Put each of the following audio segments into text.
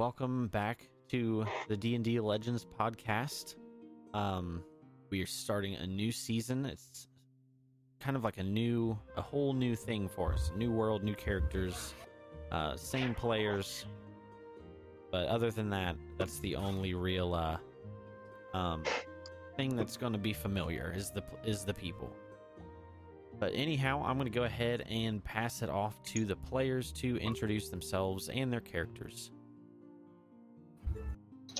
welcome back to the D&D Legends podcast. Um, we are starting a new season. It's kind of like a new, a whole new thing for us. New world, new characters, uh, same players. But other than that, that's the only real uh, um, thing that's going to be familiar is the is the people. But anyhow, I'm going to go ahead and pass it off to the players to introduce themselves and their characters.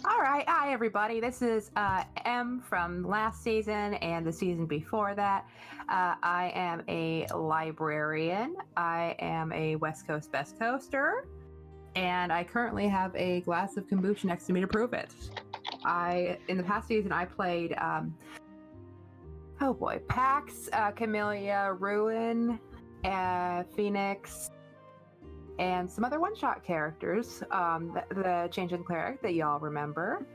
All right, hi everybody. This is uh, M from last season and the season before that. Uh, I am a librarian. I am a West Coast Best Coaster, and I currently have a glass of kombucha next to me to prove it. I in the past season I played um, oh boy, Pax, uh, Camellia, Ruin, uh, Phoenix, and some other one-shot characters. Um, the, the in Cleric that y'all remember,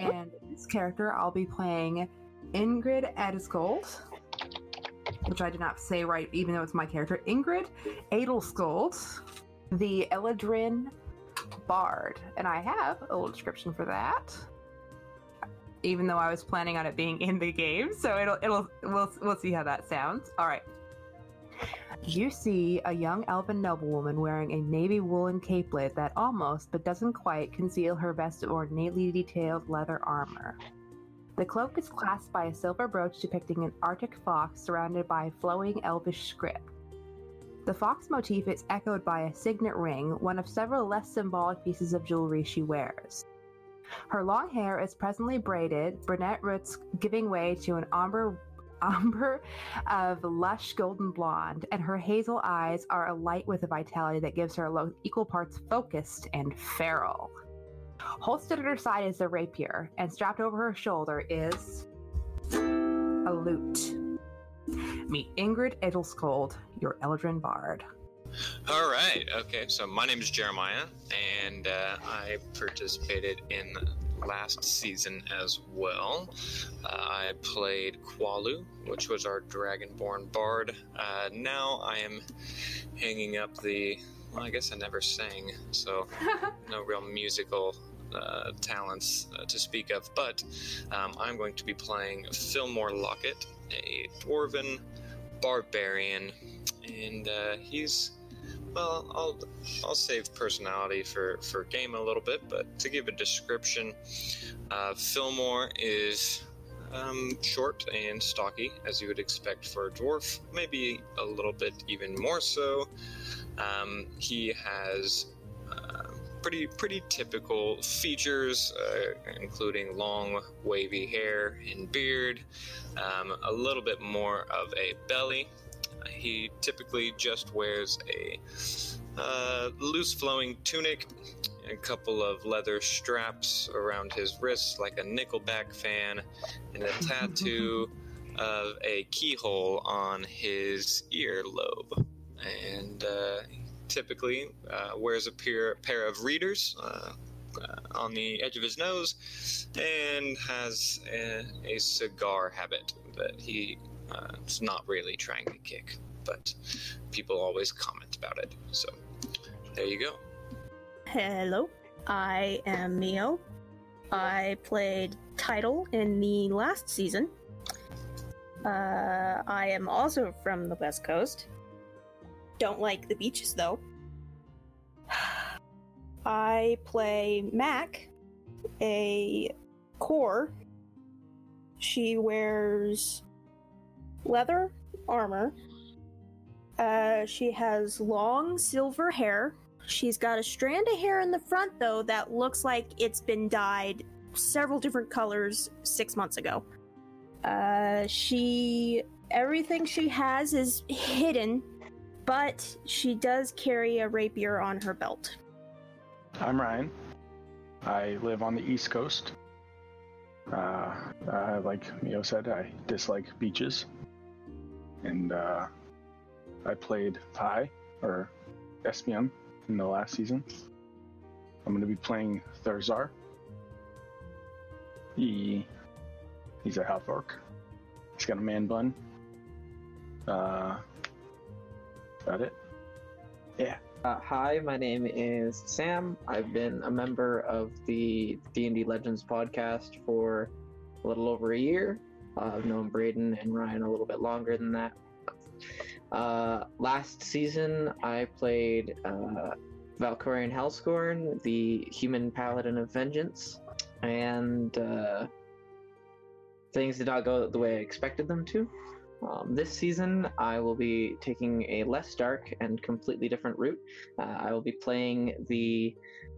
and this character I'll be playing Ingrid Edelskold, which I did not say right, even though it's my character. Ingrid Edelskold, the Eladrin Bard, and I have a little description for that even though I was planning on it being in the game. So it'll it'll we'll we'll see how that sounds. All right. You see a young elven noblewoman wearing a navy woolen capelet that almost, but doesn't quite, conceal her vest of ornately detailed leather armor. The cloak is clasped by a silver brooch depicting an Arctic fox surrounded by flowing elvish script. The fox motif is echoed by a signet ring, one of several less symbolic pieces of jewelry she wears. Her long hair is presently braided, brunette roots giving way to an amber umber of lush golden blonde, and her hazel eyes are alight with a vitality that gives her a look equal parts focused and feral. Holstered at her side is a rapier, and strapped over her shoulder is a lute. Meet Ingrid Edelskold, your Eladrin Bard. All right. Okay. So my name is Jeremiah, and uh, I participated in last season as well. Uh, I played Qualu, which was our Dragonborn bard. Uh, now I am hanging up the. Well, I guess I never sang, so no real musical uh, talents uh, to speak of. But um, I'm going to be playing Fillmore Lockett, a dwarven barbarian, and uh, he's well, I'll I'll save personality for for game a little bit, but to give a description, uh, Fillmore is um, short and stocky, as you would expect for a dwarf. Maybe a little bit even more so. Um, he has uh, pretty pretty typical features, uh, including long wavy hair and beard, um, a little bit more of a belly, he typically just wears a uh, loose flowing tunic, a couple of leather straps around his wrists, like a Nickelback fan, and a tattoo of a keyhole on his earlobe. And uh, typically uh, wears a pair, pair of readers. Uh, uh, on the edge of his nose, and has a, a cigar habit that he uh, it's not really trying to kick, but people always comment about it. So there you go. Hello, I am Mio. I played Title in the last season. Uh, I am also from the West Coast. Don't like the beaches though. I play Mac, a core. She wears leather armor. Uh, she has long silver hair. She's got a strand of hair in the front, though, that looks like it's been dyed several different colors six months ago. Uh, she. Everything she has is hidden, but she does carry a rapier on her belt. I'm Ryan. I live on the East Coast. Uh, uh, like Mio said, I dislike beaches and uh, I played Pi or Espion in the last season. I'm going to be playing Thurzar. He he's a half orc. He's got a man bun. Uh, that it? Yeah, Uh, hi, my name is Sam. I've been a member of the D&D Legends podcast for a little over a year. Uh, I've known Braden and Ryan a little bit longer than that. Uh, last season, I played uh, Valkorian Hellscorn, the human paladin of vengeance, and uh, things did not go the way I expected them to. Um, this season, I will be taking a less dark and completely different route. Uh, I will be playing the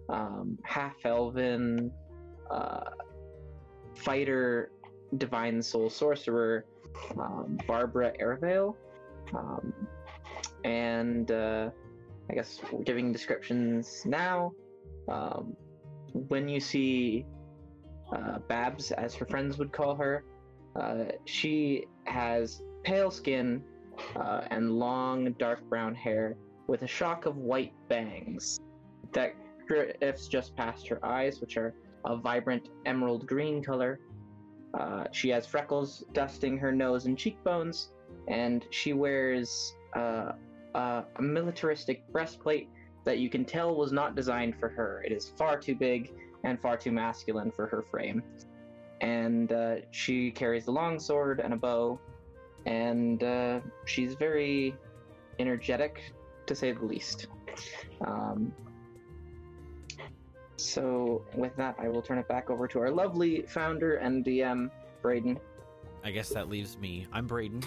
um, half elven uh, fighter, divine soul sorcerer, um, Barbara Airvale. Um, and uh, I guess giving descriptions now. Um, when you see uh, Babs, as her friends would call her, uh, she has pale skin uh, and long dark brown hair with a shock of white bangs that drifts just past her eyes, which are a vibrant emerald green color. Uh, she has freckles dusting her nose and cheekbones, and she wears uh, a militaristic breastplate that you can tell was not designed for her. It is far too big and far too masculine for her frame. And uh, she carries a long sword and a bow, and uh, she's very energetic, to say the least. Um, so, with that, I will turn it back over to our lovely founder and DM, Braden. I guess that leaves me. I'm Braden,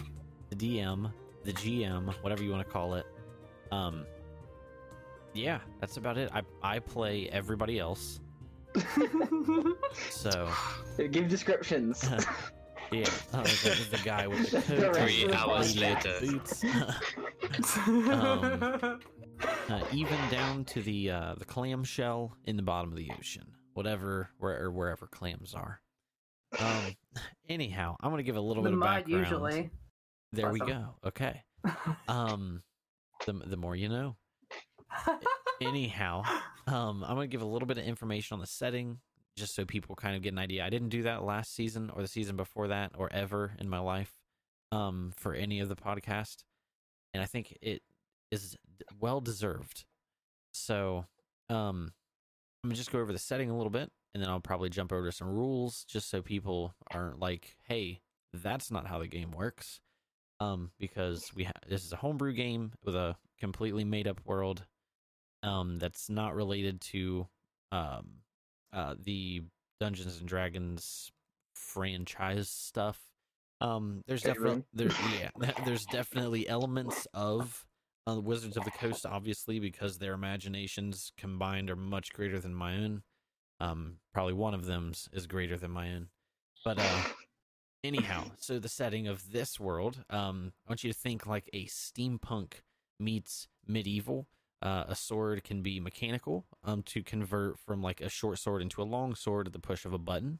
the DM, the GM, whatever you want to call it. Um, yeah, that's about it. I I play everybody else. So Give descriptions. yeah, uh, the, the guy with the The coat, Three hours later. boots, uh, even down to the uh, the clamshell in the bottom of the ocean, whatever where or wherever clams are. Um, anyhow, I'm gonna give a little the bit of background. usually. There we go. Okay. Um, the the more you know. Anyhow, um, I'm gonna give a little bit of information on the setting, just so people kind of get an idea. I didn't do that last season or the season before that or ever in my life, um, for any of the podcast, and I think it is well deserved. So, um, I'm gonna just go over the setting a little bit, and then I'll probably jump over to some rules, just so people aren't like, "Hey, that's not how the game works." Um, because we ha- this is a homebrew game with a completely made up world, um, that's not related to, um, uh, the Dungeons and Dragons franchise stuff. Um, there's definitely there, yeah, there's definitely elements of uh, the Wizards of the Coast, obviously, because their imaginations combined are much greater than my own. Um, probably one of them's is greater than my own. But uh, anyhow, so the setting of this world, um, I want you to think like a steampunk meets medieval. Uh, a sword can be mechanical um, to convert from like a short sword into a long sword at the push of a button.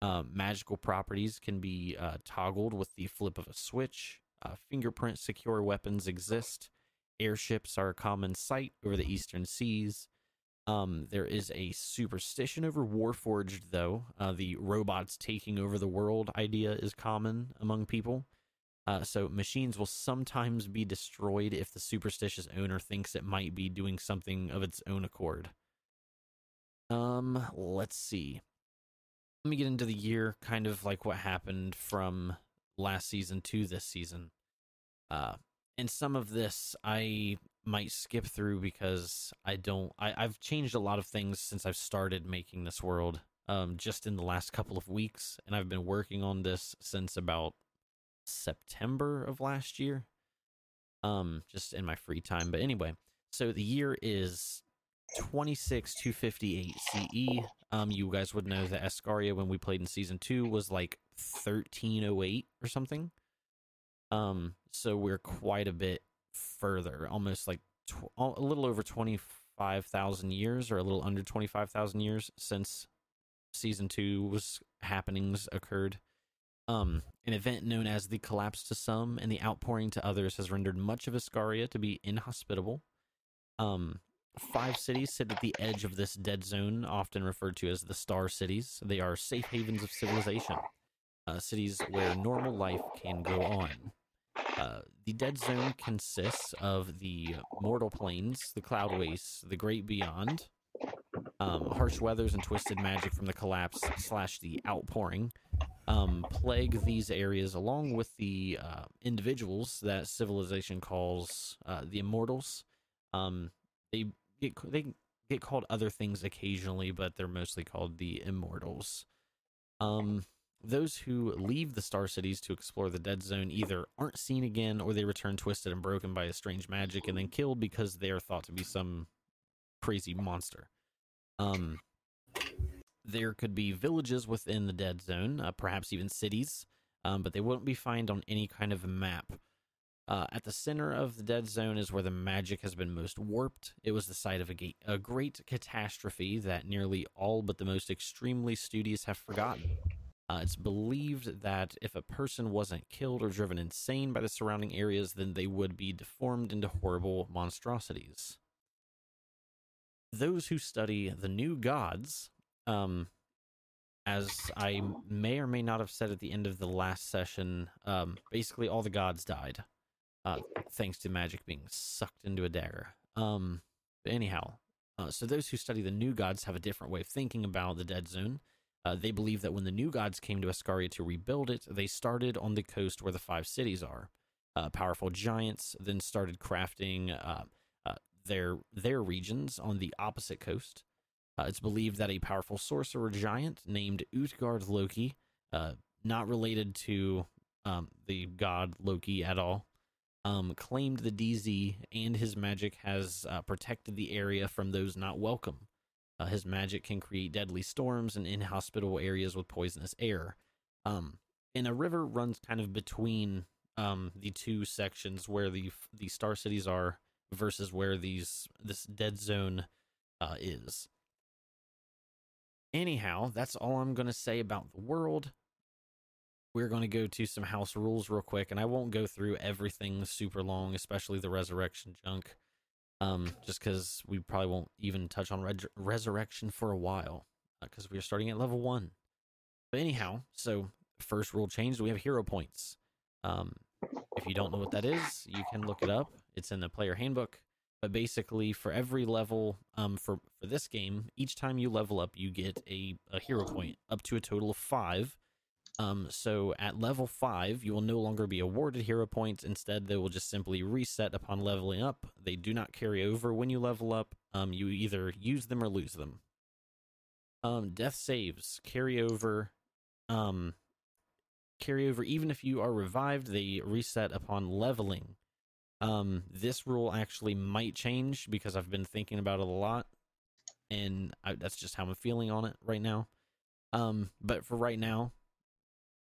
Um, magical properties can be uh, toggled with the flip of a switch. Uh, fingerprint secure weapons exist. Airships are a common sight over the eastern seas. Um, there is a superstition over Warforged, though. Uh, the robots taking over the world idea is common among people. Uh, so machines will sometimes be destroyed if the superstitious owner thinks it might be doing something of its own accord. Um, let's see. Let me get into the year, kind of like what happened from last season to this season. Uh, and some of this I might skip through because I don't. I, I've changed a lot of things since I've started making this world. Um, just in the last couple of weeks, and I've been working on this since about September of last year. Um, just in my free time. But anyway, so the year is 26 258 CE. Um, you guys would know that Escaria when we played in season two was like 1308 or something. Um, so we're quite a bit further, almost like tw- a little over 25,000 years or a little under 25,000 years since season two was happenings occurred. Um, an event known as the collapse to some and the outpouring to others has rendered much of Iscaria to be inhospitable. Um, five cities sit at the edge of this dead zone, often referred to as the Star Cities. They are safe havens of civilization, uh, cities where normal life can go on. Uh, the dead zone consists of the mortal planes, the cloud wastes, the great beyond, um, harsh weathers and twisted magic from the collapse slash the outpouring um, plague these areas along with the uh, individuals that civilization calls uh, the immortals. Um, they get they get called other things occasionally, but they're mostly called the immortals. Um, those who leave the star cities to explore the dead zone either aren't seen again or they return twisted and broken by a strange magic and then killed because they are thought to be some crazy monster. Um, there could be villages within the dead zone, uh, perhaps even cities, um, but they wouldn't be found on any kind of map. Uh, at the center of the dead zone is where the magic has been most warped. It was the site of a, ga- a great catastrophe that nearly all but the most extremely studious have forgotten. Uh, it's believed that if a person wasn't killed or driven insane by the surrounding areas, then they would be deformed into horrible monstrosities. Those who study the new gods, um, as I may or may not have said at the end of the last session, um, basically all the gods died, uh, thanks to magic being sucked into a dagger. Um, but anyhow, uh, so those who study the new gods have a different way of thinking about the dead zone. Uh, they believe that when the new gods came to Ascaria to rebuild it, they started on the coast where the five cities are. Uh, powerful giants then started crafting uh, uh, their their regions on the opposite coast. Uh, it's believed that a powerful sorcerer giant named Utgard Loki, uh, not related to um, the god Loki at all, um, claimed the DZ and his magic has protected the area from those not welcome. Uh, his magic can create deadly storms and inhospitable areas with poisonous air. Um, and a river runs kind of between um, the two sections where the the star cities are versus where these this dead zone uh, is. Anyhow, that's all I'm going to say about the world. We're going to go to some house rules real quick, and I won't go through everything super long, especially the resurrection junk, um, just because we probably won't even touch on res- resurrection for a while, because uh, we're starting at level one. But anyhow, so first rule change: we have hero points. Um, if you don't know what that is, you can look it up. It's in the player handbook. But basically, for every level, um, for for this game, each time you level up, you get a, a hero point up to a total of five. Um, so at level five, you will no longer be awarded hero points. Instead, they will just simply reset upon leveling up. They do not carry over when you level up. Um, you either use them or lose them. Um, death saves carry over. Um, carry over even if you are revived. They reset upon leveling. Um, this rule actually might change because I've been thinking about it a lot, and I, that's just how I'm feeling on it right now. Um, but for right now,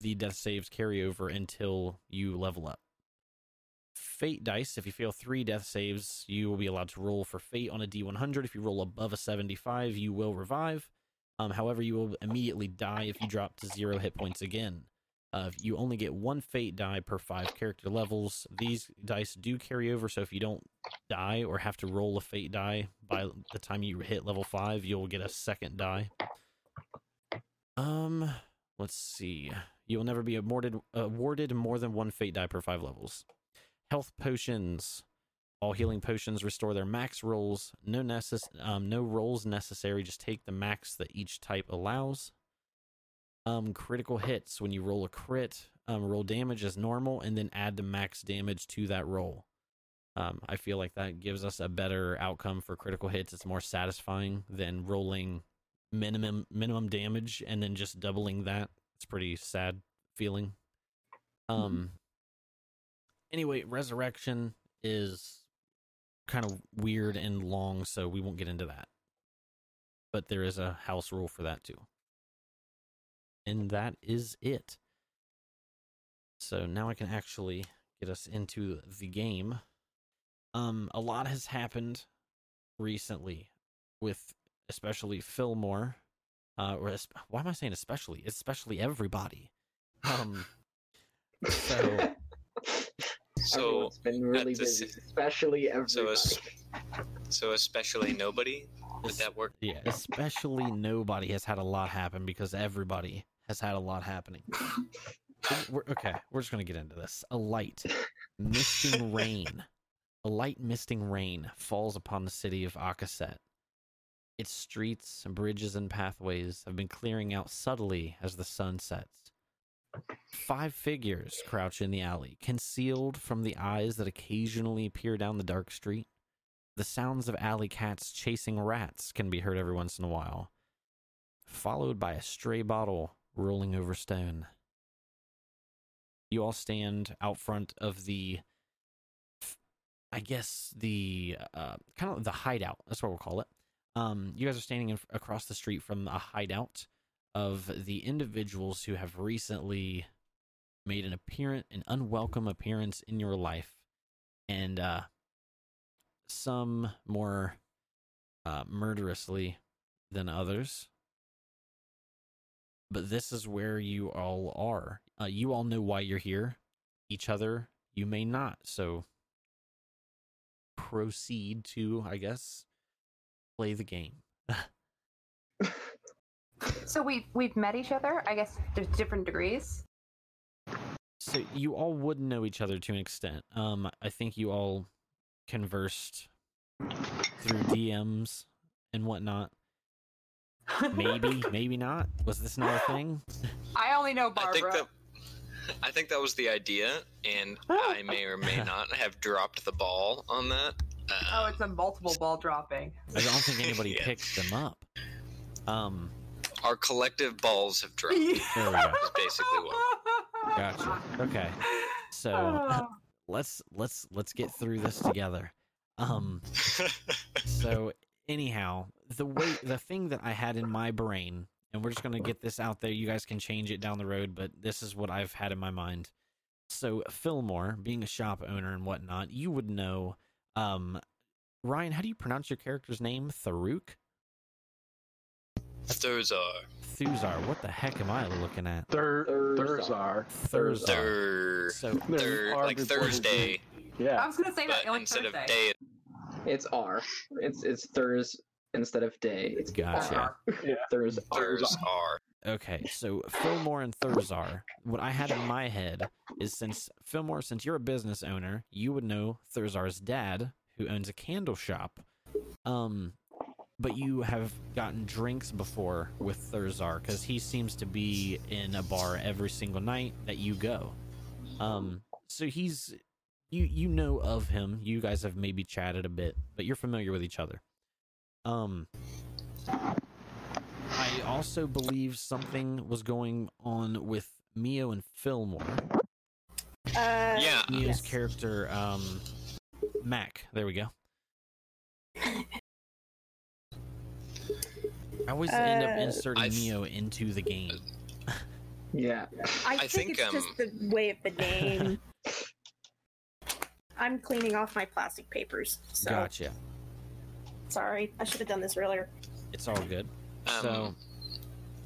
the death saves carry over until you level up. Fate dice, if you fail three death saves, you will be allowed to roll for fate on a D100. If you roll above a 75, you will revive. Um, however, you will immediately die if you drop to zero hit points again. Uh, you only get one fate die per five character levels. These dice do carry over, so if you don't die or have to roll a fate die by the time you hit level five, you'll get a second die. Um, let's see. You will never be awarded awarded more than one fate die per five levels. Health potions. All healing potions restore their max rolls. No necess- um, no rolls necessary. Just take the max that each type allows um critical hits when you roll a crit um roll damage as normal and then add the max damage to that roll um i feel like that gives us a better outcome for critical hits it's more satisfying than rolling minimum minimum damage and then just doubling that it's pretty sad feeling um anyway resurrection is kind of weird and long so we won't get into that but there is a house rule for that too and that is it. So now I can actually get us into the game. Um, a lot has happened recently with especially Fillmore. Uh, or es- why am I saying especially? Especially everybody. Um, so So, Everyone's been really at this- especially everybody. so, es- so especially nobody. Did es- that work? yeah, especially nobody has had a lot happen because everybody has had a lot happening. We're, okay, we're just gonna get into this. A light. misting rain, a light misting rain falls upon the city of Akaset. Its streets, bridges, and pathways have been clearing out subtly as the sun sets. Five figures crouch in the alley, concealed from the eyes that occasionally peer down the dark street. The sounds of alley cats chasing rats can be heard every once in a while, followed by a stray bottle rolling over stone. You all stand out front of the, I guess the uh, kind of the hideout. That's what we'll call it. Um, you guys are standing in, across the street from a hideout of the individuals who have recently made an apparent, an unwelcome appearance in your life, and uh, some more uh, murderously than others. But this is where you all are. Uh, you all know why you're here. Each other, you may not. So proceed to, I guess, play the game. So we've we've met each other. I guess there's different degrees. So you all would know each other to an extent. Um, I think you all conversed through DMs and whatnot. Maybe, maybe not. Was this not a thing? I only know I think Barbara. that I think that was the idea, and I may or may not have dropped the ball on that. Uh, Oh, it's a multiple ball dropping. I don't think anybody Yeah. picked them up. Um, our collective balls have dropped. there we go. Is basically what. Gotcha. Okay. So Oh. let's let's let's get through this together. Um, so anyhow, the way the thing that I had in my brain, and we're just gonna get this out there. You guys can change it down the road, but this is what I've had in my mind. So Fillmore, being a shop owner and whatnot, you would know. Um, Ryan, how do you pronounce your character's name? Tharuk? Those are Thuzar. What the heck am I looking at? Thur- Thurzar. Thurzar. Thurzar. So There's thir, R like before the Thursday, I was gonna say that but like instead Thursday. of day, It's R. It's it's Thurs instead of day. It's Gotcha. R. Yeah. Thurs Thurs. Okay, so Fillmore and Thurzar. What I had in my head is since Fillmore, since you're a business owner, you would know Thurzar's dad, who owns a candle shop. Um, but you have gotten drinks before with Thurzar because he seems to be in a bar every single night that you go. Um, so he's you you know of him. You guys have maybe chatted a bit, but you're familiar with each other. Um, I also believe something was going on with Mio and Fillmore. Uh, Yeah. Mio's yes. character, um, Mac. There we go. I always end up Uh, inserting I th- Mio into the game. Yeah. I, I think, think, it's um, just the way of the name. I'm cleaning off my plastic papers. So Gotcha. Sorry. I should have done this earlier. It's all good. Um, so,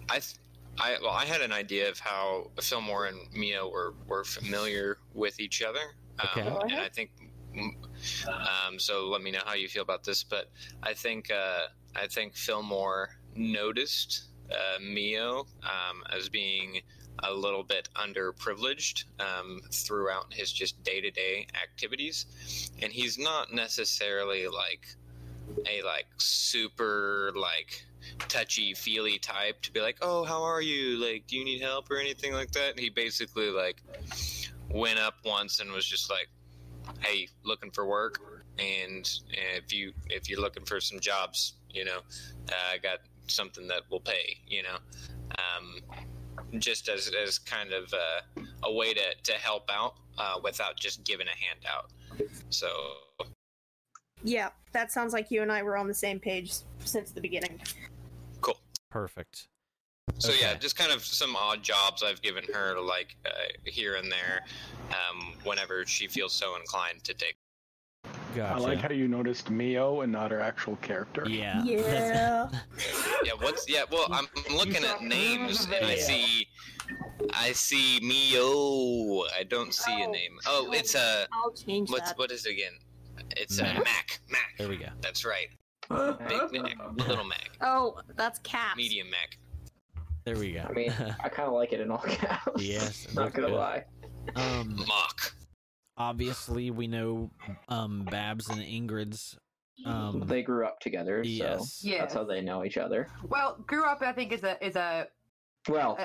I, th- I, well, I had an idea of how Fillmore and Mio were, were familiar with each other. Um, Okay. Go and. I think, um, so let me know how you feel about this. But I think, uh, I think Fillmore noticed uh, Mio um, as being a little bit underprivileged um, throughout his just day-to-day activities, and he's not necessarily like a like super like touchy feely type to be like oh how are you? Like do you need help or anything like that? And he basically like went up once and was just like hey looking for work and if you if you're looking for some jobs you know uh, i got something that will pay you know? Um, just as, as kind of uh, a way to, to help out uh, without just giving a handout. So Yeah, that sounds like you and I were on the same page since the beginning. cool perfect. So yeah, just kind of some odd jobs I've given her, like uh, here and there, um, whenever she feels so inclined to take. Gotcha. I like how you noticed Mio and not her actual character. yeah. Yeah. Yeah, what's yeah? Well, I'm, I'm looking at names and I see, I see Mio. I don't see a Oh, name. Oh, it's a I'll change what's that. what is it again? It's a Mac. Mac. Mac. There we go. That's right. Big Mac, little Mac, Oh, that's caps. medium Mac. There we go. I mean, I kind of like it in all caps. Yes, Not that's gonna good. lie. um, Mock. obviously we know um Babs and Ingrid's um they grew up together, so yes. Yeah. that's how they know each other. Well, grew up. I think is a is a Well, Uh,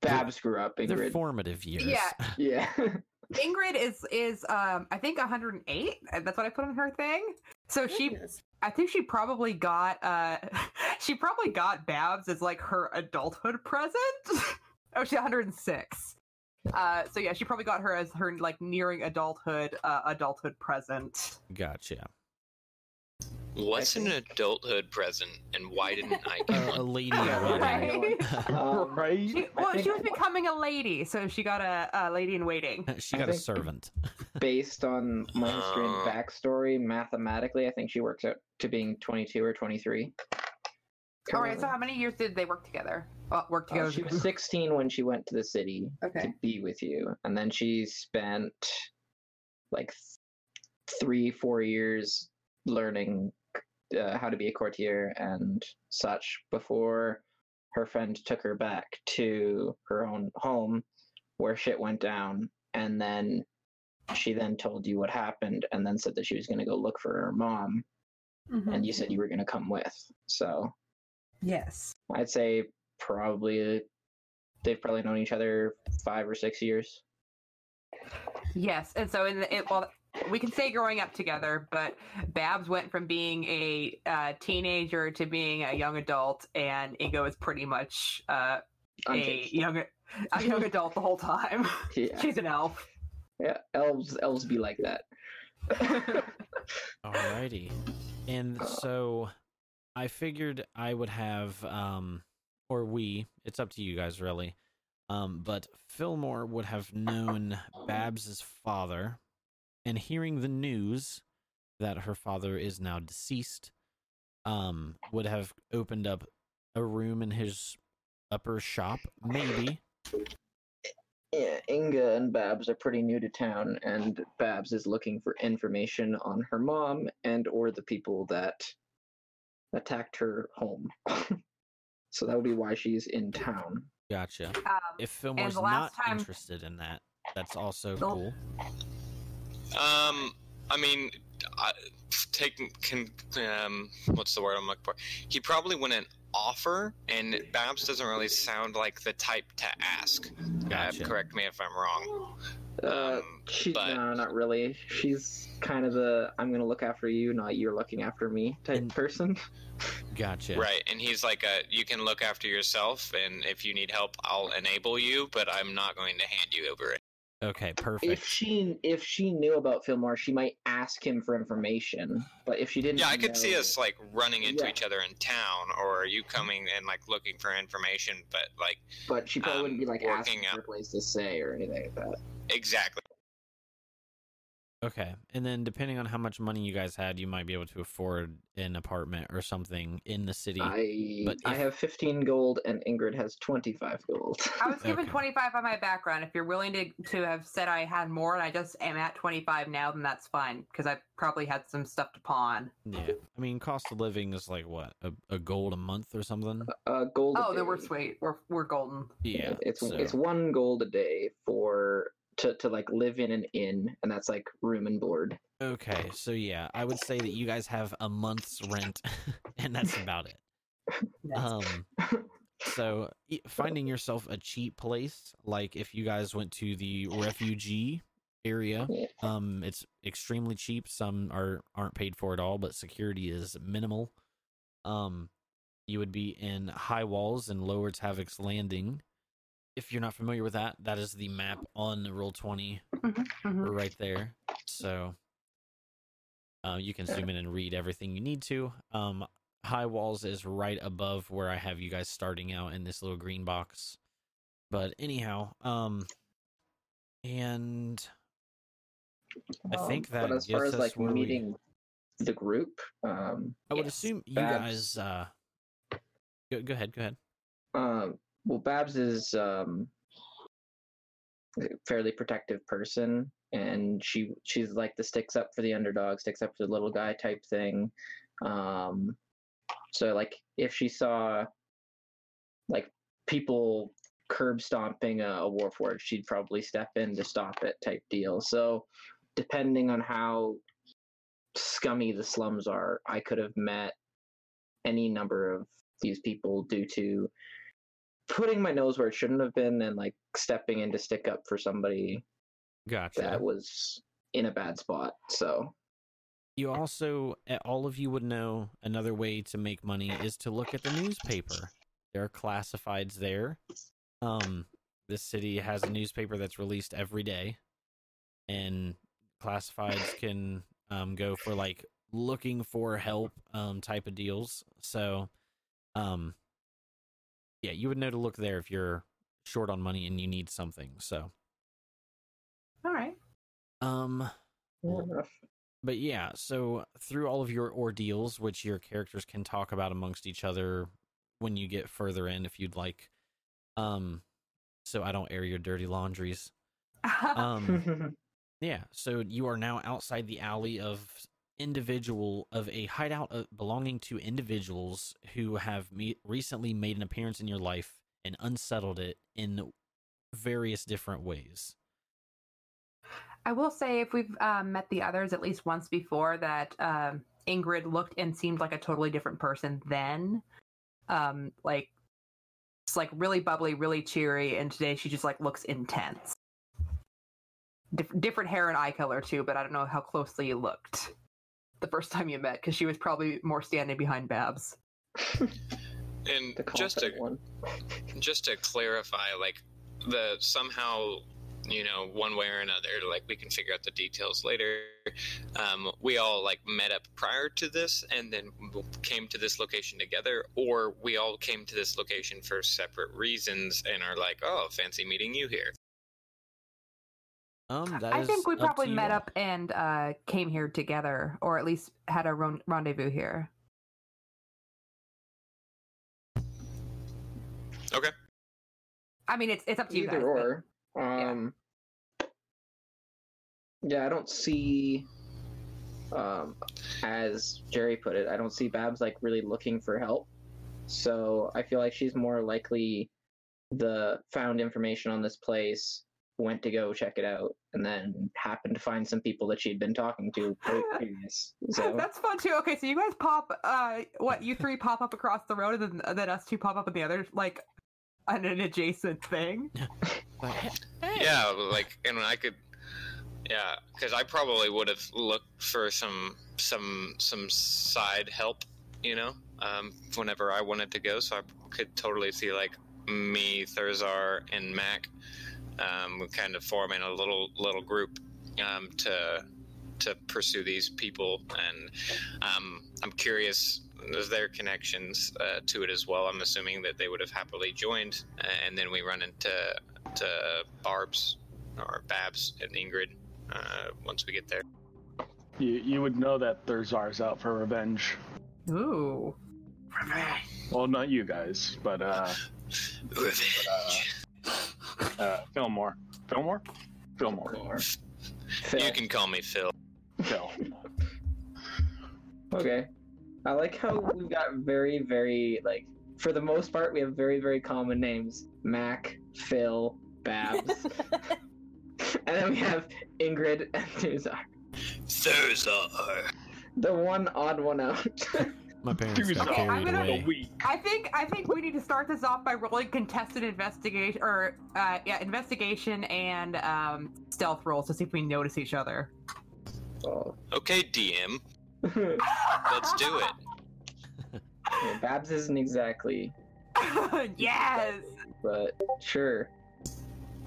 Babs grew up. their Ingrid. formative years. Yeah. yeah. Ingrid is is um I think 108. That's what I put on her thing. So she I think she probably got uh she probably got Babs as like her adulthood present. oh, she's 106. Uh so yeah, she probably got her as her like nearing adulthood uh adulthood present. Gotcha. What's an adulthood present, and why didn't I get Uh, a one? lady already. Right? Um, right? She, well, think- she was becoming a lady, so she got a, a lady in waiting. she got a servant. based on my history and Uh. backstory, mathematically, I think she works out to being 22 or 23. All right, so how many years did they work together? Well, work Uh, together. she was 16 when she went to the city Okay. to be with you, and then she spent like th- three, four years learning uh, how to be a courtier and such before her friend took her back to her own home where shit went down, and then she then told you what happened, and then said that she was going to go look for her mom, Mhm. and you said you were going to come with. So Yes. I'd say probably they've probably known each other five or six years. Yes, and so in the, it, well, we can say growing up together, but Babs went from being a uh, teenager to being a young adult, and Ingo is pretty much uh, a young a young adult the whole time. Yeah, She's an elf. yeah. Elves, elves be like that. Alrighty. And so I figured I would have um or we, it's up to you guys really. Um but Fillmore would have known Babs's father and hearing the news that her father is now deceased um would have opened up a room in his upper shop maybe Yeah, Inga and Babs are pretty new to town, and Babs is looking for information on her mom and or the people that attacked her home. so that would be why she's in town. gotcha Um, if Fillmore's the not time- interested in that that's also The- cool Um, I mean, I, taking can um, what's the word I'm looking for? He probably wouldn't offer, and Babs doesn't really sound like the type to ask. Gotcha. Uh, correct me if I'm wrong. Uh, Um, she, but- no, not really. She's kind of the I'm gonna look after you, not you're looking after me type And- person. gotcha Right, and he's like, a, "You can look after yourself, and if you need help, I'll enable you, but I'm not going to hand you over." Okay perfect If she if she knew about Fillmore, she might ask him for information. But if she didn't, Yeah, I could see us like running into Yeah. each other in town, or you coming and like looking for information, but like But she probably um, wouldn't be like working asking for a place to stay or anything like that. exactly. Okay. And then depending on how much money you guys had, you might be able to afford an apartment or something in the city. I but I have 15 gold and Ingrid has 25 gold. I was given Okay. 25 on my background. If you're willing to, to have said I had more and I just am at 25 now, then that's fine because I probably had some stuff to pawn. yeah. I mean, cost of living is like what? A, a gold a month or something? Uh, gold. a Oh, then we're day. sweet. We're, we're golden. Yeah. it's so- it's one gold a day for to to like live in an inn, and that's like room and board. Okay. So yeah, I would say that you guys have a month's rent and that's about it. Um so finding yourself a cheap place like if you guys went to the refugee area um it's extremely cheap some are aren't paid for at all but security is minimal um you would be in high walls and lowards havoc's landing if you're not familiar with that that is the map on Roll20 Mhm. right there so uh, you can zoom in and read everything you need to um high walls is right above where i have you guys starting out in this little green box but anyhow um and I think that But as far as like where we- meeting the group, um, I would Yes. assume you guys. Uh, go, go ahead. Go ahead. um, well, Babs is um, a fairly protective person, and she she's like the sticks up for the underdog, sticks up for the little guy type thing. Um, so like if she saw like people curb stomping a, a warforged, she'd probably step in to stop it type deal. So depending on how scummy the slums are, I could have met any number of these people due to putting my nose where it shouldn't have been and like stepping in to stick up for somebody Gotcha. that was in a bad spot. So You also, eh, all of you would know another way to make money is to look at the newspaper. There are classifieds there. Um, this city has a newspaper that's released every day, and classifieds can um, go for like looking for help um, type of deals. So, um, yeah, you would know to look there if you're short on money and you need something. So, All right. um, but yeah, so through all of your ordeals, which your characters can talk about amongst each other when you get further in, if you'd like, um, so I don't air your dirty laundries. Um, yeah, so you are now outside the alley of individual of a hideout belonging to individuals who have me- recently made an appearance in your life and unsettled it in various different ways. I will say, if we've um, met the others at least once before, that um, Ingrid looked and seemed like a totally different person then. Um, like, it's like really bubbly, really cheery, and today she just like looks intense. Dif- different hair and eye color too, but I don't know how closely you looked the first time you met because she was probably more standing behind Babs. And just to one. just to clarify, like the somehow, you know, one way or another, like we can figure out the details later. Um, we all like met up prior to this, and then came to this location together, or we all came to this location for separate reasons and are like, oh, fancy meeting you here. Um, that I is think we probably met all. up and uh, came here together, or at least had a ron- rendezvous here. Okay. I mean, it's it's up to you Either guys. but- or. Um, yeah. I don't see. Um, as Jerry put it, I don't see Babs like really looking for help. So I feel like she's more likely the found information on this place, went to go check it out, and then happened to find some people that she'd been talking to previous. So That's fun too. Okay, so you guys pop. Uh, what you three pop up across the road, and then, then us two pop up in the other, like, on an adjacent thing. Hey, Yeah, like, and I could, yeah, because I probably would have looked for some some some side help, you know, um, whenever I wanted to go. So I could totally see like me, Thurzar, and Mac, um, kind of forming a little little group um, to to pursue these people, and um, I'm curious. Is there connections uh, to it as well? I'm assuming that they would have happily joined, uh, and then we run into to Barb's or Babs and Ingrid uh, once we get there. You, you would know that Thurzar's out for revenge. Ooh. Revenge. Well, not you guys, but uh, Revenge. uh Uh, Fillmore. Fillmore? Fillmore. Phil. You can call me Phil. Phil. Okay. I like how we've got very, very like for the most part we have very, very common names. Mac, Phil, Babs. and then we have Ingrid and Tuzar. Thurzar. The one odd one out. my parents Dude, got no, carried I'm gonna- away. I think I think we need to start this off by rolling contested investigation or uh, yeah, investigation and um, stealth rolls to see if we notice each other. oh. Okay, DM, let's do it. Yeah, Babs isn't exactly, yes. but sure.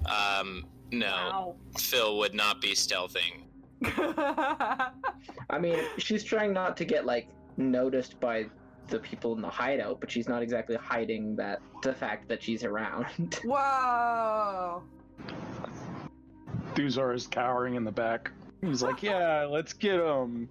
Um, no, Phil would not be stealthing. I mean, she's trying not to get like noticed by the people in the hideout, but she's not exactly hiding that the fact that she's around. Whoa. Thuzar is cowering in the back. He's like, yeah, let's get him.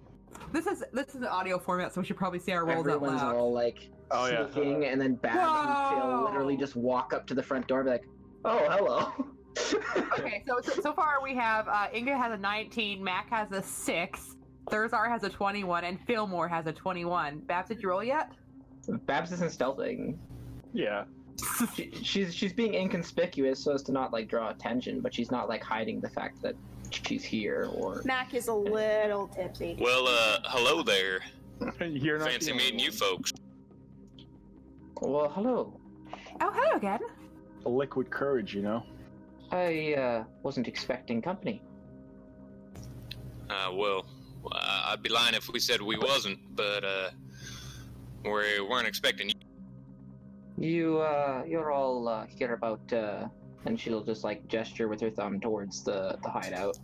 This is this is an audio format, so we should probably say our rolls out Everyone's loud. all like Oh, yeah. sneaking, and then Babs and Phil literally just walk up to the front door and be like, "Oh, hello." okay, so, so so far we have uh, Inga has a 19, Mac has a six, Thurzar has a 21, and Fillmore has a 21. Babs, did you roll yet? Babs isn't stealthing. Yeah. She, she's she's being inconspicuous so as to not like draw attention, but she's not like hiding the fact that she's here or Mac is a little tipsy. Well, uh, hello there. You're not Fancy the only meeting you folks. well hello Oh, hello again. A liquid courage, you know. i uh, wasn't expecting company Uh, well, uh, I'd be lying if we said we wasn't, but uh, we weren't expecting you. you uh you're all uh, here about uh and she'll just like gesture with her thumb towards the the hideout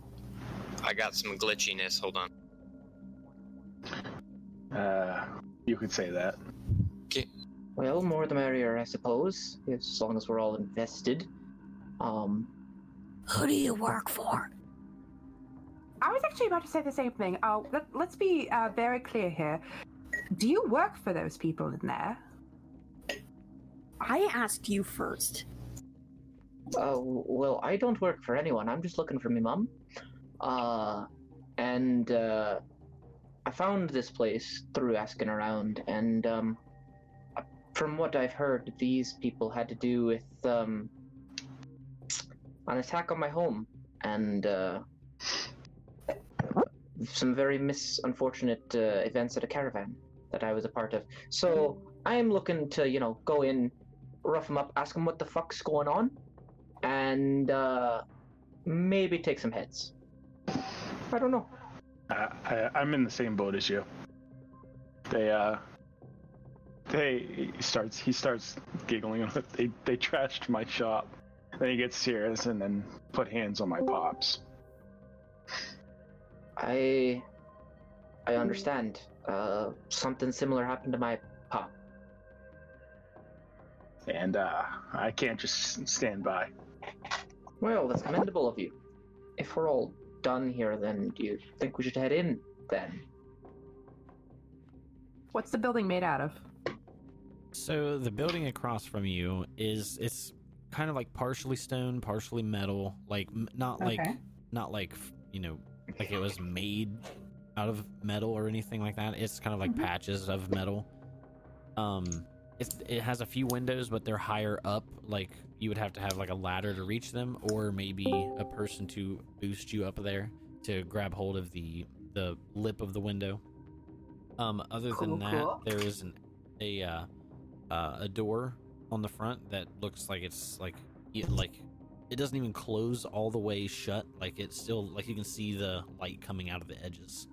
I got some glitchiness. Hold on. Uh, you could say that. Okay. well more the merrier i suppose as long as we're all invested um Who do you work for? I was actually about to say the same thing. Oh, let, let's be uh, very clear here. Do you work for those people in there? I asked you first. Uh, well, I don't work for anyone. I'm just looking for my mum. Uh, and uh, I found this place through asking around, and um, from what I've heard, these people had to do with um, an attack on my home and uh, some very mis unfortunate uh, events at a caravan that I was a part of. So I am looking to, you know, go in, rough them up, ask them what the fuck's going on, and uh, maybe take some heads. I don't know. I, I, I'm in the same boat as you. They uh, they he starts he starts giggling. They they trashed my shop. Then he gets serious and then put hands on my pops. I I understand. Uh, something similar happened to my pop. And uh, I can't just stand by. Well, that's commendable of you. If we're all done here, then do you think we should head in then? What's the building made out of? So the building across from you is it's kind of like partially stone, partially metal, like m- not like not like you know like it was made out of metal or anything like that. It's kind of like Mhm. patches of metal. Um, it's, it has a few windows, but they're higher up. Like you would have to have like a ladder to reach them, or maybe a person to boost you up there to grab hold of the the lip of the window. Um, other Cool, than that, cool. there is an a uh, uh, a door on the front that looks like it's like like it doesn't even close all the way shut. Like it's still like you can see the light coming out of the edges.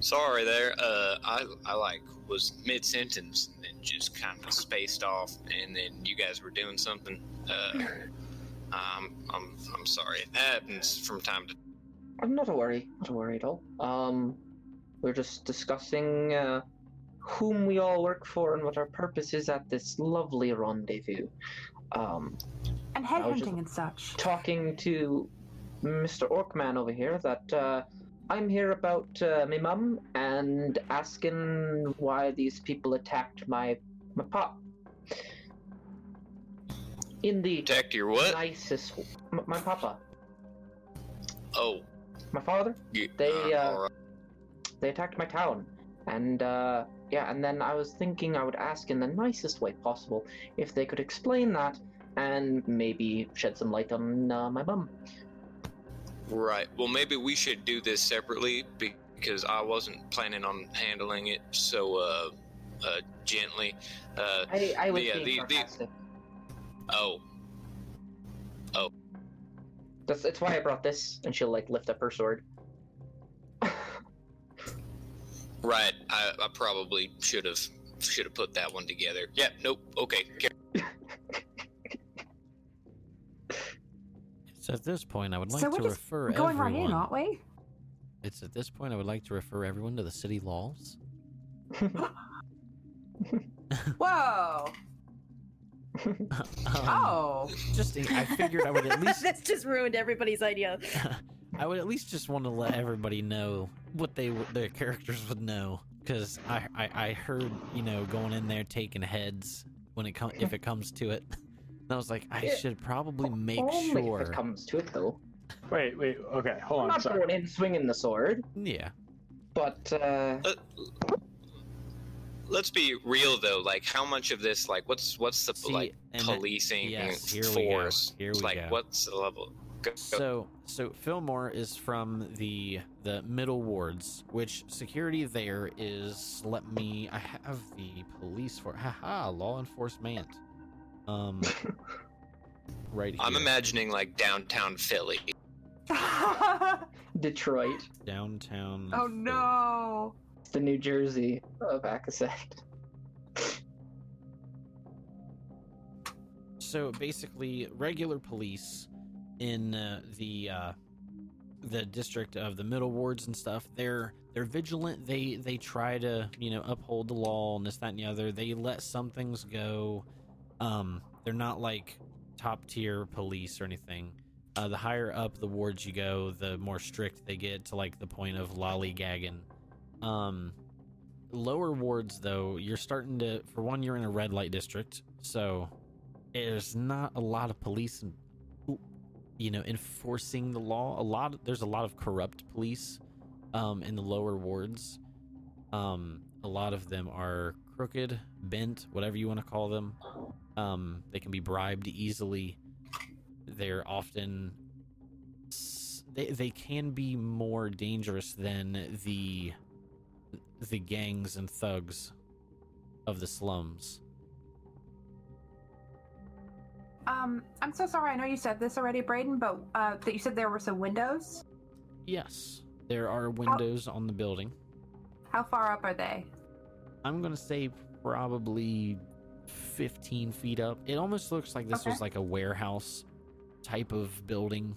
Sorry there. Uh, I I like was mid sentence and then just kind of spaced off, and then you guys were doing something. Uh, um, I'm I'm sorry. It happens from time to. I'm not a worry, not a worry at all. Um, we're just discussing uh, whom we all work for and what our purpose is at this lovely rendezvous. Um, And I was headhunting and such. talking to Mr. Orkman over here that uh, I'm here about uh, my mum and asking why these people attacked my my pop. In the attacked your what? nicest, m- my papa, Oh, my father, you, They, uh, alright. they attacked my town, and uh, yeah, and then I was thinking I would ask in the nicest way possible if they could explain that and maybe shed some light on uh, my mum. Right. Well, maybe we should do this separately because I wasn't planning on handling it so uh, uh, gently. Uh, I, I was Yeah, being the- the- sarcastic. oh, That's, that's why I brought this, and she'll like lift up her sword. right. I, I probably should have should have put that one together. Yeah. Nope. Okay. Car- So at this point, I would like So we're to just refer Going everyone. right in, aren't we? It's at this point I would like to refer everyone to the city laws. Whoa! Um, oh, just I figured I would at least this just ruined everybody's idea. I would at least just want to let everybody know what they their characters would know because I, I I heard you know going in there taking heads when it comes if it comes to it. And I was like, I Yeah. should probably make Only sure. if it comes to it, though. Wait, wait, okay, hold I'm on. not Sorry. going in swinging the sword, Yeah, but uh, Uh, let's be real though. Like, how much of this, like, what's what's the See, like and that- policing yes, here we go. force? Here we like, go. what's the level? Go, go. So, so Fillmore is from the the middle wards, which security there is. Let me. I have the police for. Haha, law enforcement. Um, right here. I'm imagining like downtown Philly. Detroit, downtown. oh Philly. no. it's the New Jersey of Akaset. So basically, regular police in uh, the uh, the district of the middle wards and stuff, they're they're vigilant. They they try to you know uphold the law and this that and the other. They let some things go. Um, they're not like top tier police or anything. Uh, the higher up the wards you go, the more strict they get to like the point of lollygagging. Um, lower wards though, you're starting to for one, you're in a red light district, so there's not a lot of police you know enforcing the law. A lot there's a lot of corrupt police um in the lower wards. Um a lot of them are crooked bent whatever you want to call them. Um they can be bribed easily. They're often they, they can be more dangerous than the the gangs and thugs of the slums Um, I'm so sorry. I know you said this already, Braden, but uh, that you said there were some windows. Yes, there are windows on the building. How far up are they? I'm gonna say probably 15 feet up. It almost looks like this was like a warehouse type of building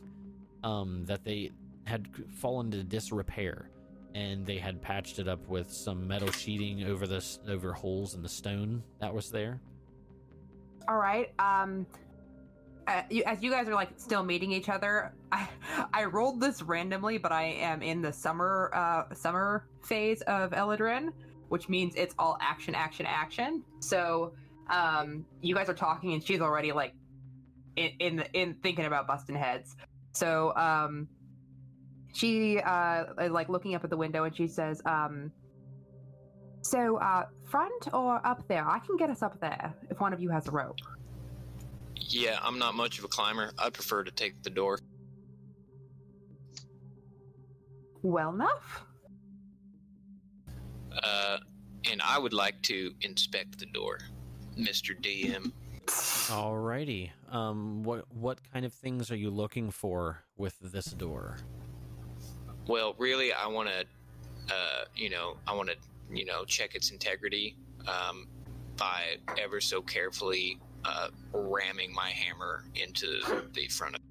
um, that they had fallen into disrepair, and they had patched it up with some metal sheeting over this over holes in the stone that was there. All right. Um, you, as you guys are like still meeting each other, I I rolled this randomly, but I am in the summer uh summer phase of Eladrin, which means it's all action, action, action. So, um, you guys are talking, and she's already like in in, in thinking about busting heads. So, um, she uh like looking up at the window, and she says, um. So, uh, front or up there? I can get us up there if one of you has a rope. Yeah, I'm not much of a climber. I prefer to take the door. Well enough. Uh, and I would like to inspect the door, Mr. DM. Alrighty. Um, what what kind of things are you looking for with this door? Well, really, I want to, uh, you know, I want to, you know, check its integrity um, by ever so carefully uh, ramming my hammer into the front of.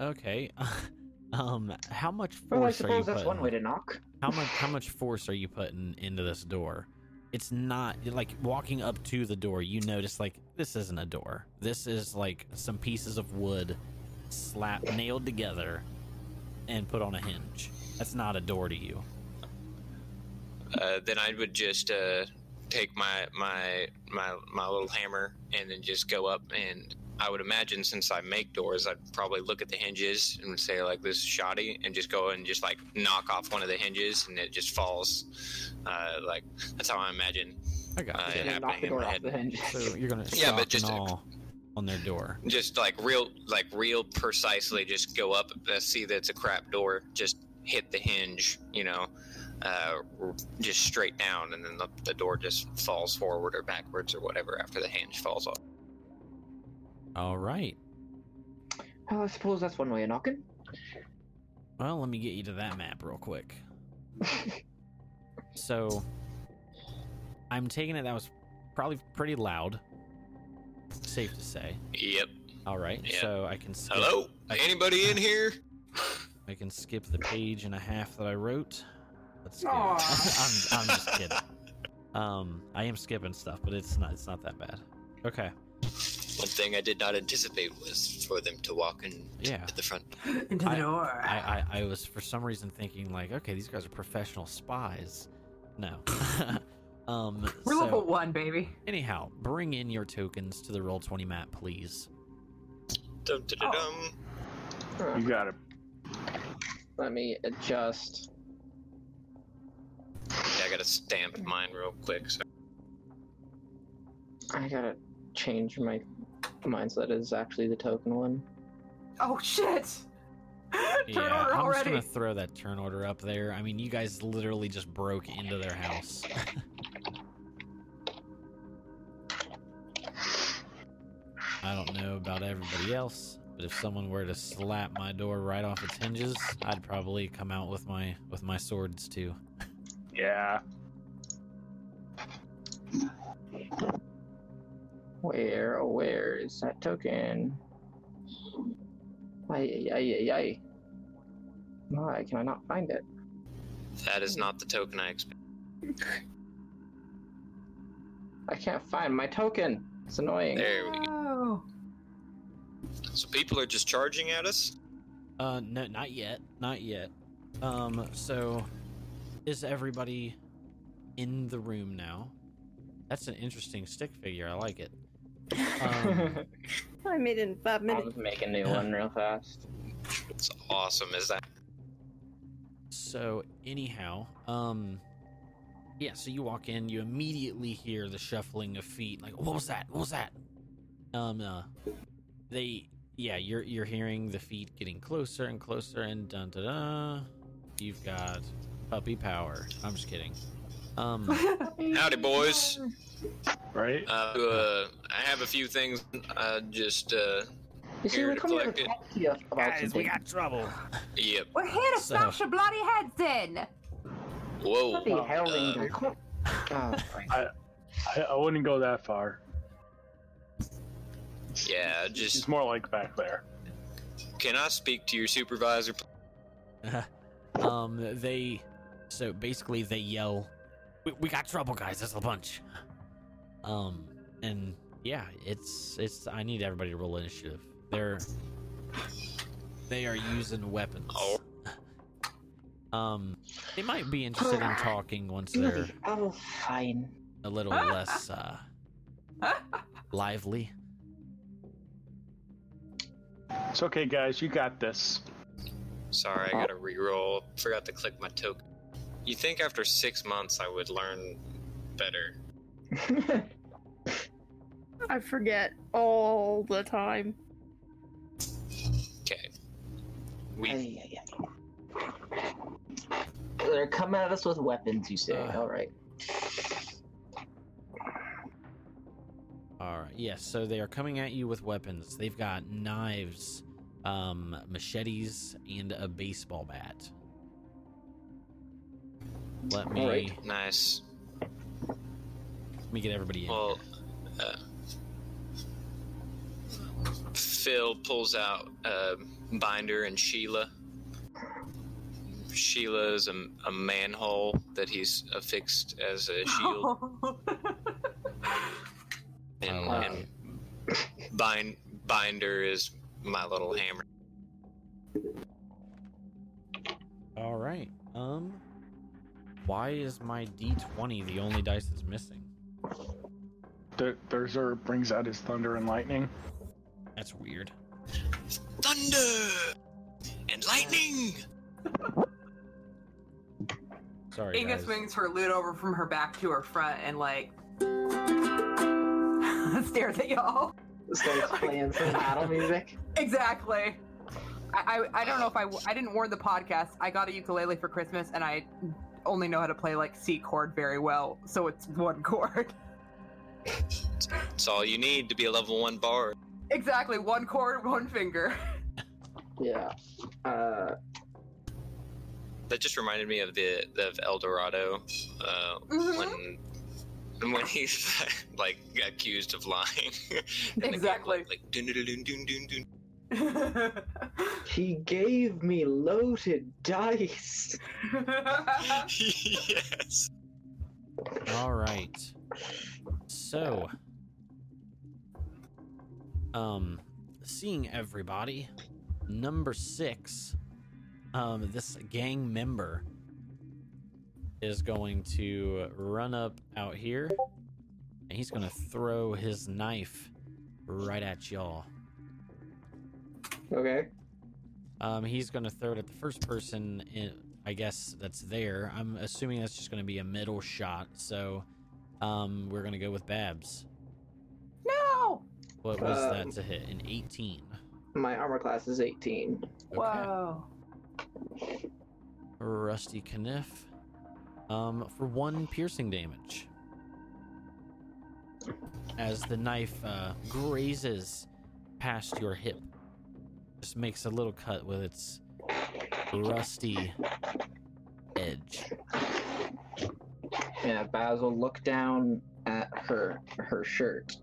Okay. um, how much force Well, I are you suppose that's putting? one way to knock. How much how much force are you putting into this door? It's not like walking up to the door, you notice like this isn't a door. This is like some pieces of wood slap nailed together and put on a hinge. That's not a door to you. Uh, then I would just uh, take my my my my little hammer and then just go up and. I would imagine since I make doors, I'd probably look at the hinges and say like this is shoddy, and just go and just like knock off one of the hinges, and it just falls. Uh, like that's how I imagine I got Uh, you. it And then knock happening the in door my off head. the hinge. So you're gonna Yeah, shock but just and on their door. just like real like real precisely just go up uh, see that it's a crap door just hit the hinge you know uh, just straight down and then the, the door just falls forward or backwards or whatever after the hinge falls off All right. Well, I suppose that's one way of knocking. Well, let me get you to that map real quick. So, I'm taking it that was probably pretty loud. Safe to say. yep All right. Yeah. So I can skip, hello I- anybody in here I can skip the page and a half that I wrote. Let's I'm, I'm just kidding. Um, I am skipping stuff, but it's not it's not that bad. Okay. one thing i did not anticipate was for them to walk in Yeah. at the front Into the I- door. I, I, I was for some reason thinking like, okay, these guys are professional spies. No. um. We're so- level one, baby. Anyhow, bring in your tokens to the Roll20 map, please. dum, dum, dum, dum. You got it. Let me adjust. Gotta stamp mine real quick. So. I gotta change my mine so that is actually the token one. oh shit! Turn yeah, order I'm just gonna throw that turn order up there. I mean, you guys literally just broke into their house. I don't know about everybody else, but if someone were to slap my door right off its hinges, I'd probably come out with my with my swords too. Yeah. Where, oh, where is that token? Ay, ay, ay, ay, ay. Why can I not find it? That is not the token I expect. I can't find my token. It's annoying. There we go. Oh. So people are just charging at us. Uh, no, not yet, not yet. Um, so is everybody in the room now? That's an interesting stick figure. I like it. Um, I made it in five minutes. I'll just make a new one real fast. It's awesome. Is that? So anyhow, um yeah, so you walk in, you immediately hear the shuffling of feet. Like, what was that? What was that? Um uh they yeah, you're you're hearing the feet getting closer and closer and dun da da. You've got puppy power. I'm just kidding. Um Howdy, boys. Right? Uh, uh, I have a few things. I just uh, You see, Here we to come here to collect it. talk to you about something. trouble. yep. We're here to So- smash your bloody heads in. Whoa. Bloody Oh, hell, uh, Angel. Come on. God. I, I wouldn't go that far. Yeah. Just It's Just more like back there. can I speak to your supervisor? um they so basically they yell we, we got trouble guys there's a bunch um and yeah it's it's i need everybody to roll initiative they're they are using weapons Oh. um they might be interested in talking once they're Bloody hell, fine. a little less uh lively It's okay, guys. You got this. Sorry, I gotta re-roll. Forgot to click my token. You think after six months I would learn better? I forget all the time. Okay. We Ay, ay, ay. They're coming at us with weapons, you say. Uh. All right. all right yes so they are coming at you with weapons they've got knives um machetes and a baseball bat let me Alright. nice. let me get everybody in Well, uh, Phil pulls out uh, Binder and Sheila. Sheila is a, a manhole that he's affixed as a shield, and, Oh, and bind, Binder is my little hammer. All right. Um, why is my D20 the only dice that's missing? Der- Derzer brings out his thunder and lightning. That's weird. Thunder and lightning. Sorry, Inga guys. swings her lid over from her back to her front and like stares at y'all. Starts playing some battle music. Exactly. I, I, I don't know if I, I didn't warn the podcast. I got a ukulele for Christmas and I only know how to play like C chord very well, so it's one chord. It's all you need to be a level one bard. Exactly, one chord, one finger. Yeah. Uh, That just reminded me of the of El Dorado uh, Mhm. when when he's like accused of lying. And game, Exactly. Like, like dun, dun, dun, dun, dun, dun. he gave me loaded dice. yes. All right. So, um, seeing everybody, number six, um, this gang member is going to run up out here, and he's going to throw his knife right at y'all. Okay. Um, he's going to throw it at the first person in, I guess that's there. I'm assuming that's just going to be a middle shot. So, um, we're going to go with Babs. no! What was that Um, to hit? An 18. My armor class is 18. Okay. Whoa. Rusty Kniff. Um, for one piercing damage. As the knife uh, grazes past your hip, just makes a little cut with its rusty edge. Yeah, Babs will look down at her her shirt,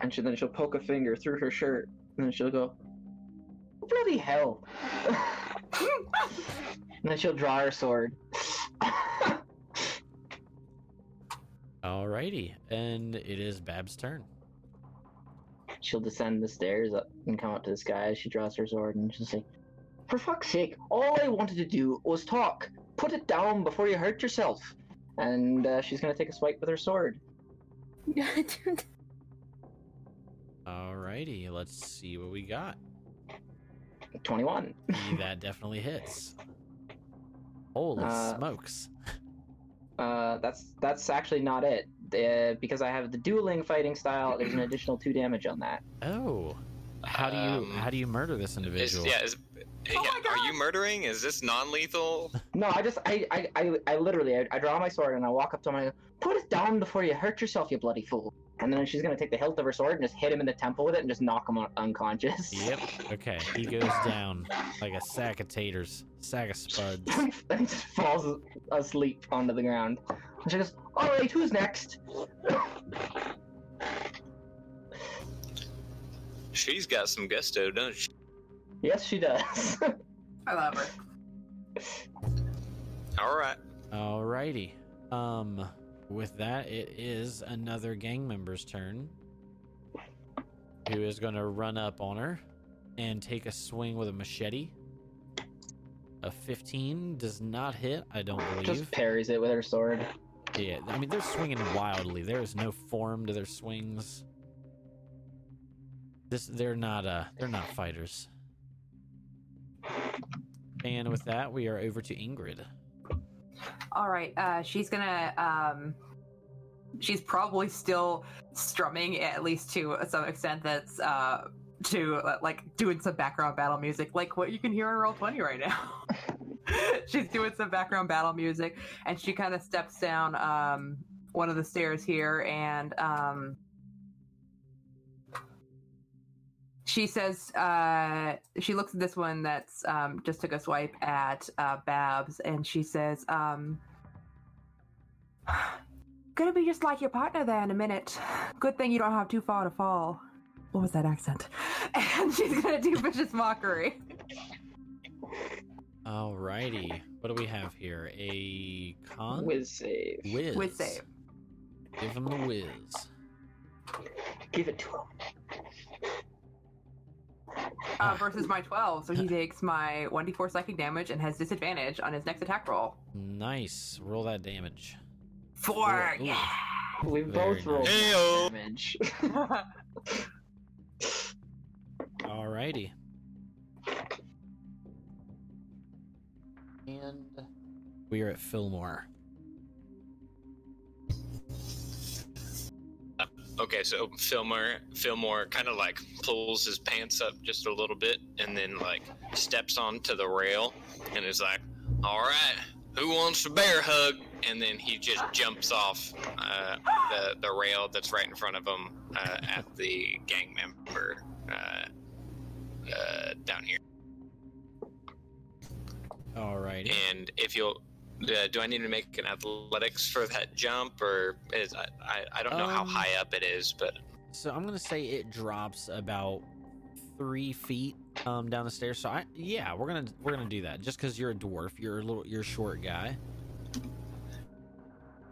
and she, then she'll poke a finger through her shirt, and then she'll go, "Bloody hell!" and then she'll draw her sword. Alrighty, and it is Bab's turn. She'll descend the stairs up and come up to this guy as she draws her sword, and she'll say, "For fuck's sake! All I wanted to do was talk. Put it down before you hurt yourself." And uh, she's gonna take a swipe with her sword. Alrighty, let's see what we got. Twenty-one. that definitely hits. Holy Uh, smokes. Uh, that's that's actually not it. Uh, because I have the dueling fighting style, there's an additional two damage on that. Oh. How do you Um, how do you murder this Is, individual? yeah, is, Oh yeah, are you murdering? Is this non-lethal? No, I just I I, I, I literally I, I draw my sword and I walk up to him and I go, "Put it down before you hurt yourself, you bloody fool." And then she's gonna take the hilt of her sword and just hit him in the temple with it and just knock him un- unconscious. Yep. Okay. He goes down like a sack of taters, sack of spuds. and just falls asleep onto the ground. And she goes, "All right, who's next?" She's got some gusto, doesn't she? yes, she does. I love her. All right. Alrighty. Um, with that, it is another gang member's turn. Who is going to run up on her and take a swing with a machete? A 15 does not hit, I don't believe. just parries it with her sword. Yeah, I mean they're swinging wildly. There is no form to their swings. This they're not uh they're not fighters. And with that, we are over to Ingrid. All right. Uh, she's gonna. Um, she's probably still strumming, at least to some extent. That's uh, to uh, like doing some background battle music, like what you can hear in Roll20 right now. she's doing some background battle music, and she kind of steps down um, one of the stairs here, and um, she says uh, she looks at this one that's um, just took a swipe at uh, Babs, and she says, um, "Gonna be just like your partner there in a minute. Good thing you don't have too far to fall." What was that accent? And she's gonna do vicious mockery. Alrighty. What do we have here? A con Whiz save. whiz. With save. Give him the whiz. Give it to him. Uh, versus my 12, so he takes my 1d4 psychic damage and has disadvantage on his next attack roll. Nice. Roll that damage. Four, Ooh. yeah. We Very both rolled nice. Heyo. damage. Alrighty. And we are at Fillmore. Okay, so Fillmore, Fillmore kind of like pulls his pants up just a little bit, and then like steps onto the rail, and is like, "All right, who wants a bear hug?" And then he just jumps off uh, the the rail that's right in front of him uh, at the gang member uh, uh, down here. Alrighty. And if you'll, uh, do I need to make an athletics for that jump, or is I I, I don't know how Um, high up it is, but So I'm gonna say it drops about three feet um, down the stairs. So I yeah, we're gonna we're gonna do that. Just because you're a dwarf, you're a little you're a short guy.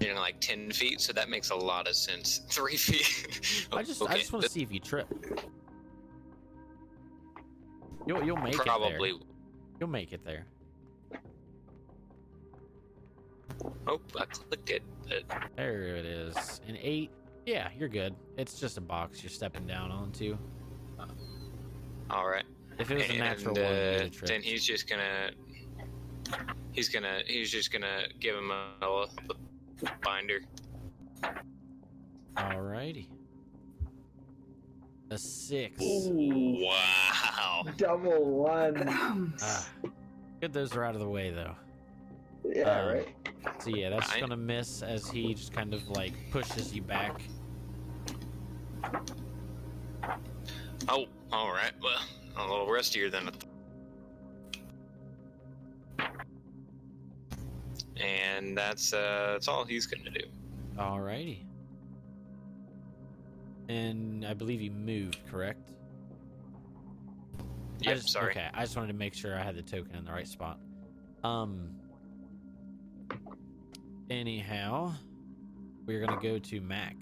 you know, like ten feet, so that makes a lot of sense. Three feet. I just I just want to see if you trip. You'll you'll make probably. it there. You'll make it there. Oh, I clicked it. but- There it is. An eight. Yeah, you're good. It's just a box you're stepping down onto. all right. If it was a natural and, one, you'd uh, then he's just gonna He's gonna. He's just gonna give him a, a binder. Alrighty. A six. Wow. Double one. Ah, good those are out of the way though. Yeah, um, right. So yeah, that's Fine. gonna miss as he just kind of like pushes you back. Oh, all right. Well, a little rustier than. I And that's uh, that's all he's gonna do. Alrighty. And I believe you moved, correct? I just, sorry. Okay, I just wanted to make sure I had the token in the right spot. Um. Anyhow, we're gonna go to Mac.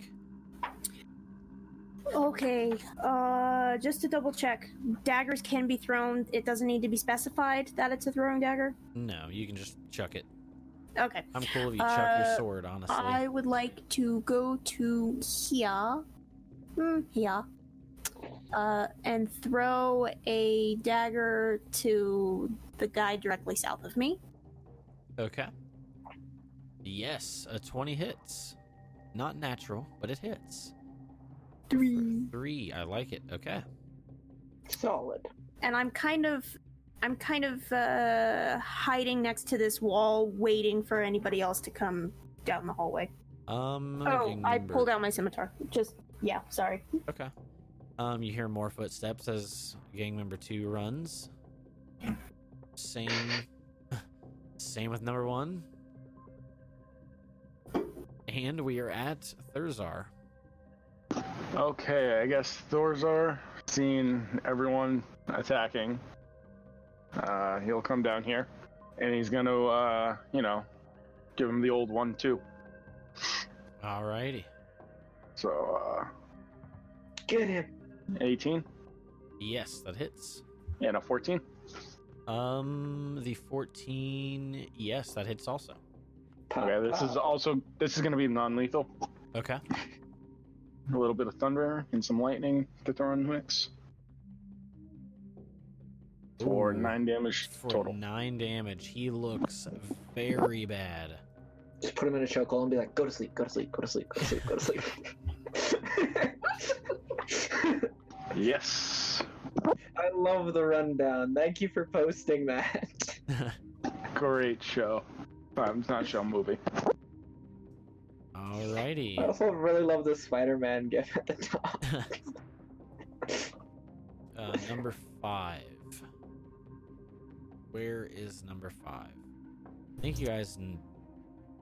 Okay, uh, just to double check, daggers can be thrown. It doesn't need to be specified that it's a throwing dagger. No, you can just chuck it. Okay, I'm cool if you chuck your Uh, sword, honestly. I would like to go to here, hmm, here, uh, and throw a dagger to the guy directly south of me. Okay. Yes, a 20 hits. Not natural, but it hits. Three. Three, I like it. Okay. Solid. and I'm kind of I'm kind of uh hiding next to this wall waiting for anybody else to come down the hallway. Um. Oh, I pulled out my scimitar. Just yeah, sorry. Okay. Um, you hear more footsteps as gang member two runs. Same. Same with number one. And we are at Thurzar. Okay, I guess Thorzar, seeing everyone attacking, uh, he'll come down here, and he's gonna, uh, you know, give him the old one too. Alrighty. So, uh, Get him. 18 Yes, that hits. and a 14. Um, the 14. Yes, that hits also. Pop, Okay, this is also this is gonna be non-lethal. Okay. A little bit of thunder and some lightning to throw in the mix for Ooh. nine damage For total. nine damage. He looks very bad. Just put him in a chokehold and be like, go to sleep, go to sleep, go to sleep, go to sleep, go to sleep. Yes, I love the rundown. Thank you for posting that. great show. Um, it's not show movie. Alrighty. I also really love the Spider-Man gif at the top. Uh, number five. Where is number five? I think you guys n-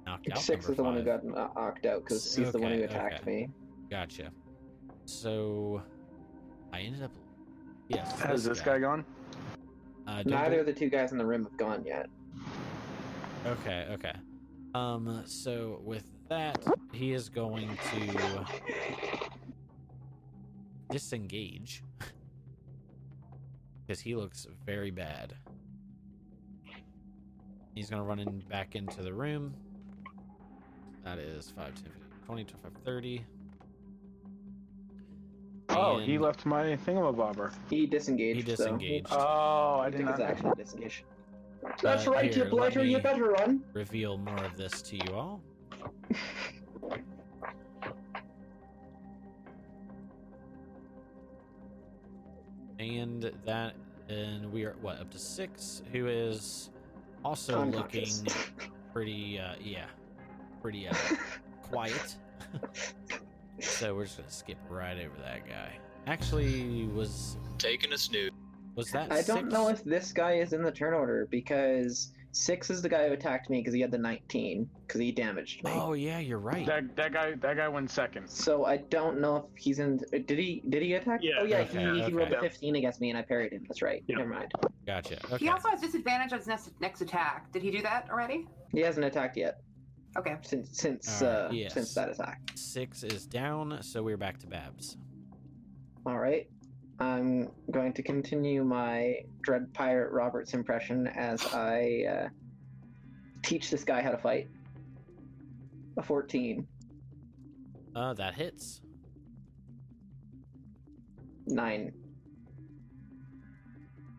knocked out Six is the one who got knocked out because S- he's the one who attacked okay. me. Gotcha. So, I ended up. Yes. Has this guy gone? Uh, Neither be- of the two guys in the room have gone yet. Okay. Okay. Um. So with that, he is going to disengage because he looks very bad. He's gonna run in back into the room. That is 5, 10, 15, 20, 25, 30. Oh, he left my thingamabobber. He disengaged. He so- disengaged. Oh, I He did took not. his action to disengage. That's Uh, right, here, you let blighter, you me- better run. Reveal more of this to you all. And that, and we are what up to six. Who is also looking Unconscious. pretty, uh, yeah, pretty uh, quiet. so we're just gonna skip right over that guy. Actually, was Taking a snooze. Was that? I don't know if this guy is in the turn order because six is the guy who attacked me because he had the 19 because he damaged me. Oh yeah, you're right. That that guy that guy went second. So I don't know if he's in. Did he? Did he attack? Yeah, Oh yeah, okay, he, he rolled okay. a 15 against me and I parried him. That's right. Yep. Never mind. Gotcha. Okay. He also has disadvantage on his next, next attack. Did he do that already? He hasn't attacked yet Okay. since since Alright, uh, yes. since that attack. Six is down, so we're back to Babs. All right. I'm going to continue my Dread Pirate Roberts impression as I uh, teach this guy how to fight. A 14. Uh, that hits. 9.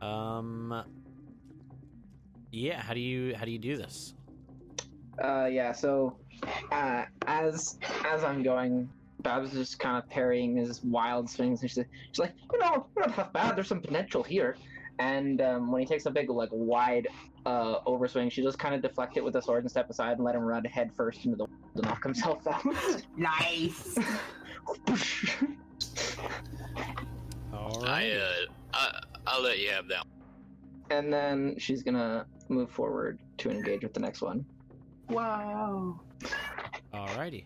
Um, Yeah. How do you how do you do this? Uh, yeah. So, uh, as as I'm going, Babs is just kind of parrying his wild swings, and she's, she's like, you know, we're not that bad. There's some potential here. And um, when he takes a big, like, wide uh, overswing, she just kind of deflect it with the sword and step aside and let him run head first into the to knock himself out. Nice. All I, uh, I, I'll let you have that. and then she's gonna move forward to engage with the next one. Whoa. Alrighty.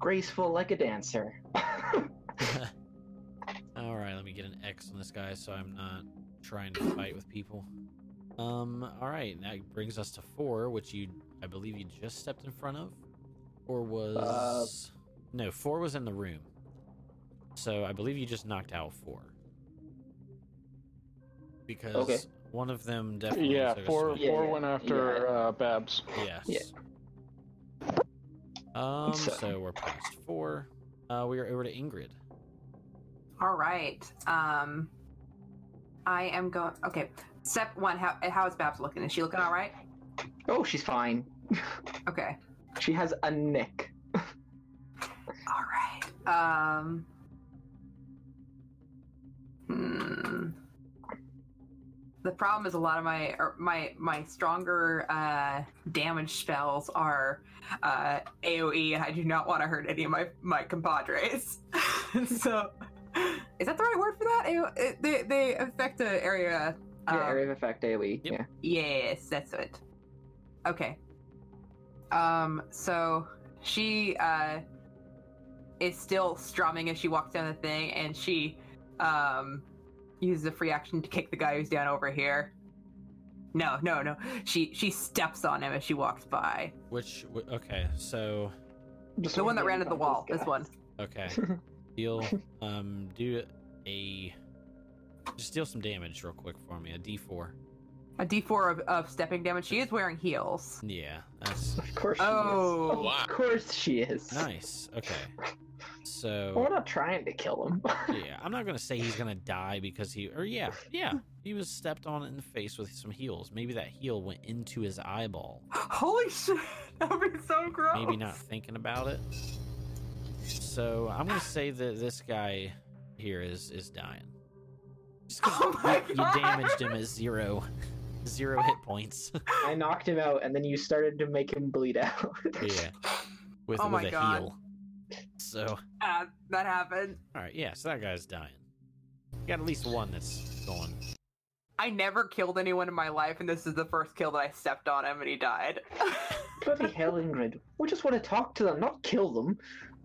Just graceful like a dancer. All right, let me get an X on this guy so I'm not trying to fight with people. Um, all right, that brings us to four, which you, I believe, you just stepped in front of, or was no four was in the room. So I believe you just knocked out four because Okay. one of them definitely. Yeah, took a four swing. Yeah, four yeah, went after yeah. uh, Babs. Yes. Yeah. Um. So- So we're past four. Uh, we are over to Ingrid. All right. Um, I am going. Okay. Step one. How how is Babs looking? Is she looking all right? Oh, she's fine. Okay. She has a nick. All right. Um. Hmm. The problem is a lot of my my my stronger uh, damage spells are uh, AOE, and I do not want to hurt any of my my compadres. so, is that the right word for that? AO, they they affect the area. Yeah, um, area of effect AoE. Yep. Yeah. Yes, that's it. Okay. Um, so she uh is still strumming as she walks down the thing and she um uses a free action to kick the guy who's down over here. No, no, no. She she steps on him as she walks by. Which okay, so Just The one that wanna ran into the wall. This guy. one. okay, deal. Um, do a just deal some damage real quick for me. A D four. A D4 of, of stepping damage. She is wearing heels. Yeah, that's Of course she Oh. is. Wow. Of course she is. nice. Okay, So we're not trying to kill him. yeah, I'm not gonna say he's gonna die because he or yeah, yeah, he was stepped on in the face with some heels. Maybe that heel went into his eyeball. Holy shit! That would be so gross. Maybe not thinking about it. So I'm gonna say that this guy here is is dying. Oh my you, God. you damaged him at zero, zero hit points. I knocked him out, and then you started to make him bleed out. yeah, with Oh with my a God. heel. So Uh, that happened. all right, yeah. So that guy's dying. You got at least one that's going. I never killed anyone in my life, and this is the first kill that I stepped on him and he died. Bloody hell, Ingrid. We just want to talk to them, not kill them.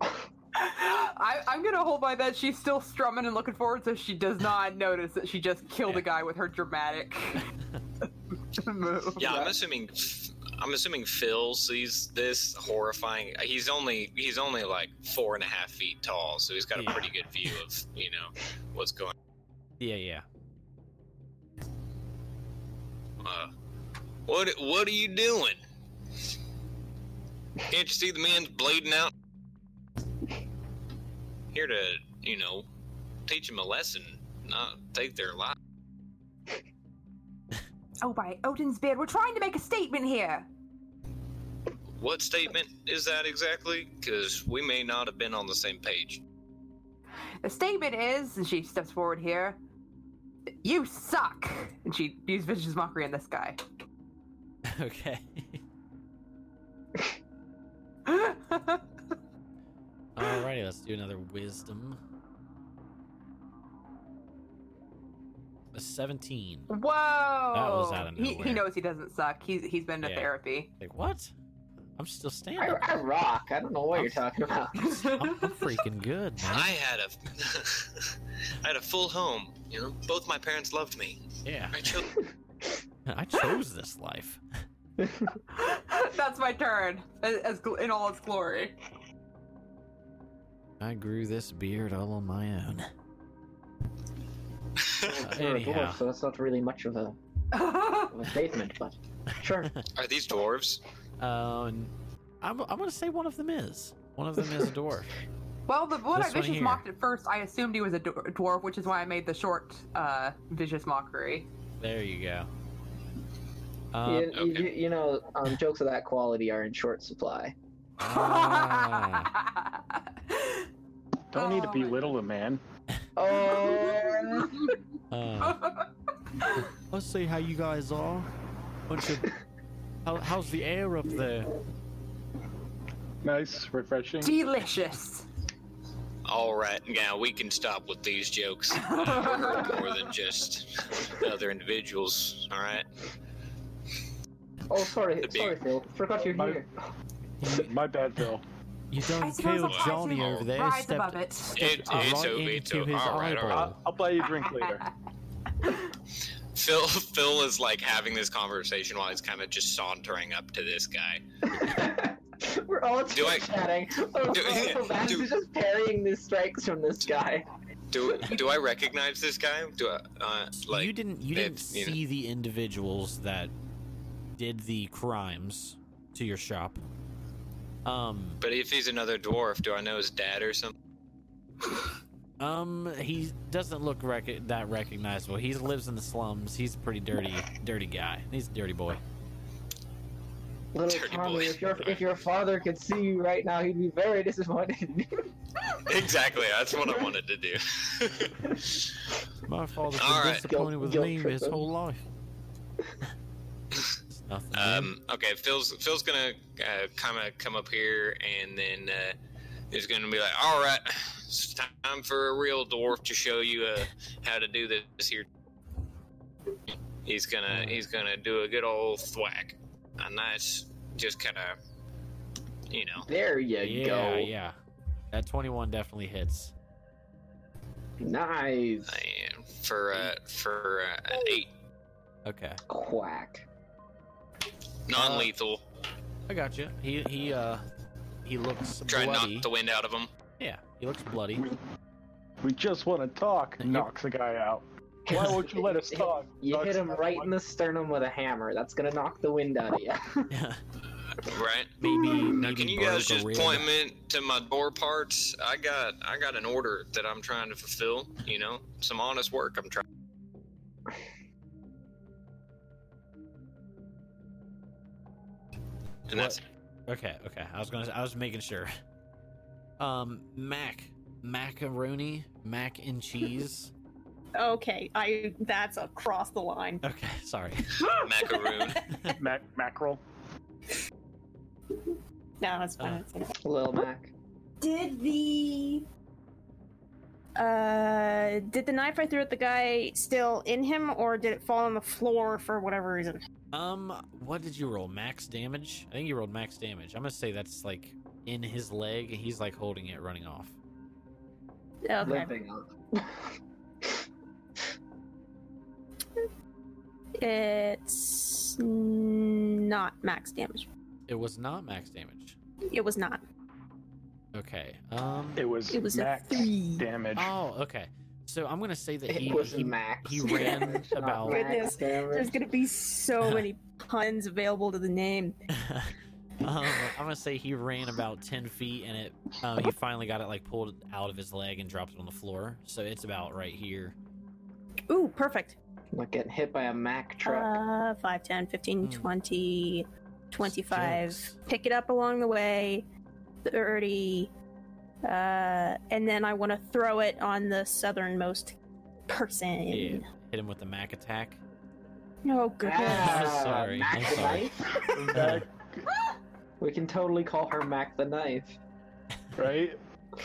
I, I'm gonna hold by that she's still strumming and looking forward, so she does not notice that she just killed Yeah. a guy with her dramatic move. Yeah, I'm assuming. I'm assuming Phil sees this horrifying. He's only he's only like four and a half feet tall, so he's got a Yeah. pretty good view of you know what's going. on. Yeah, yeah. Uh, what what are you doing? Can't you see the man's bleeding out? Here to you know teach him a lesson, not take their life. Oh, by Odin's beard, we're trying to make a statement here. What statement is that exactly? Because we may not have been on the same page. The statement is, and she steps forward here, you suck. And she uses vicious mockery on this guy. Okay. Alrighty, let's do another wisdom. A 17. Whoa! was out of he, he knows he doesn't suck. He's he's been to Yeah. therapy. Like, what? I'm still standing. I rock. I don't know what you're talking about. I'm, I'm freaking good, man. I had a, I had a full home. You know, both my parents loved me. Yeah, I chose. I chose this life. That's my turn, as, as in all its glory. I grew this beard all on my own. You're a anyhow. dwarf, so that's not really much of a, of a statement, but sure. Are these dwarves? Um, I'm, I'm gonna say one of them is. One of them is a dwarf. well, the one I This one vicious here. mocked at first, I assumed he was a dwar- dwarf, which is why I made the short uh, vicious mockery. There you go. Um, you, you- okay. you, you know, um, jokes of that quality are in short supply. ah, Don't need to Oh my- belittle a man. Oh, uh, let's see how you guys are. Bunch of. How, how's the air up there? Nice, refreshing. Delicious. All right, now we can stop with these jokes. Uh, more than just other individuals. All right. oh, sorry, big- sorry, Phil. Forgot you're My- here. My bad, Phil. You don't suppose kill I'll Johnny over there. rise Stepped, above it. stepped It- it's right okay, into his all right, eyeball. right. I'll, I'll buy you a drink later. Phil Phil is like having this conversation while he's kind of just sauntering up to this guy. We're all Do I- chatting. Oh, do- oh, Max do- is just parrying these strikes from this guy. Do do I recognize this guy? Do I uh, like you didn't. You didn't if, you know- see the individuals that did the crimes to your shop. Um. But if he's another dwarf, do I know his dad or something? Um. He doesn't look rec- that recognizable. He lives in the slums. He's a pretty dirty, dirty guy. He's a dirty boy. Little Dirty Tommy, boy. if your if your father could see you right now, he'd be very disappointed. Exactly. That's what I wanted to do. My father's been right. disappointed with Guilt me his him. whole life. It's nothing. um, okay, Phil's Phil's gonna uh, kind of come up here and then uh, he's gonna be like, "All right, it's time for a real dwarf to show you uh, how to do this here." He's gonna he's gonna do a good old thwack, a nice, just kind of, you know. there you yeah, go. yeah. That twenty-one definitely hits. Nice. And for uh, for uh, eight, Okay, Quack. Non-lethal. I got you. He he uh he looks Try and bloody. knock the wind out of him. Yeah, he looks bloody. We just want to talk. Yep. Knocks the guy out. Why won't you let us talk? You Knocks hit him right out. in the sternum with a hammer. That's gonna knock the wind out of you. yeah. Right. maybe Now, maybe can you guys just rib. point me to my door parts? I got I got an order that I'm trying to fulfill. You know, some honest work I'm trying. And that's Okay, okay. I was gonna. I was making sure. Um, mac, macaroni, mac and cheese. Okay, I that's across the line. Okay, sorry. macaroon. Mac- mackerel. No, it's fine. Uh. it's fine. Lil Mac. Did the uh did the knife I threw at the guy still in him, or did it fall on the floor for whatever reason? Um, what did you roll? Max damage? I think you rolled max damage. I'm gonna say that's like in his leg. and He's like holding it, running off. Okay. Limping up. It's not max damage. It was not max damage. It was not. Okay. Um. It was, It was max a three. damage. Oh, okay. So I'm gonna say that he he, Max. he ran about- Goodness. There's gonna be so many puns available to the name. um, I'm gonna say he ran about ten feet, and it um, he finally got it like pulled out of his leg and dropped it on the floor. So it's about right here. Ooh, perfect. Like getting hit by a Mack truck. Uh, 5, 10, 15, Hmm. 20, 25. Jokes. Pick it up along the way. 30. Uh, and then I want to throw it on the southernmost person. Yeah. Hit him with the Mac attack. Oh, goodness. Ah, sorry, Mac I'm the sorry. knife. We can totally call her Mac the knife. right?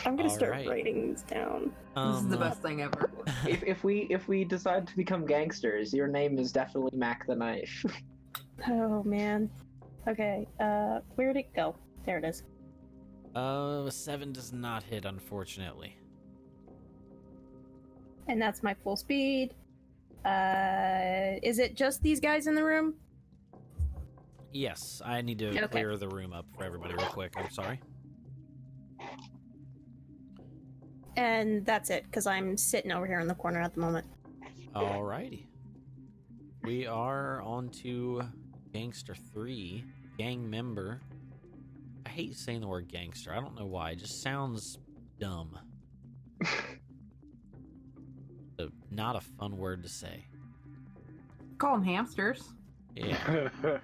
I'm going to start Alright. writing these down. This is the Um, best thing ever. If, if we if we decide to become gangsters, your name is definitely Mac the knife. Oh, man. Okay, uh, where'd it go? There it is. Uh, seven does not hit, unfortunately. And that's my full speed. Uh, is it just these guys in the room? Yes, I need to Okay. clear the room up for everybody real quick. I'm sorry. And that's it, because I'm sitting over here in the corner at the moment. Alrighty. We are on to Gangster 3, Gang Member. I hate saying the word gangster. I don't know why. It just sounds dumb. Uh, Not a fun word to say. Call them hamsters. Yeah.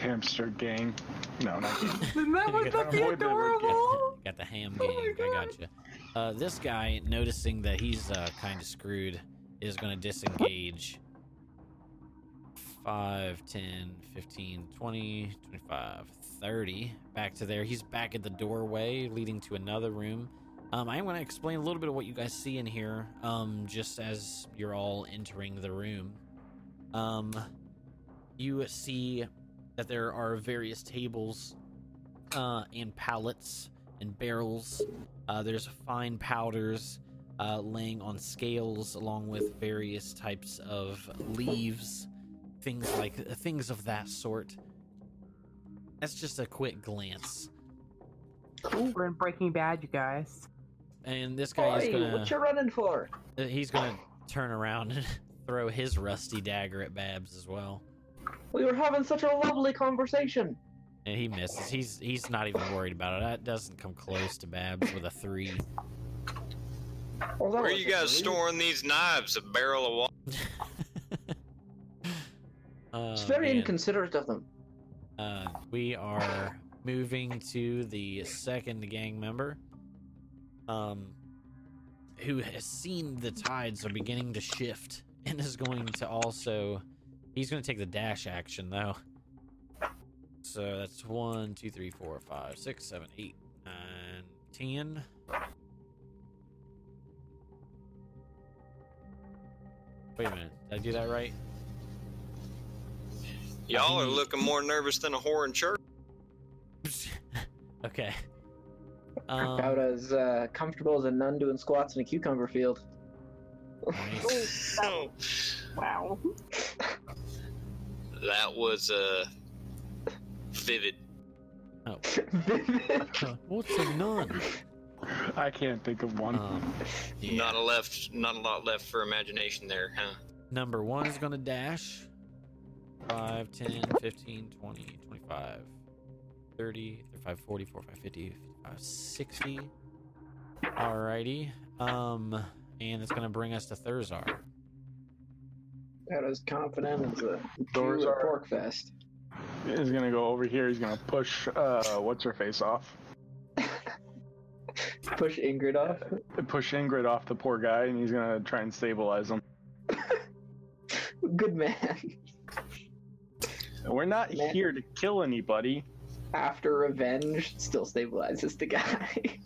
Hamster gang. No, not gang. Isn't that would not be Avoid that word, adorable? Got the ham Oh gang. my I got you. Uh, this guy, noticing that he's uh, kind of screwed, is going to disengage. 5, 10, 15, 20, 25, 30. Back to there. He's back at the doorway leading to another room. Um, I'm going to explain a little bit of what you guys see in here um, just as you're all entering the room. Um, you see that there are various tables uh, and pallets and barrels. Uh, there's fine powders uh, laying on scales, along with various types of leaves, things like things of that sort. That's just a quick glance, We're in Breaking Bad, you guys. and this guy is gonna what you running for? uh, he's gonna turn around and throw his rusty dagger at Babs as well, We were having such a lovely conversation. and he misses. He's he's not even worried about it. That doesn't come close to Babs with a three. Well, Where was you guys just- storing these knives? A barrel of water? Oh, It's very man. inconsiderate of them. Uh, we are moving to the second gang member, um, who has seen the tides are beginning to shift and is going to also. He's going to take the dash action though. So that's one, two, three, four, five, six, seven, eight, nine, ten. Wait a minute, did I do that right? Y'all are looking more nervous than a whore in church. okay. Um, About as uh, comfortable as a nun doing squats in a cucumber field. nice. Oh, Wow. that was uh, vivid. Uh, What's a nun? I can't think of one. Um, yeah. Not a left, not a lot left for imagination there, huh? Number one is going to dash. 5, 10, 15, 20, 25, 30, 35, 40, 45, 50, 55, 60. Alrighty. Um, and it's going to bring us to Thurzar. About as confident as a Doors are- pork fest. He's gonna go over here. He's gonna push uh, what's her face off. Push Ingrid off. Push Ingrid off the poor guy, and he's gonna try and stabilize him. Good man. We're not Man. here to kill anybody. After revenge, still stabilizes the guy.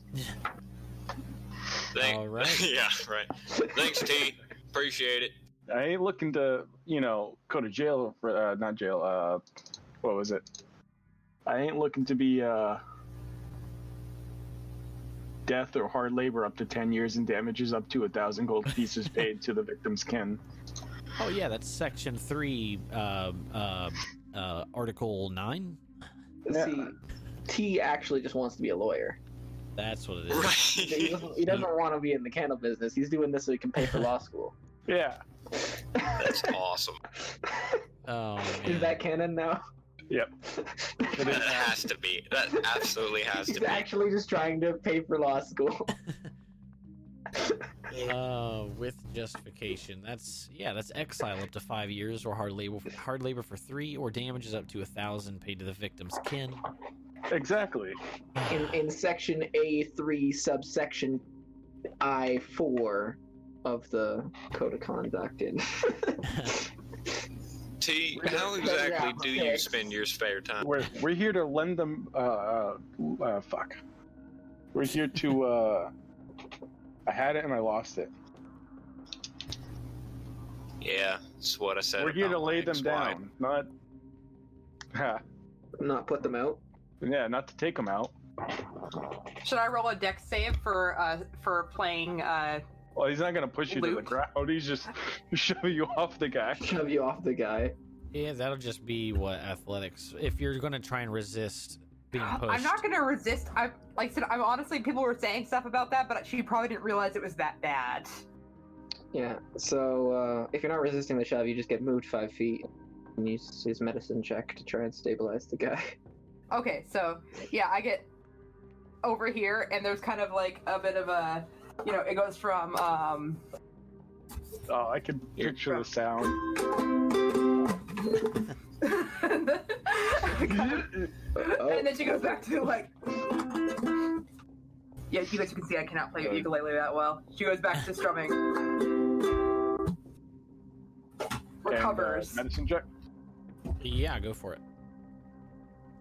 Thank- All right. yeah, right. Thanks, T. Appreciate it. I ain't looking to, you know, go to jail for uh, not jail. Uh, what was it? I ain't looking to be uh, death or hard labor up to ten years and damages up to a thousand gold pieces paid to the victim's kin. Oh, yeah, that's section 3, uh, uh, uh, article 9. See, T actually just wants to be a lawyer. That's what it is. He doesn't, he doesn't want to be in the candle business. He's doing this so he can pay for law school. Yeah, That's awesome. Oh, man. Is that canon now? yep. That has to be. That absolutely has He's to be. actually just trying to pay for law school. Uh, with justification. That's yeah, that's exile up to five years, or hard labor hard labor for three, or damages up to a thousand paid to the victim's kin. Exactly. in, in section A3, subsection I4 of the Code of Conduct. In T, how exactly do you spend your spare time? We're we're here to lend them. Uh, uh, uh fuck. We're here to. uh I had it and I lost it. Yeah, that's what I said. We're here to lay them ex-wife. down, not. Ha. not put them out. Yeah, not to take them out. Should I roll a dex save for uh for playing uh Well, he's not gonna push you to the Luke? ground. He's just shoving you off the guy. Shove you off the guy. yeah, that'll just be what athletics. If you're gonna try and resist being pushed, I'm not gonna resist. I like I said, I'm honestly people were saying stuff about that, but she probably didn't realize it was that bad. Yeah, so uh, if you're not resisting the shove, you just get moved five feet and use his medicine check to try and stabilize the guy. Okay, so yeah, I get over here, and there's kind of like a bit of a, you know, it goes from um Oh, I can Here. picture the sound. and, then, and then she goes back to like. Yeah, you guys can see I cannot play ukulele that well. She goes back to strumming. And, uh, Recovers. medicine check. Yeah, go for it.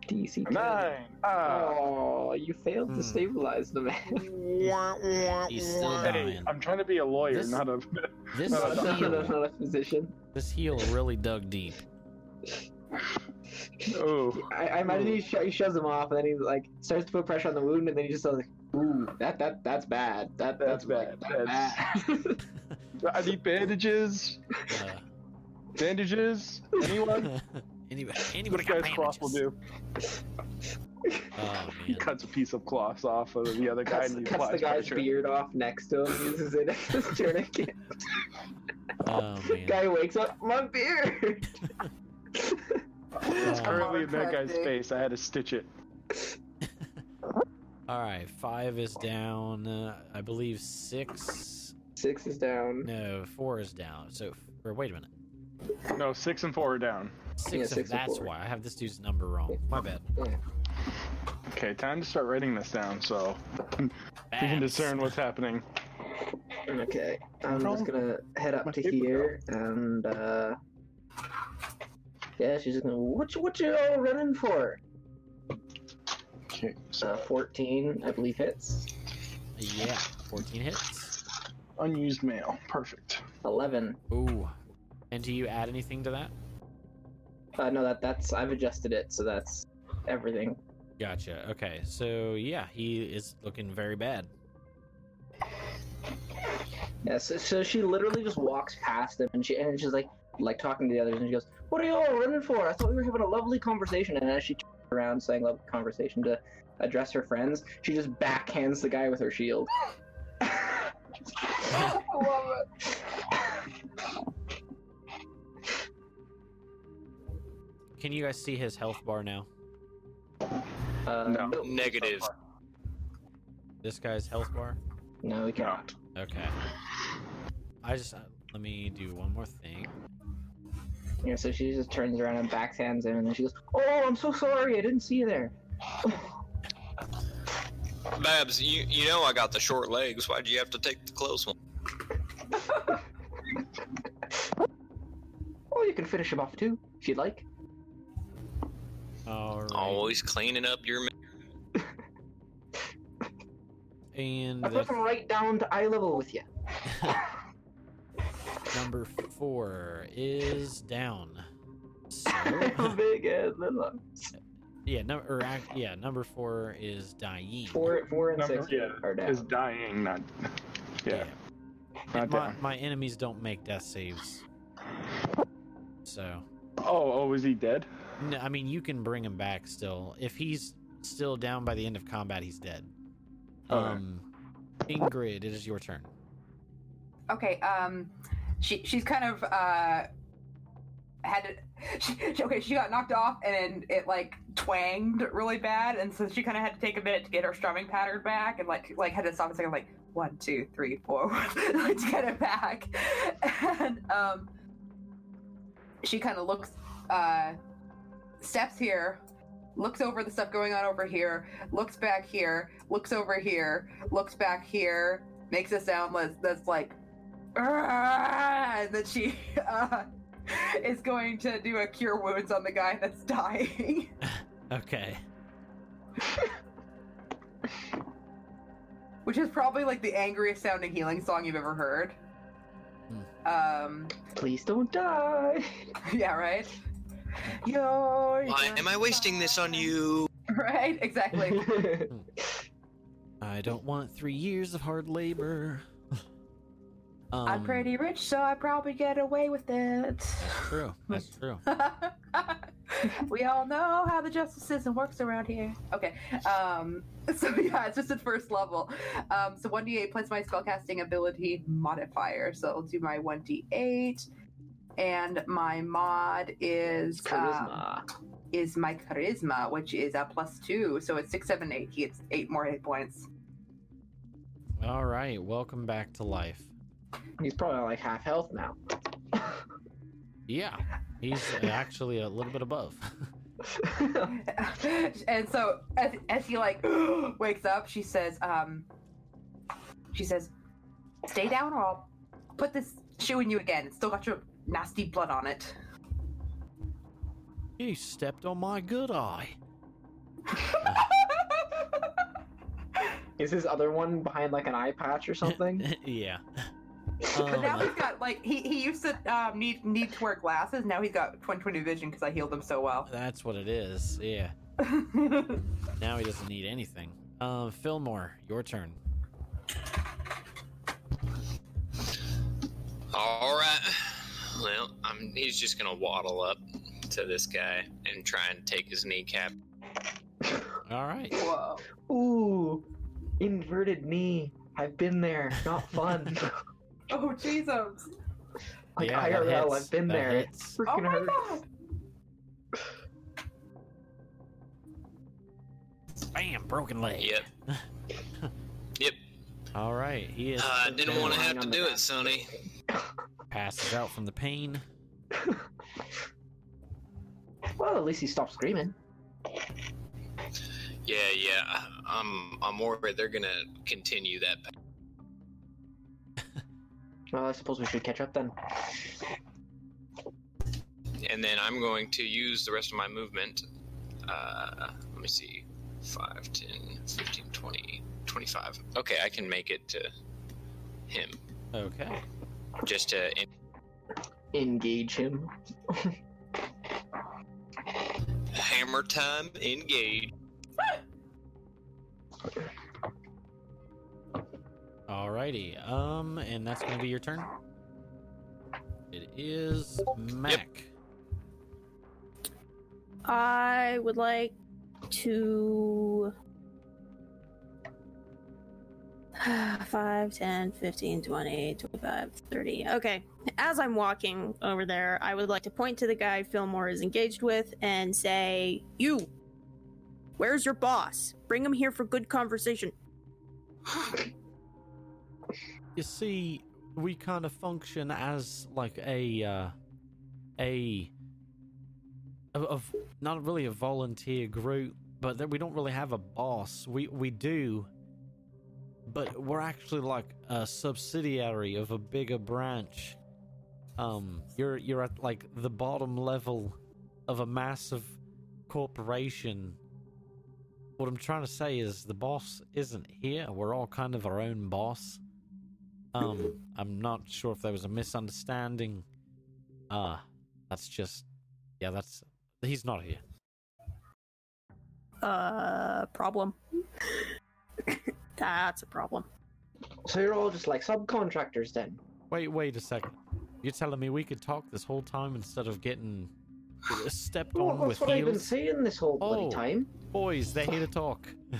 DC. Nine. Oh, you failed Hmm. to stabilize the man. He's still Hey. I'm trying to be a lawyer, This- not a. This No, no, not, not, heal, not a physician. this heal really dug deep. Oh. I, I imagine he, sho- he shoves him off, and then he like starts to put pressure on the wound, and then he just goes like, "Ooh, that that that's bad. That That's like, bad. bad." I need bandages. Uh, Bandages. Anyone? anybody, anybody this got guy's cloth will bandages? do. Oh He man. cuts a piece of cloth off of the other guy cuts, and he cuts the applies guy's pressure. beard off next to him, uses it as a tourniquet. Oh man. Guy wakes up, my beard. It's currently in that guy's face. I had to stitch it. All right, five is down. Uh, I believe six. Six is down. No, four is down. So, or wait a minute. No, six and four are down. Six. Yeah, of- six and that's four. why I have this dude's number wrong. My bad. Okay, time to start writing this down so we can discern what's happening. Okay, I'm just gonna head up to here and uh yeah, she's just gonna what you what you all running for? Okay, so Uh, 14, I believe hits. Yeah, fourteen hits. unused mail. Perfect. 11. Ooh. And do you add anything to that? Uh, no, that that's I've adjusted it, so that's everything. Gotcha. Okay, so yeah, he is looking very bad. Yeah, so, so she literally just walks past him and she and she's like like talking to the others and she goes, "What are you all running for? I thought we were having a lovely conversation." And as she turns around saying lovely conversation to address her friends, she just backhands the guy with her shield. I love it. Can you guys see his health bar now? Uh, No. no, Negative. This guy's health bar. no, we cannot. Okay. I just uh, let me do one more thing. Yeah, so she just turns around and backhands him, and then she goes, "Oh, I'm so sorry, I didn't see you there." Babs, you you know I got the short legs. Why'd you have to take the close one? oh, you can finish him off too, if you'd like. All right. Always cleaning up your. ma- And I put the him right down to eye level with you. number four is down. So, Big ass little. yeah, no, or yeah, number four is dying. Four, four and Number- six yeah, are down. Is dying, not. Yeah, not my, down. my enemies don't make death saves. So, Oh, oh, is he dead? no, I mean, you can bring him back still. If he's still down by the end of combat, he's dead. Okay. Um, Ingrid, it is your turn. Okay, um, she she's kind of uh had to. She, okay, she got knocked off and it like twanged really bad, and so she kind of had to take a minute to get her strumming pattern back, and like like had to stop a second, like one, two, three, four, like to get it back, and um, she kind of looks, uh, steps here, looks over the stuff going on over here, looks back here, looks over here, looks back here, makes a sound that's, that's like, "Ah," and then she uh, is going to do a cure wounds on the guy that's dying. Okay. Which is probably like the angriest sounding healing song you've ever heard. Um, Please don't die. yeah, right? You're Why am I wasting this on you? Right, exactly. I don't want three years of hard labor. Um, I'm pretty rich, so I probably get away with it. That's true. That's true. we all know how the justice system works around here. Okay, um, so yeah, it's just at first level. Um, so 1d8 plus my spellcasting ability modifier. So I'll do my 1d8, and my mod is um, Charisma. is my charisma, which is a plus two. So it's six, seven, eight. He gets eight more hit points. All right. Welcome back to life. He's probably like half health now. Yeah, he's actually a little bit above. and so as, as he like wakes up, she says, um, she says, "Stay down, or I'll put this shoe in you again. It's still got your nasty blood on it." you stepped on my good eye. Is his other one behind like an eye patch or something? yeah. But now Um, he's got like he, he used to um, need need to wear glasses. Now he's got 20/20 vision because I healed him so well. that's what it is. Yeah. Now he doesn't need anything. Uh, Fillmore, your turn. All right. Well, I'm. He's just gonna waddle up to this guy and try and take his kneecap. All right. Whoa! Ooh, inverted knee. I've been there. Not fun. Oh Jesus! like Yeah, that IRL, hits. I've been That there. It hits. Oh freaking my hurts. God! Bam, broken leg. Yep. Yep. All right. He is Uh, I didn't want to have to on the do it. Sonny. passes out from the pain. Well, at least he stopped screaming. Yeah, yeah. I'm. I'm worried they're gonna continue that. Well, I suppose we should catch up then. And then I'm going to use the rest of my movement. Uh, let me see. 5, 10, 15, 20, 25. Okay, I can make it to him. Okay. Just to. Engage him. Hammer time, engage. Alrighty. Um, and that's gonna be your turn. It is Mac. I would like to. 5, 10, 15, 20, 25, 30. Okay. As I'm walking over there, I would like to point to the guy Fillmore is engaged with and say, You! Where's your boss? Bring him here for good conversation. You see, we kind of function as like a uh, a of, not really a volunteer group, but that we don't really have a boss. We we do, but we're actually like a subsidiary of a bigger branch. Um, you're you're at like the bottom level of a massive corporation. What I'm trying to say is the boss isn't here. We're all kind of our own boss. Um, I'm not sure if there was a misunderstanding. Uh, that's just, yeah, that's, he's not here. Uh, problem. That's a problem. So you're all just like subcontractors then? Wait, wait a second. You're telling me we could talk this whole time instead of getting stepped Well, on that's with what I've been saying this whole bloody Oh. time. Boys, they're here to talk.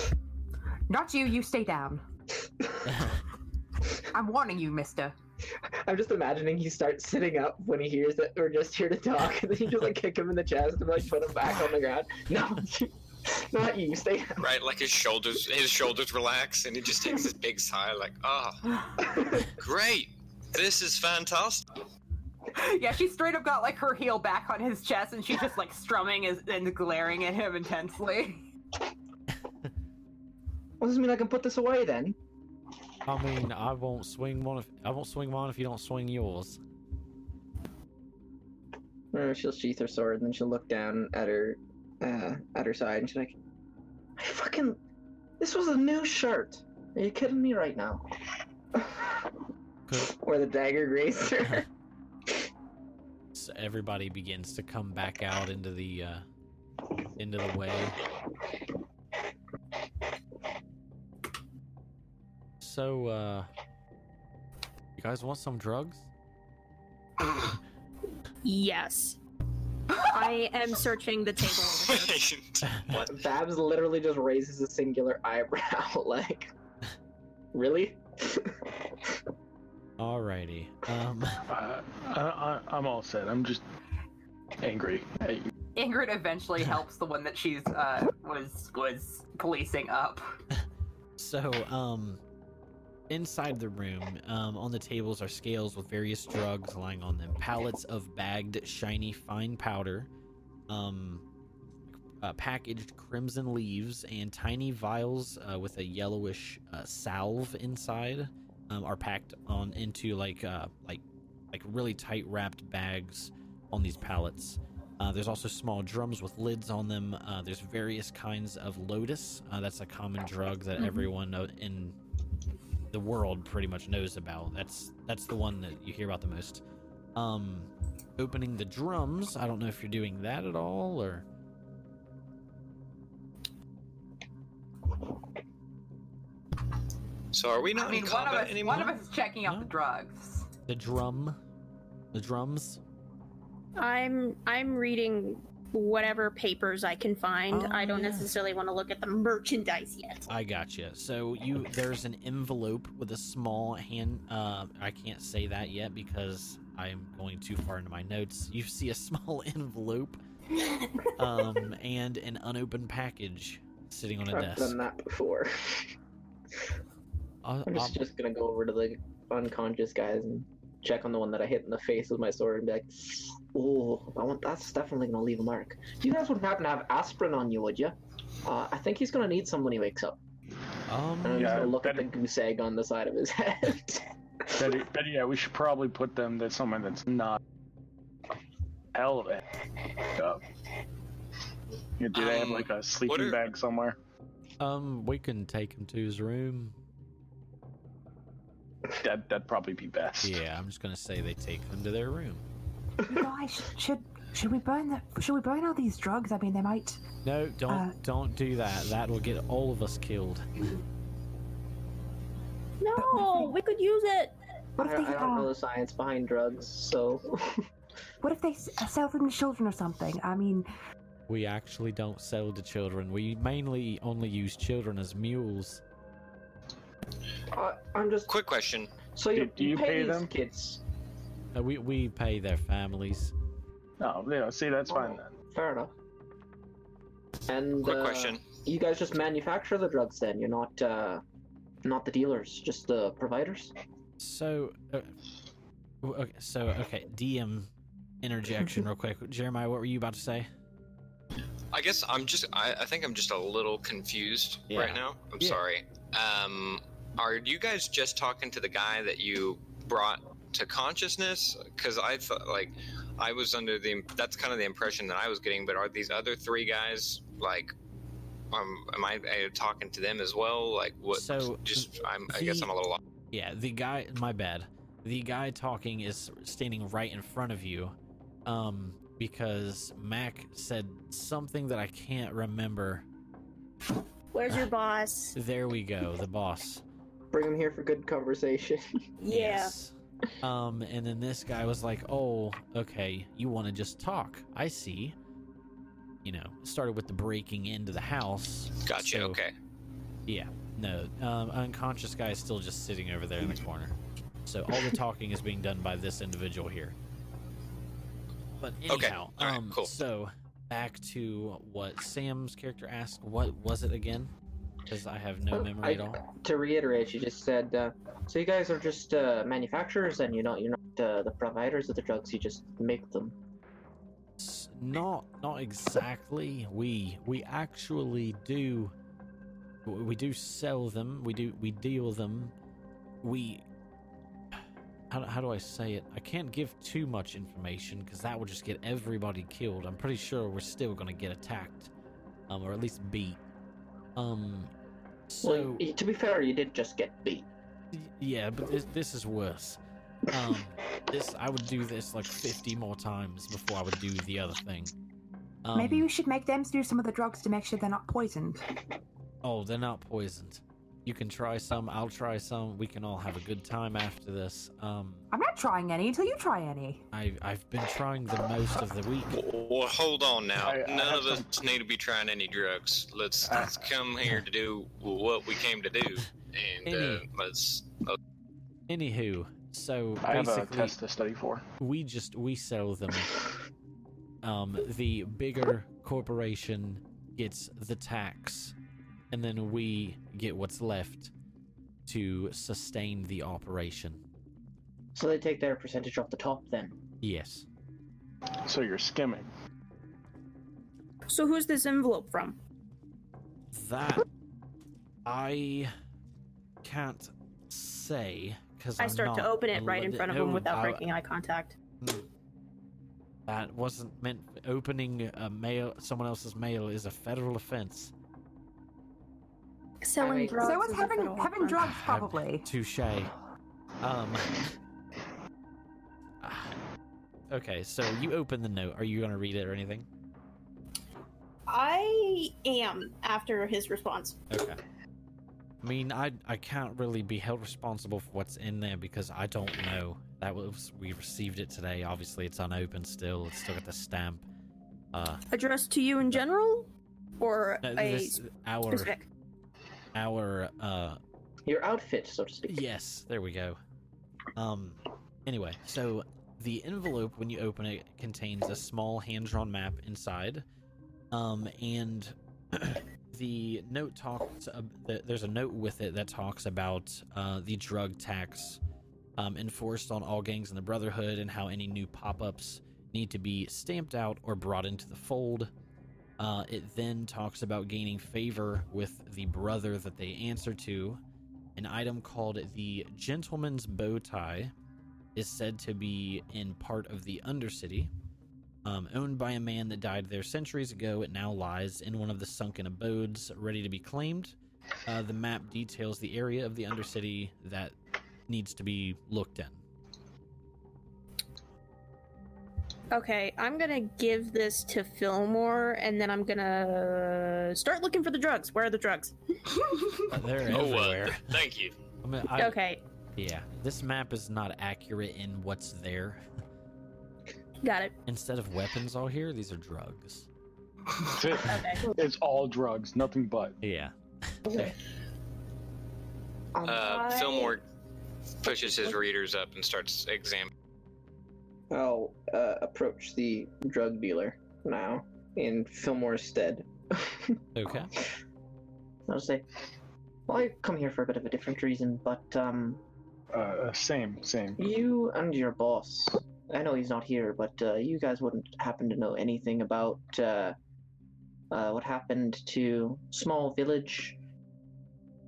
Not you. You stay down. I'm warning you, Mister. I'm just imagining he starts sitting up when he hears that we're just here to talk, and then you just like kick him in the chest and like put him back on the ground. No, not you. Stay down. Right, like his shoulders, his shoulders relax, and he just takes this big sigh, like, "Oh, great! This is fantastic." yeah, she straight up got like her heel back on his chest, and she's just like strumming and glaring at him intensely. Well, does this mean I can put this away then? I mean, I won't swing one if I won't swing mine if you don't swing yours. She'll sheath her sword, and then she'll look down at her, uh, at her side, and she's like, "I fucking, this was a new shirt. Are you kidding me right now?" Could- Where the dagger grazed her. So everybody begins to come back out into the uh into the way. So uh you guys want some drugs? Yes. I am searching the table over here. Wait, what? Babs literally just raises a singular eyebrow, like, really? Alrighty. Um Uh, I, I, I'm all set. I'm just angry at you. Ingrid eventually helps the one that she's uh was was policing up. so um inside the room, um, on the tables are scales with various drugs lying on them, pallets of bagged, shiny, fine powder, um, uh, packaged crimson leaves, and tiny vials uh, with a yellowish uh, salve inside um, are packed on into like uh, like like really tight wrapped bags on these pallets. Uh, there's also small drums with lids on them. Uh, there's various kinds of lotus. Uh, that's a common drug that Mhm. everyone in the world pretty much knows about. That's that's the one that you hear about the most. Um, opening the drums. I don't know if you're doing that at all or. So are we not I mean, in one of combat us, anymore? one of us is checking out No. the drugs. The drum, the drums. I'm I'm reading whatever papers I can find. Oh, I don't yeah. necessarily want to look at the merchandise yet. I gotcha. So you there's an envelope with a small hand. Uh, I can't say that yet because I'm going too far into my notes. You see a small envelope, um, and an unopened package sitting on a I've desk. done that before. I'll- I'm just, just gonna go over to the unconscious guys and check on the one that I hit in the face with my sword and be like, "Oh, I want that's definitely gonna leave a mark." You guys wouldn't happen to have aspirin on you, would you? Uh, I think he's gonna need some when he wakes up. And I'm um, just Yeah, gonna look better- at the goose egg on the side of his head. Better, better yeah, we should probably put them to someone that's not hell of a up. Yeah, do they have Um, like a sleeping are- bag somewhere? um, we can take him to his room. That that'd probably be best. Yeah, I'm just gonna say they take them to their room. You guys, should should we burn the should we burn all these drugs? I mean, they might. No, don't Uh, don't do that. That will get all of us killed. No, we could use it. What I, if I they don't know uh, the science behind drugs, so what if they uh, sell them to children or something? I mean, We actually don't sell to children. We mainly only use children as mules. I, I'm just. Quick question. So you, Do- do you pay these them? kids? Uh, we we pay their families. No, yeah, see that's fine then. Fair enough. And Quick uh, question. You guys just manufacture the drugs then? You're not uh, not the dealers, just the providers. So, uh, okay, so okay, DM interjection real quick. Jeremiah, what were you about to say? I guess I'm just. I, I think I'm just a little confused Yeah. right now. I'm Yeah. sorry. Um, are you guys just talking to the guy that you brought to consciousness? Because I thought, like, I was under the. That's kind of the impression that I was getting. But are these other three guys like? Um, am I uh, talking to them as well? Like, what? So, just, I'm. I guess I'm a little. Yeah, the guy. My bad. The guy talking is standing right in front of you, um, because Mac said something that I can't remember. Where's your boss? There we go, the boss. Bring him here for good conversation. Yeah. Yes. Um, and then this guy was like, "Oh, okay, you want to just talk? I see." You know, started with the breaking into the house. Gotcha. So, okay. Yeah, no, um, unconscious guy is still just sitting over there in the corner. So all the talking is being done by this individual here. But Okay, anyhow, all right, um, cool. so back to what Sam's character asked. What was it again? Because I have no Uh, memory I- at all. to reiterate, she just said, uh, "So you guys are just uh, manufacturers, and you're not you're not uh, the providers of the drugs. You just make them." Not, not exactly. We we actually do. We do sell them. We do we deal them. We. How, how do I say it? I can't give too much information because that would just get everybody killed. I'm pretty sure we're still gonna get attacked, um, or at least beat. Um, so well, to be fair, you did just get beat. Yeah, but this, this is worse. Um, this I would do this like fifty more times before I would do the other thing. Um, maybe we should make them do some of the drugs to make sure they're not poisoned. Oh, they're not poisoned. You can try some. I'll try some. We can all have a good time after this. Um, I'm not trying any until you try any. I I've been trying the most of the week. Well, hold on now. I- I None have of us some- need to be trying any drugs. Let's I- let's come here to do what we came to do, and uh, Any- let's. Anywho, so I have a test to study for. we just we sell them. Um, the bigger corporation gets the tax, and then we get what's left to sustain the operation. So they take their percentage off the top then. Yes. So you're skimming. So who's this envelope from? That I can't say because I start to open it right in front of oh, him without oh. breaking eye contact. Hmm. That wasn't meant. Opening a mail, someone else's mail, is a federal offense. Selling mean- drugs. so was having having offense. drugs probably. Touche. Um. okay, so you open the note. Are you gonna read it or anything? I am after his response. Okay. I mean, I I can't really be held responsible for what's in there because I don't know. That was we received it today. Obviously, it's unopened still. It's still got the stamp. Uh, Addressed to you in general, or no, a our specific? Our uh Your outfit, so to speak. Yes, there we go. Um, anyway, so the envelope, when you open it, contains a small hand-drawn map inside. Um, and the note talks. Uh, there's a note with it that talks about uh, the drug tax um, enforced on all gangs in the Brotherhood, and how any new pop-ups need to be stamped out or brought into the fold. Uh, it then talks about gaining favor with the brother that they answer to, an item called the Gentleman's Bow Tie is said to be in part of the Undercity. Um, owned by a man that died there centuries ago, it now lies in one of the sunken abodes ready to be claimed. Uh, the map details the area of the Undercity that needs to be looked in. Okay, I'm gonna give this to Fillmore, and then I'm gonna start looking for the drugs. Where are the drugs? Uh, they're Oh, everywhere. uh, thank you. I mean, I, Okay, Yeah, this map is not accurate in what's there. got it. Instead of weapons all here, these are drugs. Okay. It's all drugs, nothing but. Yeah. Um, Uh, Fillmore pushes his readers up and starts examining. I'll uh, approach the drug dealer now in Fillmore's stead. Okay. I'll say, well, I come here for a bit of a different reason, but um, Uh, same, same. you and your boss, I know he's not here, but uh, you guys wouldn't happen to know anything about uh, uh, what happened to small village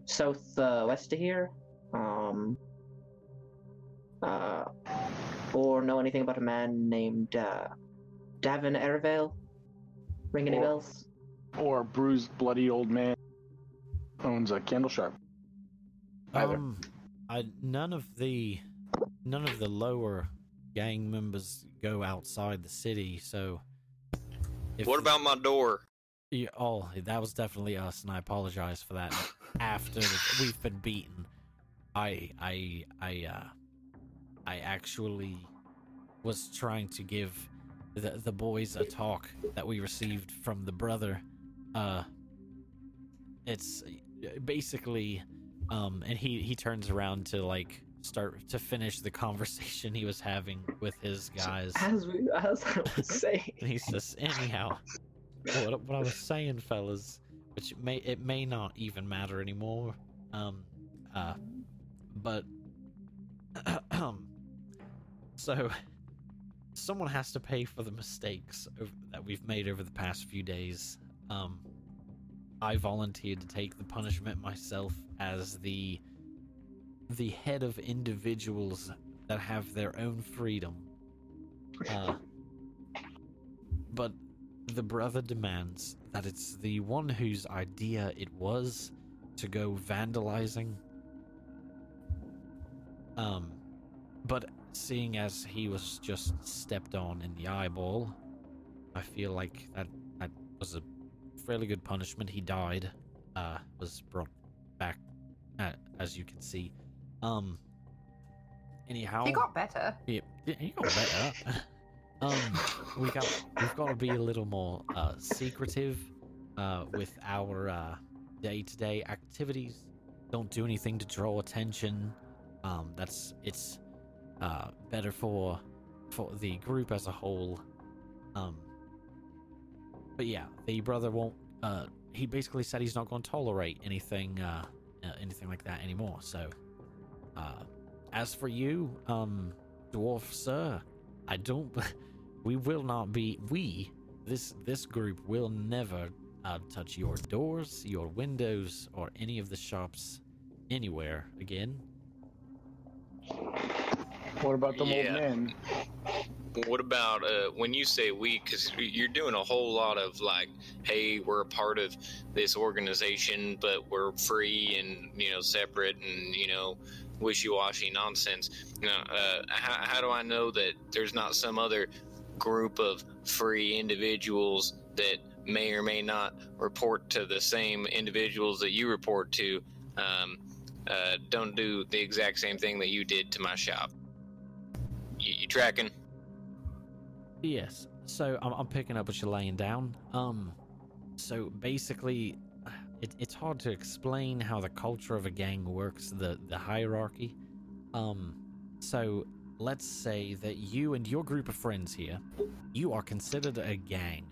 south uh, west of here, um, uh, or know anything about a man named uh, Davin Ervale? Ring any Or- bells? Or bruised, bloody old man owns a candle shop. Either. Um, I none of the none of the lower gang members go outside the city, so. If What about my door? Yeah, oh, that was definitely us, and I apologize for that. After we've been beaten, I, I, I, uh, I actually was trying to give the the boys a talk that we received from the brother. Uh, it's basically, um, and he he turns around to like start to finish the conversation he was having with his guys. As we, as I was saying, And he says, anyhow, what, what I was saying, fellas, which may it may not even matter anymore. Um, uh, but um, so someone has to pay for the mistakes of, that we've made over the past few days. Um, I volunteered to take the punishment myself as the the head of individuals that have their own freedom. Uh, but the brother demands that it's the one whose idea it was to go vandalizing. Um, but seeing as he was just stepped on in the eyeball, I feel like that that was a fairly good punishment. He died, uh, was brought back, uh, as you can see. Um. Anyhow, He got better. yeah, he got better. um, we got we've got to be a little more uh, secretive uh, with our uh, day-to-day activities. Don't do anything to draw attention. Um, that's it's uh, better for for the group as a whole. Um, but yeah, the brother won't. Uh, he basically said he's not going to tolerate anything uh, uh, anything like that anymore. So, uh, as for you, um, dwarf sir, I don't. We will not be. We this this group will never uh, touch your doors, your windows, or any of the shops anywhere again. What about the Yeah. old man? What about uh, when you say we? Because you're doing a whole lot of like, hey, we're a part of this organization, but we're free and you know separate and you know wishy-washy nonsense. You know, uh, how, how do I know that there's not some other group of free individuals that may or may not report to the same individuals that you report to? Um, uh, don't do the exact same thing that you did to my shop. You, you tracking? Yes. So I'm, I'm picking up what you're laying down. Um, so basically, it, it's hard to explain how the culture of a gang works, the the hierarchy. Um, so let's say that you and your group of friends here, you are considered a gang.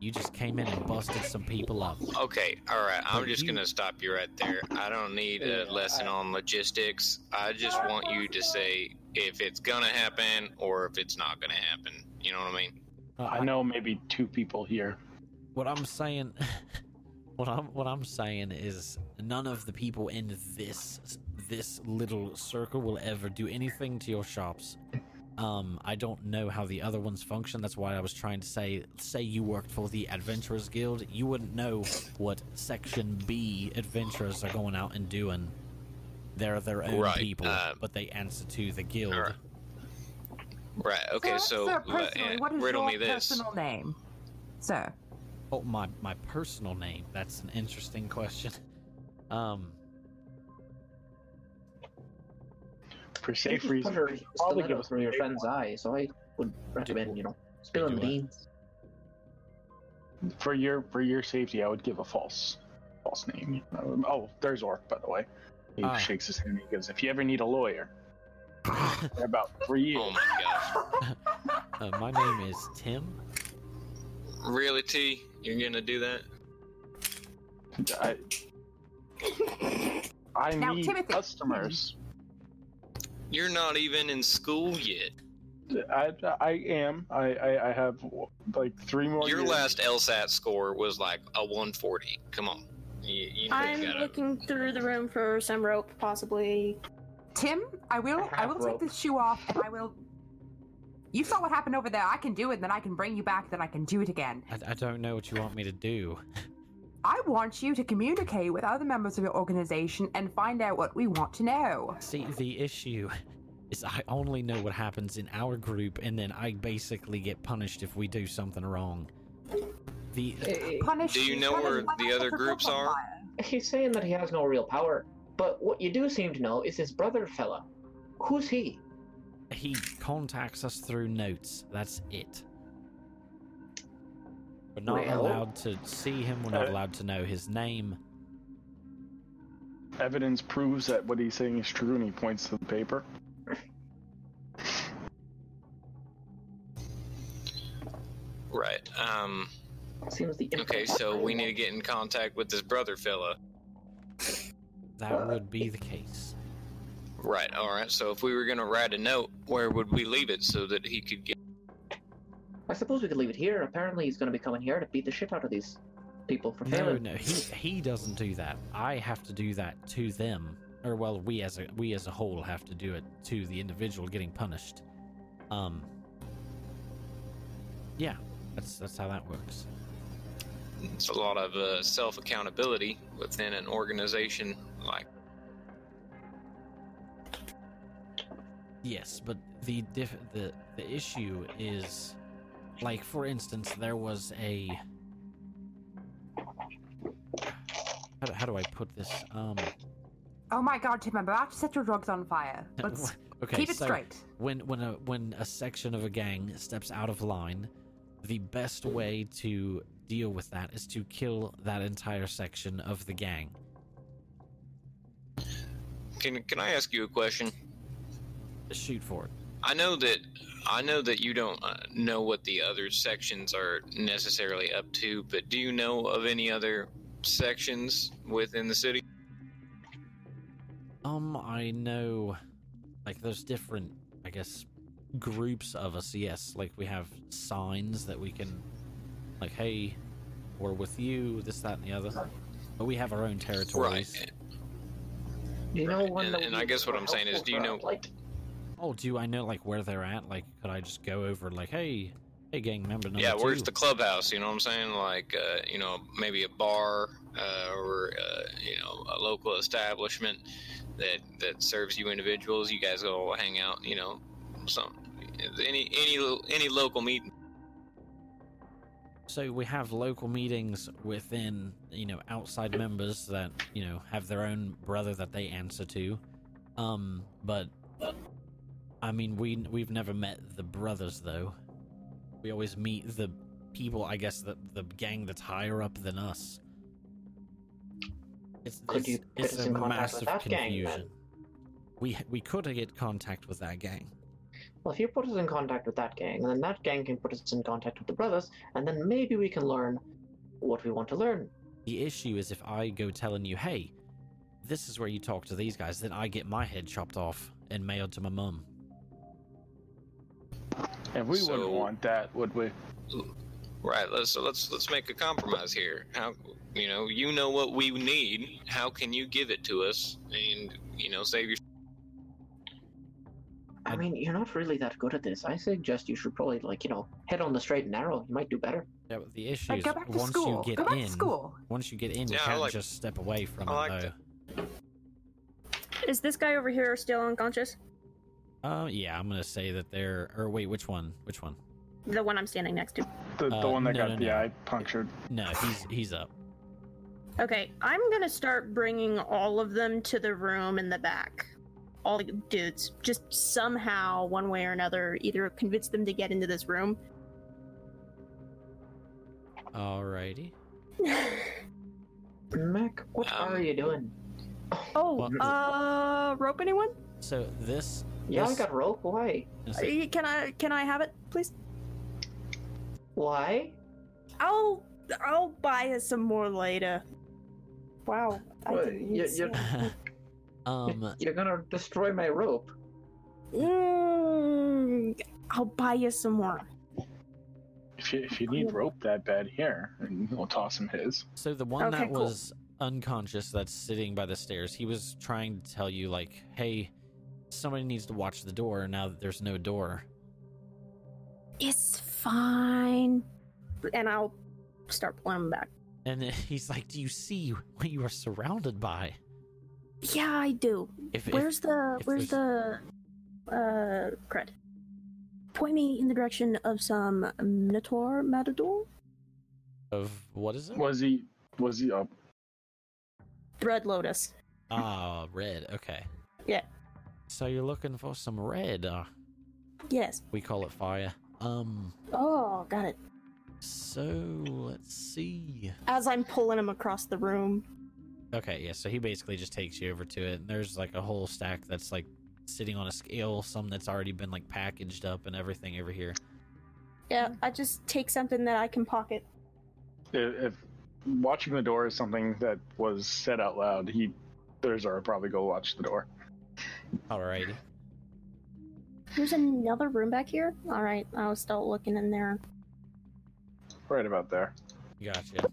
You just came in and busted some people up. Okay, all right. I'm But just you- gonna stop you right there. I don't need a lesson on logistics. I just want you to say if it's gonna happen or if it's not gonna happen. You know what I mean? Uh, I know maybe two people here. what I'm saying what I'm what I'm saying is none of the people in this this little circle will ever do anything to your shops. Um, I don't know how the other ones function. That's why I was trying to say, say you worked for the Adventurers Guild, you wouldn't know what Section B adventurers are going out and doing. They're their own Right, people, uh, but they answer to the guild. Alright. Right. Okay. So, sir, uh, personally, what is riddle your me this. personal name, sir? Oh, my my personal name. That's an interesting question. Um, For You safe reasons, put her probably stiletto give us through your friend's eye, so I would recommend, you know, spilling the beans. for your for your safety, I would give a false false name. Um, oh, there's Orc, by the way. He Ah. shakes his hand and he goes, "If you ever need a lawyer, they're about three years." Oh my gosh. uh, my name is Tim. Really, T? You're gonna do that? I, I Now, need Timothy. customers. You're not even in school yet. I, I am. I, I, I have like three more. Your years. last LSAT score was like a 140. Come on. You, you I'm gotta- looking through the room for some rope, possibly. Tim, I will. I will Half take this shoe off, and I will. You saw what happened over there. I can do it, then I can bring you back. Then I can do it again. I, I don't know what you want me to do. I want you to communicate with other members of your organization and find out what we want to know. See, the issue is I only know what happens in our group, and then I basically get punished if we do something wrong. The Punish. Do you know where the other groups are? He's saying that he has no real power, but what you do seem to know is his brother fella. Who's he? he contacts us through notes. That's it. We're not Well- allowed to see him. We're not Uh, allowed to know his name. Evidence proves that what he's saying is true, and he points to the paper. Right. Um. Seems the Okay, so we need to get in contact with this brother fella. That would be the case. Right. All right. So if we were gonna write a note, where would we leave it so that he could get? I suppose we could leave it here. Apparently, he's going to be coming here to beat the shit out of these people for No, failing. no, he he doesn't do that. I have to do that to them, or well, we as a we as a whole have to do it to the individual getting punished. Um. Yeah, that's that's how that works. It's a lot of uh, self accountability within an organization like. Yes, but the diff- the the issue is, like for instance, there was a. How do, how do I put this? Um. Oh my God, Tim! I'm about to set your drugs on fire. Let's okay, keep it so straight. when when a when a section of a gang steps out of line, the best way to deal with that is to kill that entire section of the gang. Can Can I ask you a question? Shoot for it. I know that I know that you don't uh, know what the other sections are necessarily up to, but do you know of any other sections within the city? Um, I know, like, there's different, I guess, groups of us. Yes, like we have signs that we can, like, hey, we're with you, this, that, and the other. But we have our own territories. Right. Do you know Right, one and- and I guess what I'm saying is, do you know- like Oh, do I know like where they're at? Like, could I just go over like, hey, hey, gang member number Yeah, two? where's the clubhouse? You know what I'm saying? Like, uh, you know, maybe a bar uh, or uh, you know a local establishment that that serves you individuals. You guys go hang out. You know, some any any any local meeting. So we have local meetings within, you know, outside members that you know have their own brother that they answer to. Um, but I mean, we we've never met the brothers though. We always meet the people. I guess that the gang that's higher up than us. It's, Could it's, it's a massive that gang, confusion. We we could get contact with that gang. Well, if you put us in contact with that gang, then that gang can put us in contact with the brothers, and then maybe we can learn what we want to learn. The issue is if I go telling you, hey, this is where you talk to these guys, then I get my head chopped off and mailed to my mum. And we So- wouldn't want that, would we? Right. Let's so let's let's make a compromise here. How you know you know what we need. How can you give it to us and you know save your I I- mean, you're not really that good at this. I suggest you should probably, like, you know, head on the straight and narrow. You might do better. Yeah, but the issue Like, is go back to once school. you get go back in, to school. once you get in, you Yeah, I can't like- just step away from I it like though. Is this guy over here still unconscious? Uh, yeah, I'm gonna say that they're. Or wait, which one? Which one? The one I'm standing next to. The, the Uh, one that no, got no, the no. eye punctured. No, he's he's up. Okay, I'm gonna start bringing all of them to the room in the back. All the dudes. Just somehow, one way or another, either convince them to get into this room. Alrighty. Mac, what Um, are you doing? oh, What? uh, rope anyone? So this. Yeah, I got rope. Why? this- Uh, Can I can I have it, please? Why? I'll I'll buy us some more later. Wow, I Well, didn't you- say you're- that. um, You're gonna destroy my rope. Mm, I'll buy you some more. If you, if you need rope that bad, here, and we'll toss him his. So the one Okay, that cool. was unconscious that's sitting by the stairs, he was trying to tell you like, "Hey, somebody needs to watch the door now that there's no door." It's fine. And I'll start pulling him back. And he's like, "Do you see what you are surrounded by?" Yeah, I do. If, if- Where's the if where's the uh cred? Point me in the direction of some Minotaur Matador? of what is it? Was he? Was he up? Red Lotus. Ah, red. Okay. Yeah. So you're looking for some red? Uh, Yes. we call it fire. Um. Oh, got it. So let's see. As I'm pulling him across the room. Okay, yeah. So he basically just takes you over to it. And there's like a whole stack that's like sitting on a scale. Some that's already been like packaged up and everything over here. Yeah, I just take something that I can pocket. If, if watching the door is something that was said out loud, he there's would probably go watch the door. Alrighty. There's another room back here. All right, I was still looking in there. Right about there. Gotcha.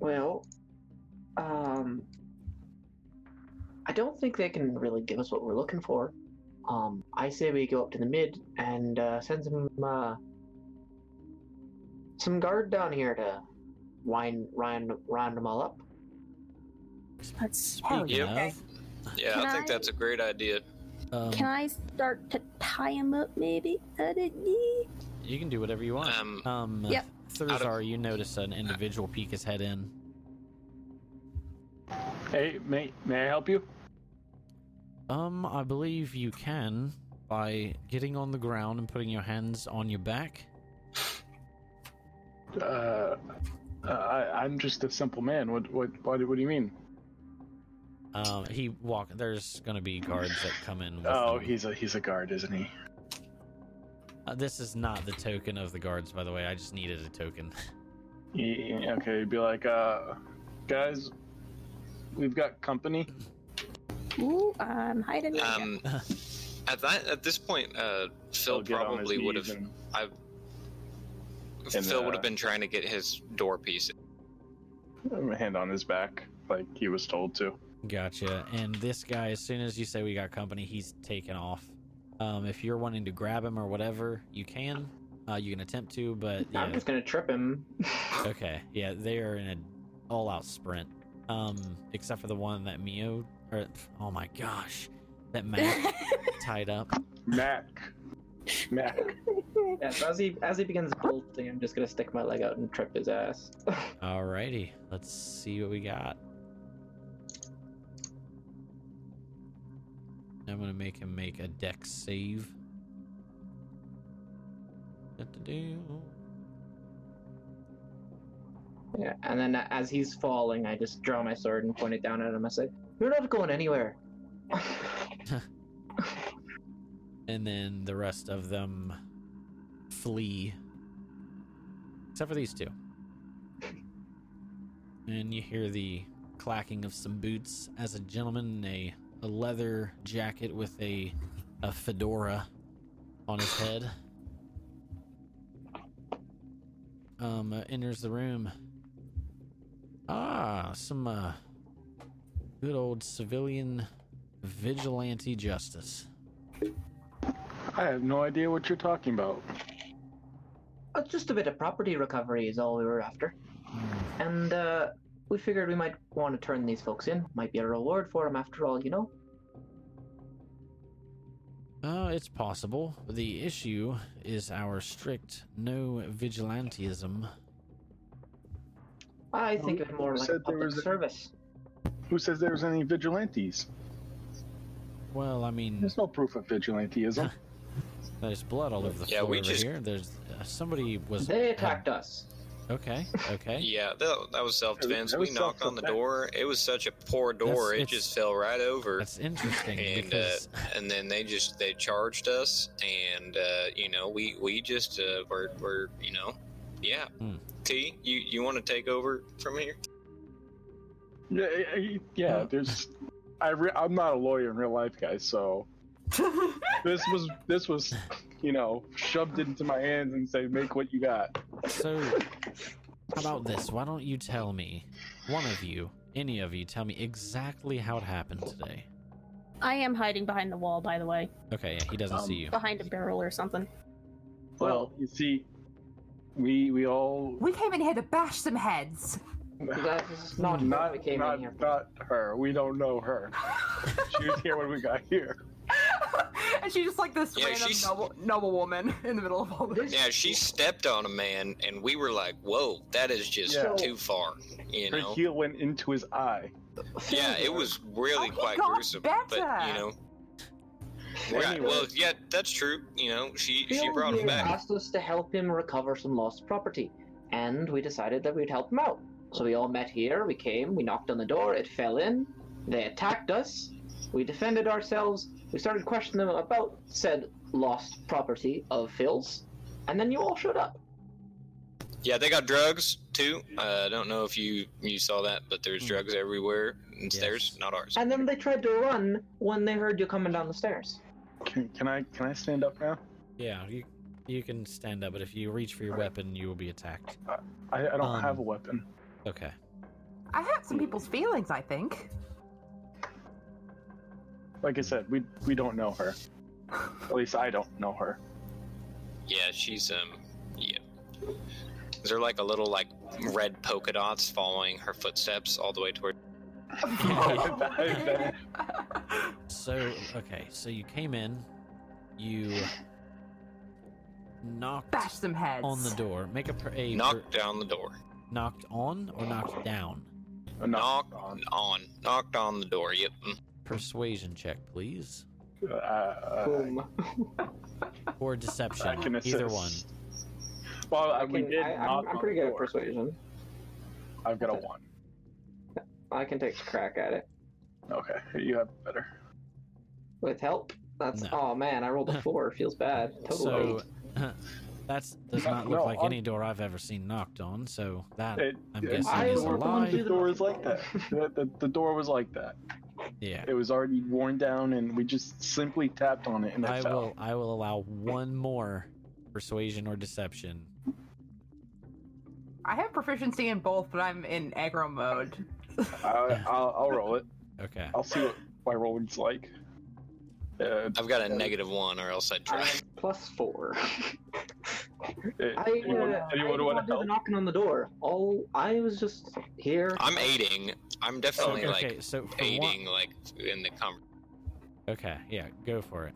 Well, um, I don't think they can really give us what we're looking for. Um, I say we go up to the mid and uh, send some uh, some guard down here to wind round round them all up. Let's Speaking Yep. of, Yeah, Can I think I- that's a great idea. um, Can I start to tie him up, maybe? You can do whatever you want. Um, Um, Yep. Thurzar, you notice an individual peek his head in. Hey, may may I help you? Um, I believe you can by getting on the ground and putting your hands on your back. Uh, uh I, I'm just a simple man. What what what, what do you mean? Um, he walk. There's gonna be guards that come in. With Oh, him. he's a he's a guard, isn't he? Uh, this is not the token of the guards, by the way. I just needed a token. Yeah, okay, be like, uh, guys, we've got company. Ooh, I'm hiding. right. Um, at that at this point, uh, Phil He'll get on his probably would have. and- I And, Phil would uh, have been trying to get his door piece. hand on his back, like he was told to. Gotcha. And this guy, as soon as you say we got company, he's taken off. Um, if you're wanting to grab him or whatever, you can. Uh, you can attempt to, but I'm just gonna trip him. Okay, yeah, they are in an all-out sprint. Um, except for the one that Mio, or oh my gosh, that Mac tied up. Mac. Mac. yeah, so as he as he begins bolting, I'm just gonna stick my leg out and trip his ass. Alrighty, let's see what we got. I'm gonna make him make a dex save. Da-da-do. Yeah, and then as he's falling, I just draw my sword and point it down at him. I say, "You're not going anywhere." And then the rest of them flee. Except for these two. And you hear the clacking of some boots as a gentleman in a, a leather jacket with a, a fedora on his head um, enters the room. Ah, some uh, good old civilian vigilante justice. I have no idea what you're talking about. Uh, just a bit of property recovery is all we were after, Hmm. and uh, we figured we might want to turn these folks in. Might be a reward for them after all, you know. Uh, it's possible. The issue is our strict no vigilantism. I think of it more like said there public was a- service. Who says there's any vigilantes? Well, I mean, There's no proof of vigilanteism. there's blood all over the Yeah, floor we over just- here. There's uh, somebody was They attacked us. Okay, okay. Yeah, that, that was self defense. We knocked on the door. It was such a poor door, That's- it just fell right over. That's interesting And uh, and then they just they charged us, and uh, you know we we just uh, were were you know, yeah. Hmm. T, you you want to take over from here? yeah, yeah. There's. I re- I'm not a lawyer in real life, guys. So this was this was, you know, shoved into my hands and say, make what you got. so. How about this? Why don't you tell me, one of you, any of you, tell me exactly how it happened today? I am hiding behind the wall, by the way. Okay, yeah, he doesn't Um, see you. Behind a barrel or something. Well, you see, we we all we came in here to bash some heads. That's not not we came not, in here. for. not her. We don't know her. She was here when we got here. and she's just like this Yeah, random she's- noble, noble woman in the middle of all this. Yeah, she stepped on a man, and we were like, "Whoa, that is just Yeah. too far," you Her know. heel went into his eye. Yeah, it was really Oh, quite got gruesome, but you know. Right, Anyway. well, yeah, that's true. You know, she she brought him here back. asked us to help him recover some lost property, and we decided that we'd help him out. So we all met here. We came. We knocked on the door. It fell in. They attacked us. We defended ourselves. We started questioning them about said lost property of Phil's, and then you all showed up. Yeah, they got drugs too. Uh, I don't know if you you saw that, but there's Hmm. drugs everywhere. It's Yes. theirs, not ours. And then they tried to run when they heard you coming down the stairs. Can, can I can I stand up now? Yeah, you you can stand up, but if you reach for your weapon, you will be attacked. I, I don't Um, have a weapon. Okay. I hurt some people's feelings, I think. Like I said, we we don't know her. At least I don't know her. Yeah, she's um, yeah. Is there like a little like red polka dots following her footsteps all the way toward? So, okay, so you came in, you knocked bash some heads. on the door. Make a, per- a per- Knocked down the door. knocked on or knocked down. Knocked knock on. on. Knocked on the door. Yep. Mm. Persuasion check, please, Uh, uh, Boom. or deception. I can Either one. Well, I I, we can, did I, knock I'm, I'm on pretty the good at door. persuasion. I've got a one. I can take a crack at it Okay, you have better. with help. That's No. oh man, I rolled a four. Feels bad. Total So eight. that's does No, not look no, like I'm- any door I've ever seen knocked on. So that It, I'm it- guessing I is a work on lie. The door is like that. The, the, the door was like that. Yeah. It was already worn down, and we just simply tapped on it, and it I fell. will I will allow one more persuasion or deception. I have proficiency in both, but I'm in aggro mode. I, I'll, I'll roll it. Okay. I'll see what my rolling's like. Uh, I've got a negative one, or else I'd I try. am plus four. eh, I, anyone, uh, anyone I want to the help? knocking on the door. All I was just here. I'm aiding. I'm definitely okay, like so for one, aiding, like in the conversation. Okay, yeah, go for it.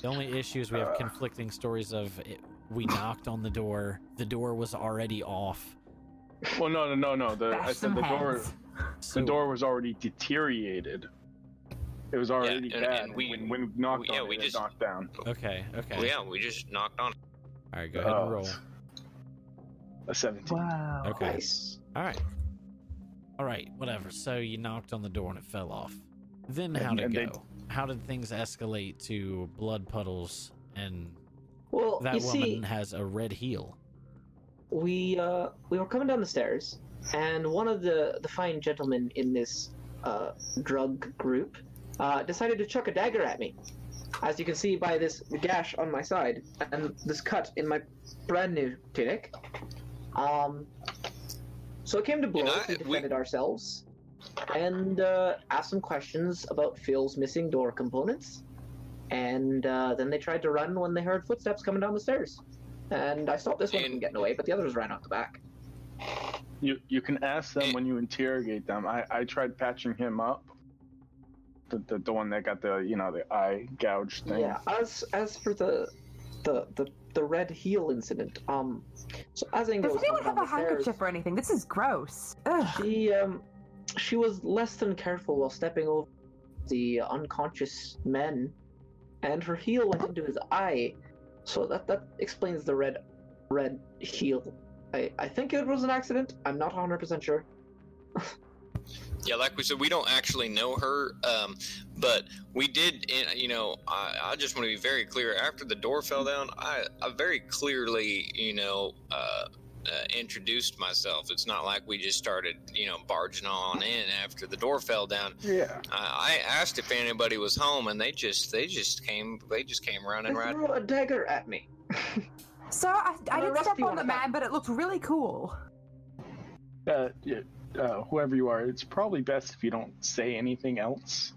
The only issue is we have Uh. conflicting stories of it, we knocked on the door, the door was already off. Well, no, no, no, no. The, I said some the door. Heads. So, The door was already deteriorated. It was already and- bad. and we- when, when we knocked we- yeah, on we it, just- it knocked down. Okay, okay. Well, yeah, we just knocked on. it. All right, go ahead and roll. A 17. Wow. Okay. Nice. All right. All right, whatever. So you knocked on the door and it fell off. Then how'd it and go? they- How did things escalate to blood puddles and Well, that you woman see, has a red heel? we uh, we were coming down the stairs, and one of the the fine gentlemen in this uh, drug group uh, decided to chuck a dagger at me. As you can see by this gash on my side and this cut in my brand new tunic. Um, so it came to blows. I- we we- defended ourselves and uh, asked some questions about Phil's missing door components. And uh, then they tried to run when they heard footsteps coming down the stairs. And I stopped this one and... from getting away, but the others ran out the back. You you can ask them when you interrogate them. I, I tried patching him up. The, the the one that got the you know the eye gouge thing. Yeah. As as for the the the, the red heel incident, um, so as Ingo Does was anyone have a handkerchief stairs, or anything? This is gross. Ugh. she um she was less than careful while stepping over the unconscious men, and her heel went into his eye. So that that explains the red red heel. I I think it was an accident. I'm not 100 percent sure. Yeah, like we said, we don't actually know her, um, but we did. You know, I, I just want to be very clear. After the door fell down, I, I very clearly, you know, uh, uh, introduced myself. It's not like we just started, you know, barging on in after the door fell down. Yeah. I, I asked if anybody was home, and they just they just came they just came They running right. threw a dagger at me. Sir, I, I I'm did step on the at that. man, but it looked really cool. Uh, uh, whoever you are, it's probably best if you don't say anything else.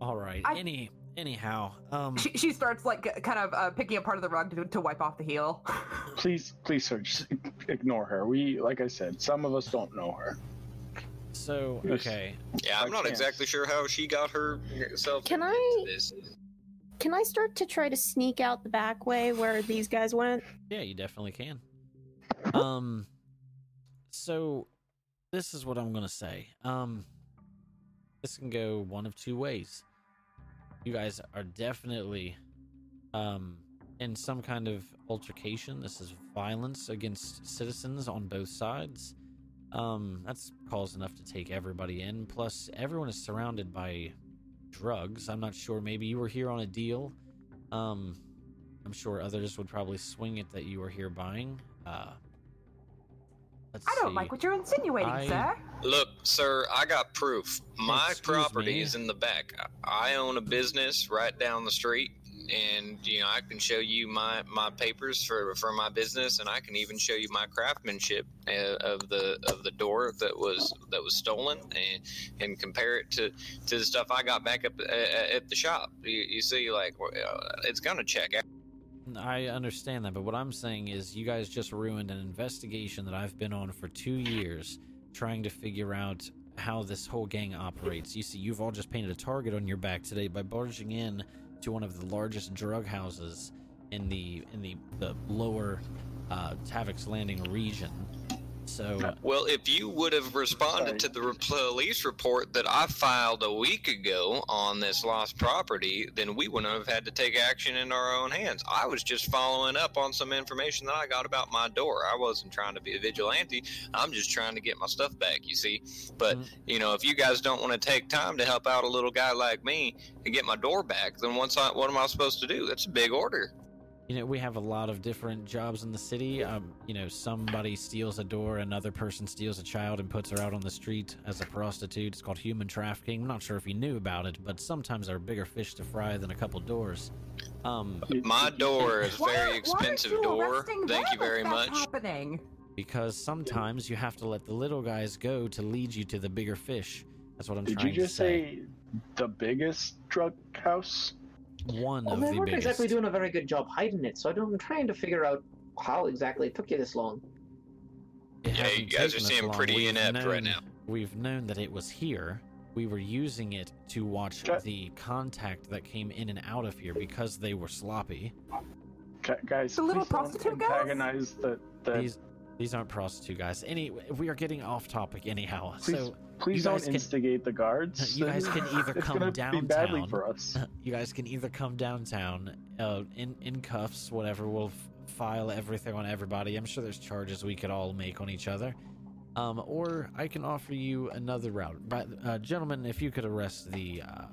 All right. I- Any anyhow, um She, she starts like kind of uh, picking up part of the rug to, to wipe off the heel. Please, please, sir, just ignore her. We, like I said, some of us don't know her. so okay. Yeah, I'm I not can't. exactly sure how she got herself Can I- this. Can I start to try to sneak out the back way where these guys went? Yeah, you definitely can. Um so this is what I'm to say. Um this can go one of two ways. You guys are definitely um in some kind of altercation. This is violence against citizens on both sides. Um that's cause enough to take everybody in. Plus everyone is surrounded by drugs. I'm not sure maybe you were here on a deal. Um I'm sure others would probably swing it that you were here buying. Uh, let's I don't see. like what you're insinuating, I- sir. Look, sir, I got proof. My Excuse property me? is in the back. I own a business right down the street, and you know I can show you my my papers for for my business, and I can even show you my craftsmanship uh, of the of the door that was that was stolen, and and compare it to to the stuff I got back up at, at the shop. You, you see, like uh, it's gonna check out. I understand that, but what I'm saying is you guys just ruined an investigation that I've been on for two years trying to figure out how this whole gang operates. You see, you've all just painted a target on your back today by barging in to one of the largest drug houses in the in the, the lower uh, Tavik's Landing region. So Well, if you would have responded Sorry. to the police report that I filed a week ago on this lost property, then we wouldn't have had to take action in our own hands. I was just following up on some information that I got about my door. I wasn't trying to be a vigilante. I'm just trying to get my stuff back, you see. But, Mm. you know, if you guys don't want to take time to help out a little guy like me and get my door back, then what's I, what am I supposed to do? That's a big order. You know, we have a lot of different jobs in the city. Um, you know, somebody steals a door, another person steals a child and puts her out on the street as a prostitute. It's called human trafficking. I'm not sure if you knew about it, but sometimes there are bigger fish to fry than a couple doors. Um, My door is a Why- why very aren't expensive you door. arresting Thank you them if very much. Happening. because sometimes you have to let the little guys go to lead you to the bigger fish. That's what I'm Did trying you just to say. say the biggest drug house? One Well, of they the weren't biggest. exactly doing a very good job hiding it, so I don't, I'm trying to figure out how exactly it took you this long. It Yeah, you guys are taken us seeming pretty We've inept right known- now. We've known that it was here. We were using it to watch Okay. the contact that came in and out of here because they were sloppy. Gu- guys, The little please prostitute guys? antagonize the, the These these aren't prostitute guys. Any we are getting off topic anyhow. Please, So please don't can- instigate the guards. You guys can either it's come gonna be badly for us. you guys can either come downtown uh, in in cuffs, whatever. We'll f- file everything on everybody. I'm sure there's charges we could all make on each other. Um, or I can offer you another route. But uh, gentlemen, if you could arrest the uh,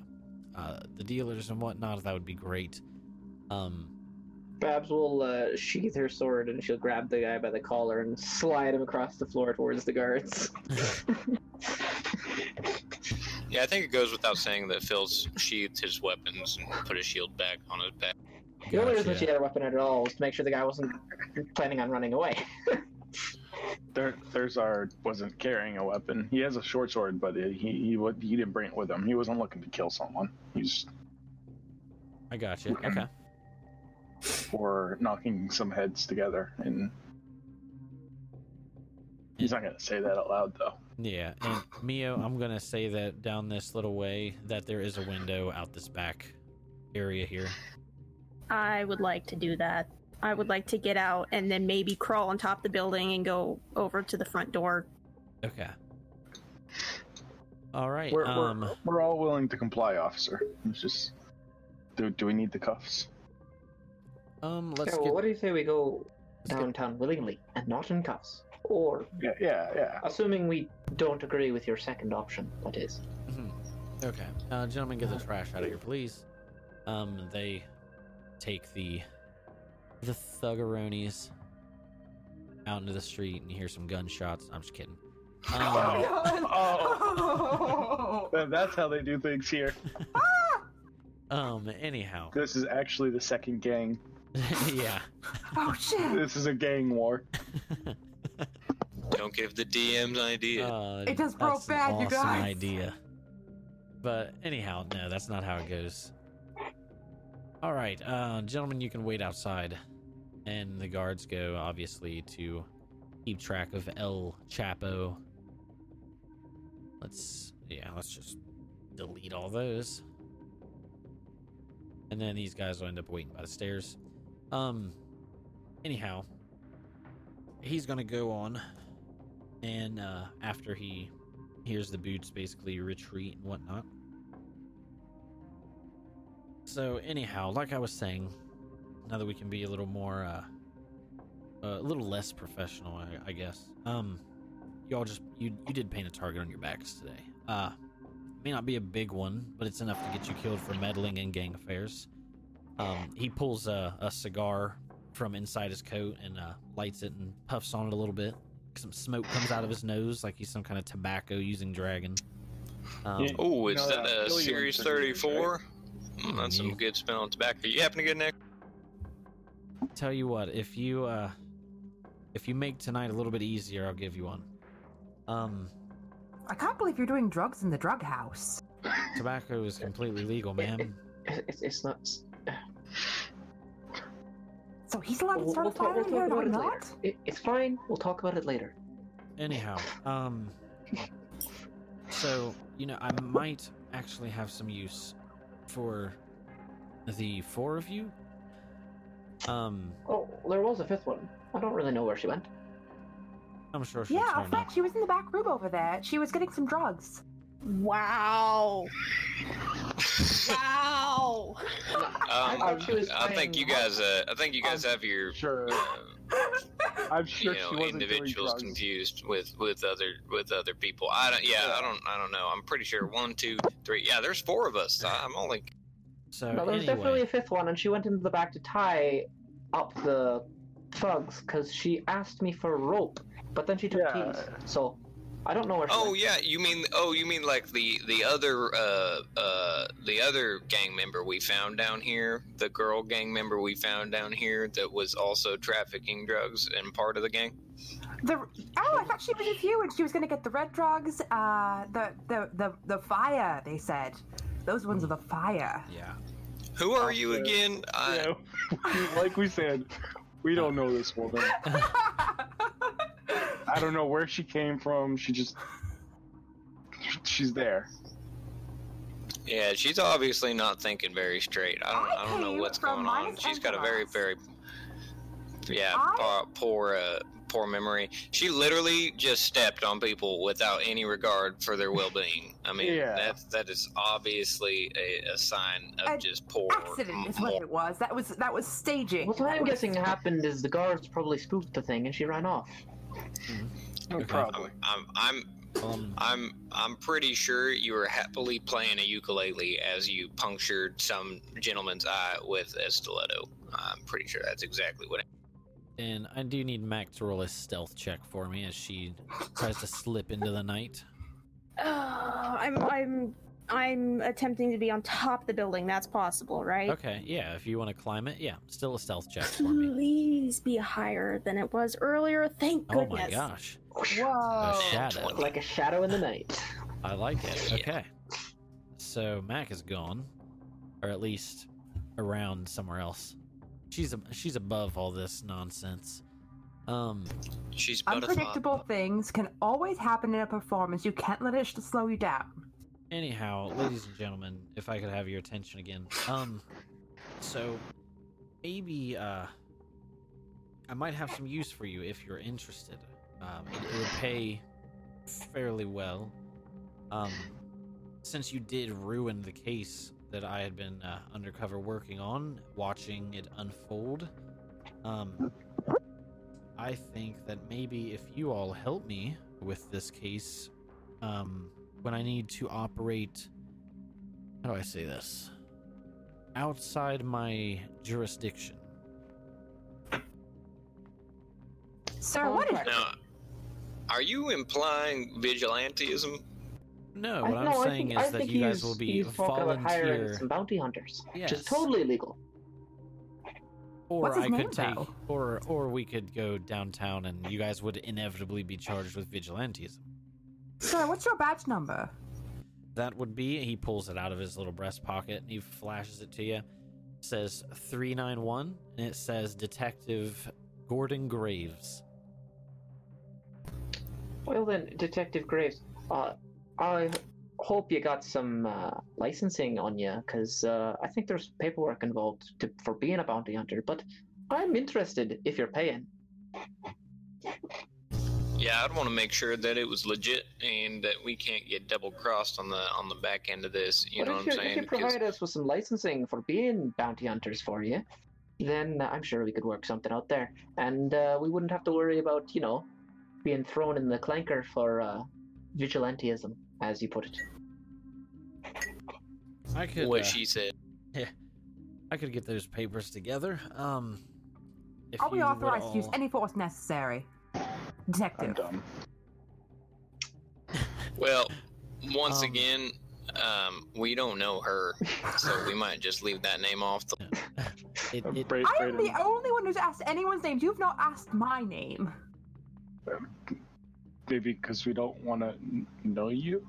uh, the dealers and whatnot, that would be great. Um, Babs will uh, sheath her sword and she'll grab the guy by the collar and slide him across the floor towards the guards. Yeah, I think it goes without saying that Phil's sheathed his weapons and put his shield back on his back. The only reason gotcha. she had a weapon at all was to make sure the guy wasn't planning on running away. There, Thurzar wasn't carrying a weapon. He has a short sword, but it, he he would he didn't bring it with him. He wasn't looking to kill someone. He's I got you. Okay. For knocking some heads together, and he's not gonna say that out loud though. Yeah, and Mio, I'm gonna say that down this little way that there is a window out this back area here. I would like to do that. I would like to get out and then maybe crawl on top of the building and go over to the front door. Okay. All right. We're, um, we're we're all willing to comply, officer. It's just do do we need the cuffs? Um, let's yeah, well, get. what do you say we go let's get- downtown willingly and not in cuffs? Or, Yeah, yeah, yeah. assuming we don't agree with your second option, that is. Mhm. Okay, uh, gentlemen, get the trash out of here, please. Um, they take the the thuggeronis out into the street and you hear some gunshots. I'm just kidding. Um, Oh. That- That's how they do things here. um. Anyhow, This is actually the second gang. yeah. oh shit! This is a gang war. Don't give the DMs an idea. Uh, It just broke that's an bad, you awesome guys. idea. But anyhow, no, that's not how it goes. All right, uh, gentlemen, you can wait outside, and the guards go obviously to keep track of El Chapo. Let's yeah, let's just delete all those, and then these guys will end up waiting by the stairs. Um, anyhow, he's gonna go on and uh, after he hears the boots basically retreat and whatnot. So anyhow, like I was saying, now that we can be a little more, uh, a little less professional, I, I guess. Um, y'all just you you did paint a target on your backs today. Uh, may not be a big one, but it's enough to get you killed for meddling in gang affairs. Um, he pulls a, a cigar from inside his coat and uh, lights it and puffs on it a little bit some smoke comes out of his nose like he's some kind of tobacco using dragon. Um, Yeah. oh, is no, that uh, a Billy Series wants to 34? Mm, that's You- some good smell of tobacco. You happen to get next? Tell you what, if you uh, if you make tonight a little bit easier, I'll give you one. Um, I can't believe you're doing drugs in the drug house. tobacco is completely legal, ma'am. It's, it's not. So he's allowed to We'll, start we'll a talk, fire we'll here, talk and about I'm not? It, it's fine. We'll talk about it later. Anyhow, um, so you know, I might actually have some use for the four of you. Um, Oh, there was a fifth one. I don't really know where she went. I'm sure she'll Yeah, in fact, she was in the back room over there. She was getting some drugs. Wow. wow. I Um, thought she was I think you guys. Uh, I think you guys have your Sure. uh, I'm you sure know she wasn't doing individuals drugs. confused with with other with other people. I don't. Yeah, I don't. I don't know. I'm pretty sure one, two, three. Yeah, there's four of us. I'm only. So No, there was definitely a fifth one, and she went into the back to tie up the thugs because she asked me for a rope, but then she took Yeah. keys. So I don't know where. She Oh went. yeah, you mean oh you mean like the the other uh uh the other gang member we found down here, the girl gang member we found down here that was also trafficking drugs and part of the gang. The oh, I thought she was with you, and she was gonna get the red drugs. Uh, the the the the fire. They said those ones are the fire. Yeah. Who are you Okay. again? I, Yeah, like we said, we don't know this woman. I don't know where she came from. She just she's there. Yeah, she's obviously not thinking very straight. I don't, I I don't know what's going on. She's got a very, very, yeah, I- poor, poor, uh, poor memory. She literally just stepped on people without any regard for their well-being. I mean, Yeah. that's that is obviously a, a sign of An just poor. Accident is what it was. That was that was staging. What I'm was- guessing happened is the guards probably spooked the thing and she ran off. Okay. Probably. I'm, I'm, Um, I'm, I'm pretty sure you were happily playing a ukulele as you punctured some gentleman's eye with a stiletto. I'm pretty sure that's exactly what. and I do need Mac to roll a stealth check for me as she tries to slip into the night. Uh, I'm I'm I'm attempting to be on top of the building. That's possible, right? Okay, yeah, if you want to climb it, yeah, still a stealth check for me. Please be higher than it was earlier. Thank Oh goodness. Oh my gosh, Whoa. a shadow. Like a shadow in the night. I like it. Okay. So Mac is gone, or at least around somewhere else. She's a, she's above all this nonsense. Um, She's but a thought. Unpredictable things can always happen in a performance. You can't let it slow you down. Anyhow, ladies and gentlemen, if I could have your attention again. Um, so maybe uh, I might have some use for you if you're interested. Um, it, it would pay fairly well. Um, since you did ruin the case that I had been uh, undercover working on, watching it unfold, um, I think that maybe if you all help me with this case, um, when I need to operate, how do I say this? Outside my jurisdiction. Sir, what is Okay. Now, are you implying vigilantism? No, what I'm no, saying think- is I that you guys will be he's talking about hiring volunteer, some bounty hunters, which is totally illegal. or I could take, though? or or we could go downtown, and you guys would inevitably be charged with vigilantism. Sir, what's your badge number? That would be. He pulls it out of his little breast pocket and he flashes it to you. says three nine one, and it says Detective Gordon Graves. Well then, Detective Graves, uh, I hope you got some uh, licensing on you, because uh, I think there's paperwork involved to, for being a bounty hunter. But I'm interested if you're paying. Yeah, I'd want to make sure that it was legit and that we can't get double crossed on the on the back end of this. You but know what I'm saying? if saying? you 'Cause- provide us with some licensing for being bounty hunters for you, then I'm sure we could work something out there, and uh, we wouldn't have to worry about you know being thrown in the clanker for uh, vigilantism, as you put it. I could. what uh, she said. Yeah, I could get those papers together. Um, if Are we you would authorized to use any force necessary? I'm Detective. dumb. Well, once Um, again, um, we don't know her, so we might just leave that name off the. It, it, Bra- I am the only one who's asked anyone's name. You've not asked my name. maybe because we don't want to know you.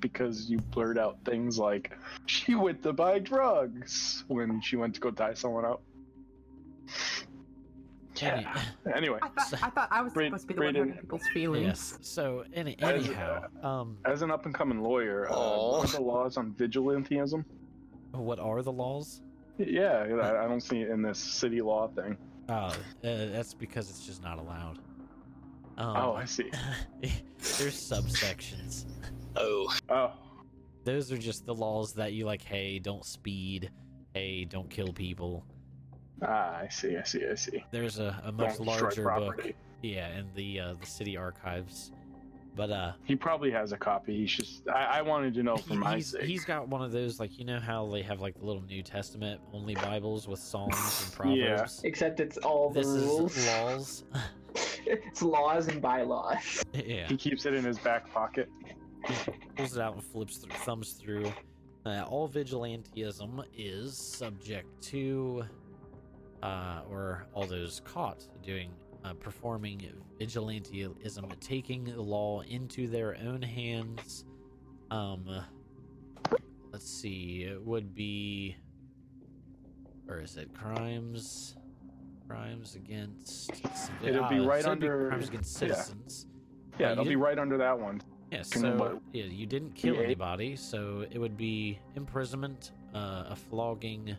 Because you blurt out things like, she went to buy drugs when she went to go tie someone up. Any- Anyway, I thought I thought I was Bra- supposed to be the one Brayden- hurting people's feelings. yes. So any As, anyhow, um, as an up and coming lawyer, uh, what are the laws on vigilantism? what are the laws? Yeah, I I don't see it in this city law thing. Oh, uh, that's because it's just not allowed. Um, Oh, I see. there's subsections. Oh, Oh, Those are just the laws that you like. Hey, don't speed. Hey, don't kill people. Ah, I see, I see, I see. There's a, a much Don't larger book. Yeah, in the uh, the city archives. But uh, He probably has a copy. He's just. I, I wanted to know for he- my he's, sake. he's got one of those like you know how they have like the little New Testament only Bibles with Psalms and Proverbs. Yeah. Proverbs. Except it's all the This rules. is laws. it's laws and bylaws. yeah. He keeps it in his back pocket. pulls it out and flips through, thumbs through. Uh, all vigilantism is subject to, uh, or all those caught doing, uh, performing vigilantism, taking the law into their own hands. Um, let's see, it would be, or is it crimes? Crimes against. It'll be right so it'd be under- crimes against citizens. Yeah, you it'll be right under that one. Yes, Can so yeah, you didn't kill Yeah. anybody, so it would be imprisonment, uh, a flogging,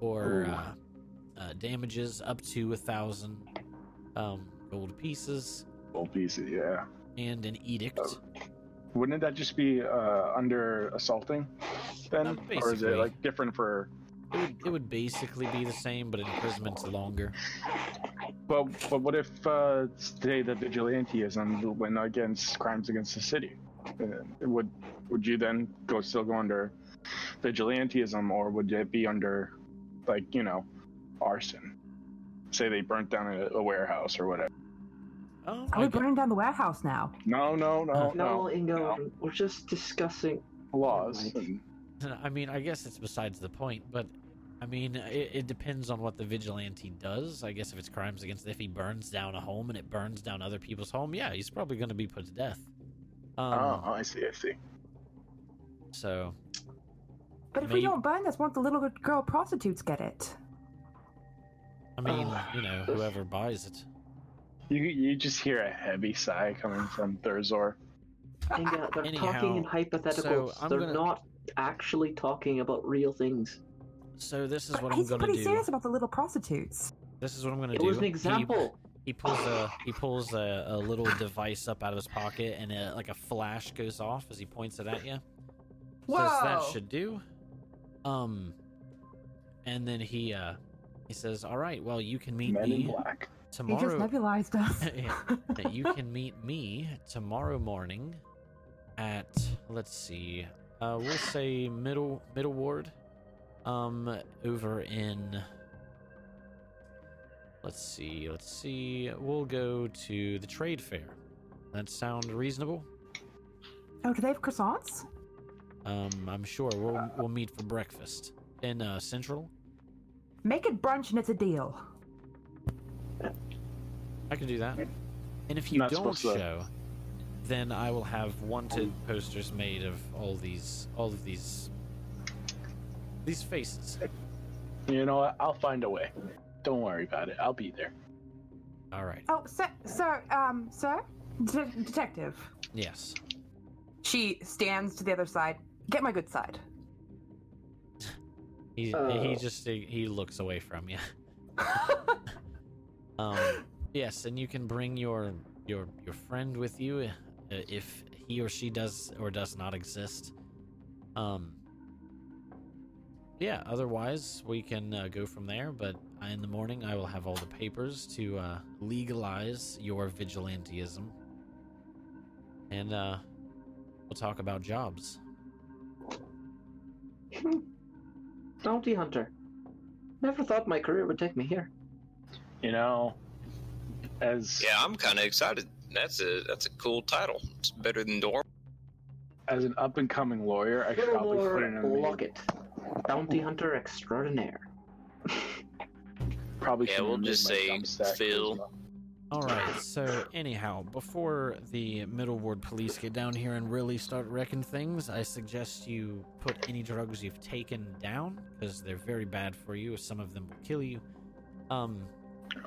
or uh, uh, damages up to a thousand um, gold pieces, Old pieces, yeah. and an edict. Oh. Wouldn't that just be uh, under assaulting then? Uh, or is it like different for. It would, it would basically be the same, but imprisoment's longer. Well, but what if, uh, say, the vigilanteism went against crimes against the city? Uh, would would you then go still go under vigilanteism, or would it be under, like, you know, arson? Say they burnt down a, a warehouse or whatever. Oh, Are we burning down the warehouse now? No, no, no, No, no. Ingo, we're just discussing. Laws. And- I mean, I guess it's besides the point, but I mean, it, it depends on what the vigilante does. I guess if it's crimes against, if he burns down a home and it burns down other people's home, yeah, he's probably going to be put to death. Um, oh, I see, I see. So, But if Maybe- we don't burn this, won't the little girl prostitutes get it? I mean, Uh, you know, whoever buys it. You you just hear a heavy sigh coming from Thurzor. Ingo, they're Anyhow, talking in hypotheticals. so they're gonna- not actually talking about real things. So this is But what I'm he's going to pretty do. serious about the little prostitutes. This is what I'm going to do. It was an example. He, pulls a he pulls a, a little device up out of his pocket, and a, like a flash goes off as he points it at you. Says that should do. Um, and then he uh he says, "All right, well, you can meet Men in me black. He just tomorrow. nebulized us. Yeah. you can meet me tomorrow morning at let's see uh we'll say middle middle ward um over in let's see let's see we'll go to the trade fair that sound reasonable oh, do they have croissants? um i'm sure we'll we'll meet for breakfast in uh central Make it brunch and it's a deal. i can do that and if you Not don't show then I will have wanted posters made of all these all of these these faces. You know what? I'll find a way. Don't worry about it. I'll be there. All right. Oh, sir, sir, um, sir, De- detective. Yes. She stands to the other side. Get my good side. He he just he looks away from you. Um yes, and you can bring your your your friend with you uh, if he or she does or does not exist. Um yeah, otherwise we can uh, go from there, but in the morning I will have all the papers to uh, legalize your vigilantism. And uh we'll talk about jobs. Bounty hunter. Never thought my career would take me here. You know, as Yeah, I'm kind of excited. That's a that's a cool title. It's better than Dorm. as an up and coming lawyer, I could probably put in a name. Lockett. Bounty hunter extraordinaire. Probably Yeah, should we'll just say Thumbstack Phil. As well. All right. So anyhow, before the Middle Ward police get down here and really start wrecking things, I suggest you put any drugs you've taken down because they're very bad for you. Some of them will kill you. Um,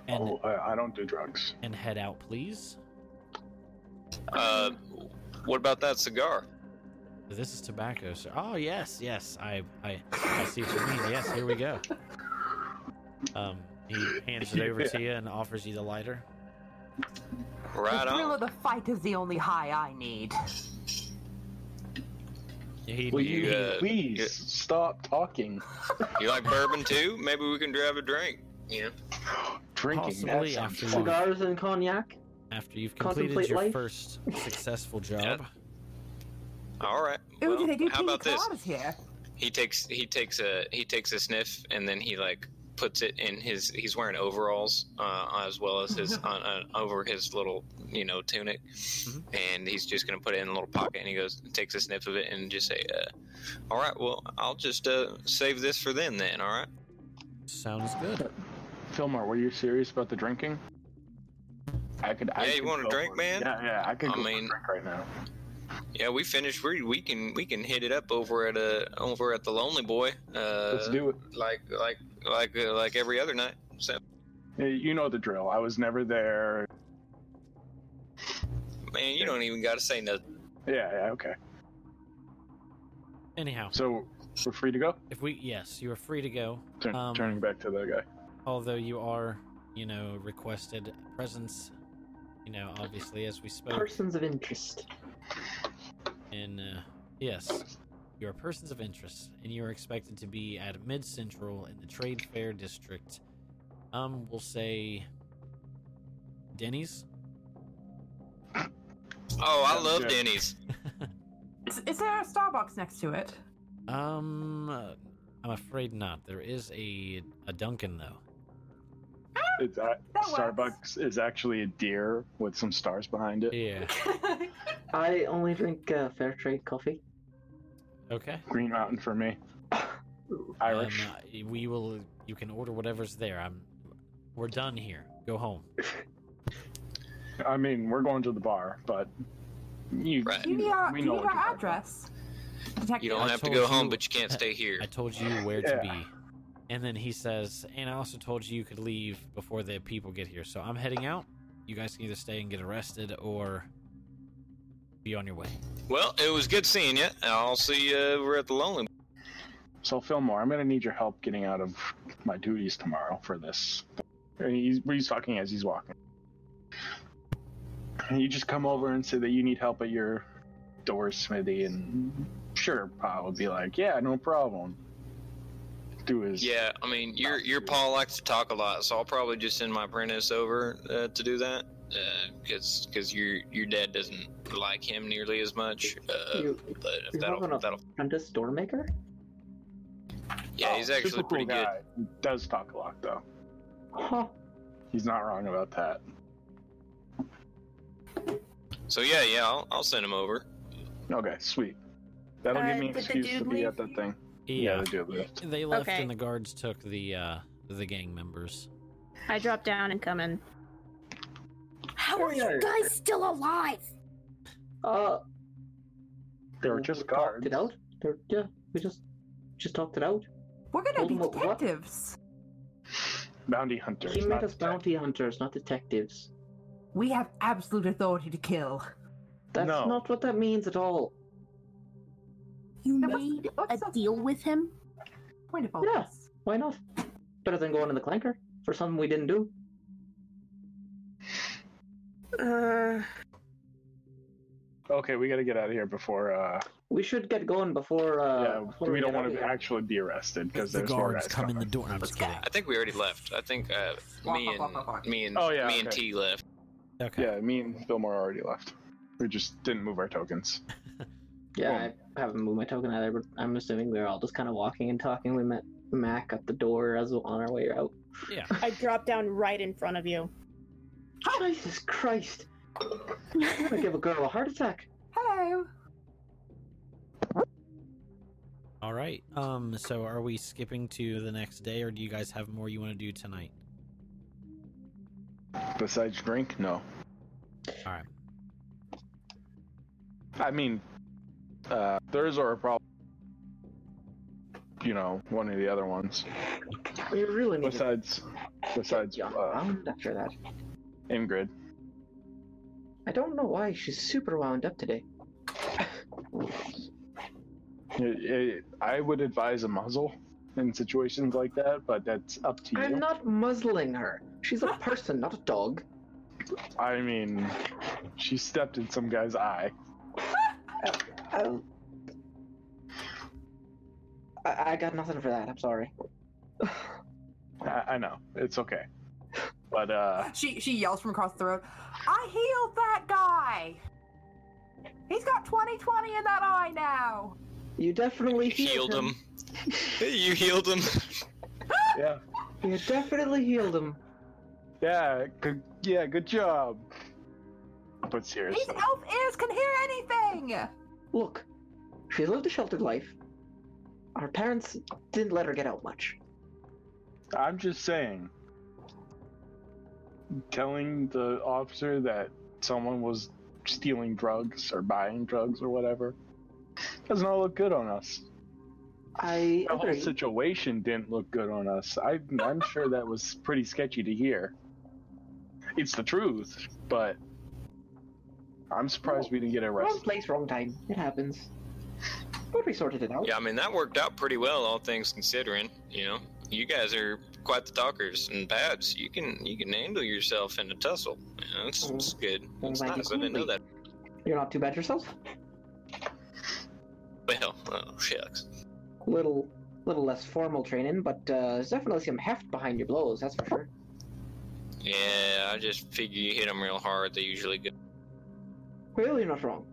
and Oh, I, I don't do drugs. and head out, please. Uh, what about that cigar? This is tobacco, sir. Oh yes, yes. I I I see what you mean. Yes, here we go. Um, he hands it over to you and offers you the lighter. Right the thrill on. of the fight is the only high I need. He, Will he- you uh, please yeah. stop talking? You like bourbon too? Maybe we can grab a drink. Yeah. Drinking. Possibly that after you- Cigars and cognac. After you've completed your life? first successful job, All right. Ooh, well, do they do how about this? here? He takes he takes a he takes a sniff and then he like puts it in his he's wearing overalls uh, as well as his on, uh, over his little you know tunic and he's just gonna put it in a little pocket and he goes and takes a sniff of it and just say uh, all right well I'll just uh, save this for then then all right sounds good. Fillmore, were you serious about the drinking? I could. I Yeah, you could want a drink, for man? Yeah, yeah. I could I go for a mean- drink right now. Yeah we finished we, we can we can hit it up over at uh over at the Lonely Boy uh Let's do it. like like like uh, like every other night so Hey, You know the drill. I was never there. man you don't even gotta say nothing Yeah, yeah. Okay. Anyhow, So we're free to go. if we yes, you are free to go. Turn, Um, turning back to the guy. Although you are, you know, requested presence, you know, obviously as we spoke Persons of interest. In uh, yes, you are persons of interest, and you are expected to be at Mid Central in the Trade Fair District. Um, we'll say Denny's. oh I love good. Denny's Is, is there a Starbucks next to it? Um, I'm afraid not. There is a a Dunkin' though. It's uh, That works. Starbucks is actually a deer with some stars behind it. Yeah. I only drink uh, fair trade coffee. Okay. Green Mountain for me. Irish. Um, uh, we will. You can order whatever's there. I'm. We're done here. Go home. I mean, we're going to the bar, but you. Right. do you need our, we do know you need what our you're talking about. address? Detective. You don't I have to go you- home, but you can't stay here. I told you where to be. And then he says, and I also told you you could leave before the people get here. So I'm heading out. You guys can either stay and get arrested or be on your way. Well, it was good seeing you. I'll see you over at the Lonely. So Fillmore, I'm gonna need your help getting out of my duties tomorrow for this. And he's, he's talking as he's walking. And you just come over and say that you need help at your door smithy, and sure, Pa would be like, "Yeah, no problem." Do his Yeah, I mean, your your Pa likes to talk a lot, so I'll probably just send my apprentice over uh, to do that. Because because your your dad doesn't like him nearly as much. Uh, you, but if that'll have an that'll apprentice door maker? yeah, he's Oh, actually cool pretty good. He does talk a lot though. Huh. He's not wrong about that. So yeah, yeah, I'll I'll send him over. Okay, sweet. That'll Uh, give me an excuse to be leave? at that thing. Yeah. they do left. They left Okay. and the guards took the uh the gang members. I drop down and come in. How are you guys still alive? Uh, They were just we talked guards. it out. They're, yeah, we just just talked it out. We're gonna Told be him what- what? detectives. Bounty hunters. he made not us bounty hunters, not detectives. We have absolute authority to kill. That's No. not what that means at all. You Then what's- made what's a the deal with him? Point of all Yeah. Why not? Better than going in the clanker for something we didn't do. Uh, Okay, we got to get out of here before. uh We should get going before. Uh, Yeah, before we don't get want out to here. actually be arrested because the there's more guards guys come in coming. the door. No, I'm just kidding. I think we already left. I think uh, me and me and Oh, yeah, me and okay. T left. Okay. Yeah, me and Fillmore already left. We just didn't move our tokens. Yeah, I haven't moved my token either, but I'm assuming we were all just kind of walking and talking. We met Mac at the door as on our way out. Yeah. I drop down right in front of you. Jesus Christ! I'm gonna give a girl a heart attack. Hello. All right. Um. So, are we skipping to the next day, or do you guys have more you want to do tonight? Besides drink, no. All right. I mean, uh, those are probably, you know, one of the other ones. We really need to Besides, besides uh, after that. Ingrid. I don't know why she's super wound up today. It- it- I would advise a muzzle in situations like that, but that's up to you. I'm not muzzling her. She's a person, not a dog. I mean, she stepped in some guy's eye. Oh. I, I got nothing for that. I'm sorry. I, I know it's okay. But uh, She she yells from across the road. I healed that guy. He's got 2020 in that eye now. You definitely Healed him. you healed him. yeah, You definitely healed him. yeah, good, yeah, good job. But These seriously, elf ears can hear anything. Look, she lived a sheltered life. Our parents didn't let her get out much. I'm just saying. Telling the officer that someone was stealing drugs or buying drugs or whatever does not look good on us. I The whole situation didn't look good on us. I, I'm sure that was pretty sketchy to hear. It's the truth, but I'm surprised we didn't get arrested. Wrong arrested. place, wrong time. It happens. But we sorted it out. Yeah, I mean that worked out pretty well, all things considering. You know, you guys are quite the talkers and babs. You can you can handle yourself in a tussle. You know, it's, it's good. Well, It's thank you nice. I didn't know that. You're not too bad yourself. Well, oh shucks. Little, little less formal training, but uh, there's definitely some heft behind your blows. That's for sure. Yeah, I just figure you hit them real hard. They usually go. Well, you're not wrong.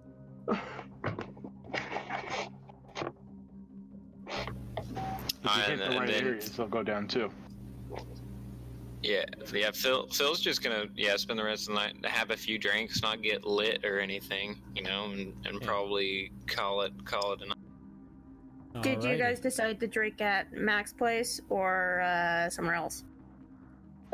If you hit the right then- areas, they'll go down too. Yeah, yeah. Phil, Phil's just gonna yeah spend the rest of the night, have a few drinks, not get lit or anything, you know, and, and Yeah. probably call it call it a night. Did you guys decide to drink at Mac's place or uh, somewhere else?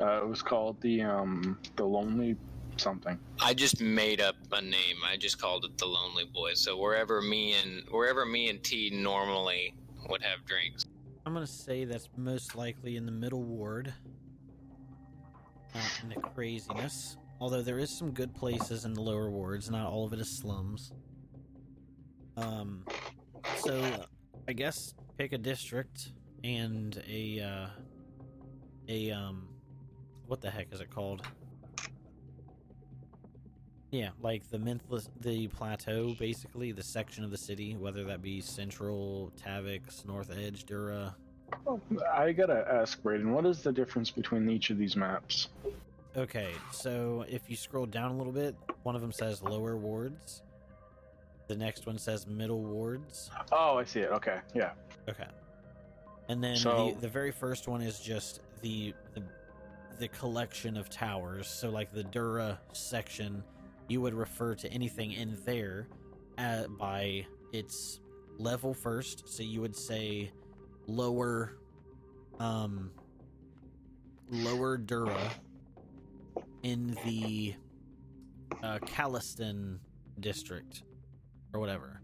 Uh, it was called the um the lonely something. I just made up a name. I just called it the Lonely Boys. So wherever me and wherever me and T normally would have drinks. I'm gonna say that's most likely in the middle ward. Not in the craziness. Although there is some good places in the lower wards, not all of it is slums. Um, so I guess pick a district and a uh, a um, what the heck is it called? Yeah, like the Menthis, the plateau, basically the section of the city, whether that be Central, Tavick's, North Edge, Dura. I gotta ask Braden, what is the difference between each of these maps? Okay, so if you scroll down a little bit, one of them says lower wards. The next one says middle wards. Oh, I see it. Okay, yeah. Okay. And then So- the, the very first one is just the, the the collection of towers. So like the Dura section, you would refer to anything in there uh by its level first. So you would say lower um lower Dura in the uh Callestan district or whatever.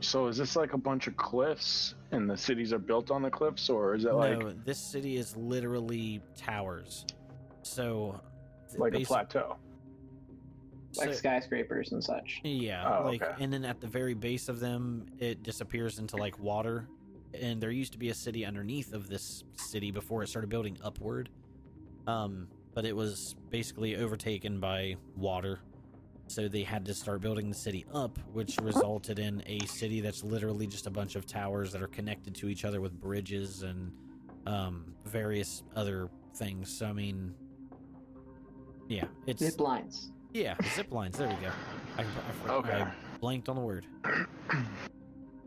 So is this like a bunch of cliffs, and the cities are built on the cliffs, or is it like no, this city is literally towers. So, like a plateau? Like so- skyscrapers and such. yeah, Oh, like, okay. and then at the very base of them, it disappears into like water. And there used to be a city underneath of this city before it started building upward. Um, but it was basically overtaken by water. So they had to start building the city up, which resulted in a city that's literally just a bunch of towers that are connected to each other with bridges and um, various other things. So I mean, yeah, it's Zip lines. Yeah, zip lines. There we go. I, I, Okay. I blanked on the word.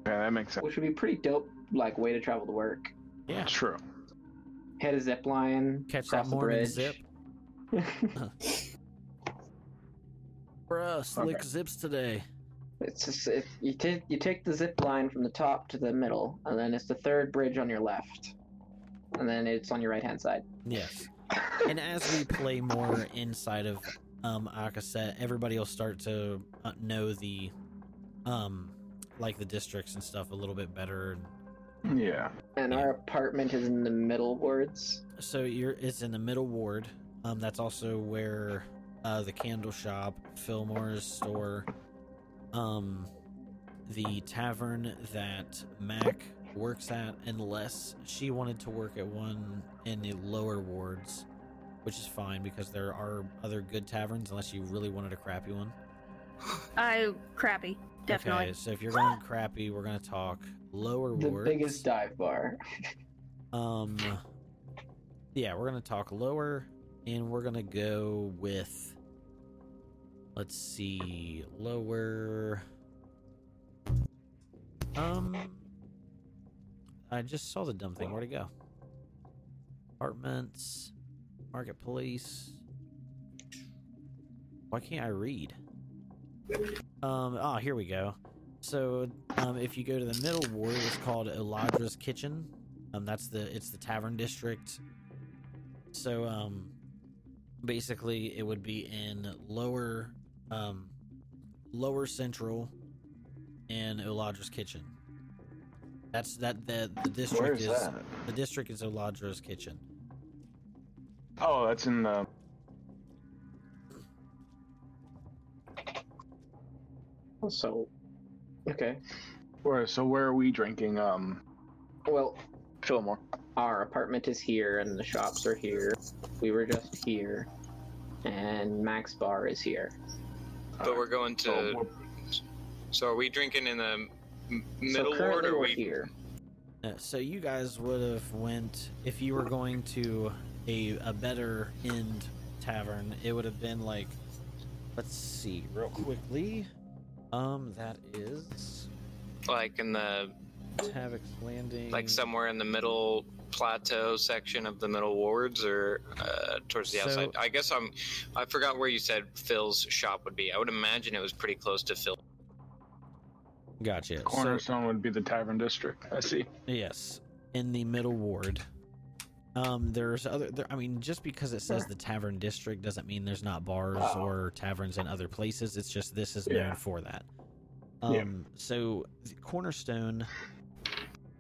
Yeah, that makes sense. Which would be pretty dope, like way to travel to work. Yeah, True. Hit a zip line. catch cross that the morning bridge. zip. Bruh, slick Okay. zips today. It's just it, you take you take the zip line from the top to the middle, and then it's the third bridge on your left, and then it's on your right hand side. Yes. And as we play more inside of um Akaset, everybody will start to uh, know the um like the districts and stuff a little bit better. Yeah. And our apartment is in the middle wards. So you're it's in the middle ward. Um that's also where uh the candle shop, Fillmore's store, um the tavern that Mac works at unless she wanted to work at one in the lower wards, which is fine because there are other good taverns unless you really wanted a crappy one. I crappy, definitely. Okay, so if you're going crappy, we're gonna talk lower The wards. biggest dive bar. Um, yeah, we're gonna talk lower and we're gonna go with. Let's see, lower. Um, I just saw the dumb thing. Where'd it go? Apartments, marketplace. Why can't I read? Um. Oh, here we go. So, um, if you go to the middle ward, it's called Olladra's Kitchen. Um, that's the it's the tavern district. So, um, basically, it would be in lower, um, lower central, and Olladra's Kitchen. That's that the the district is that? the district is Olladra's Kitchen. Oh, that's in the. So, okay. Where? So where are we drinking? Um, Well, Fillmore. our apartment is here and the shops are here. We were just here. And Max Bar is here. But we're going to. So we're- So are we drinking in the m- middle so ward, currently or we're we? here. Uh, so you guys would have went if you were going to a a better end tavern. It would have been like, let's see, real quickly. Um, that is Like in the Tavick's Landing. like somewhere in the middle plateau section of the middle wards, or uh, towards the So- outside. I guess I'm. I forgot where you said Phil's shop would be. I would imagine it was pretty close to Phil. Gotcha. So, Cornerstone would be the tavern district. I see. yes, in the middle ward. Um, there's other. There, I mean, just because it says the tavern district doesn't mean there's not bars Oh. or taverns in other places. It's just this is known Yeah. for that. Um, Yeah. so the Cornerstone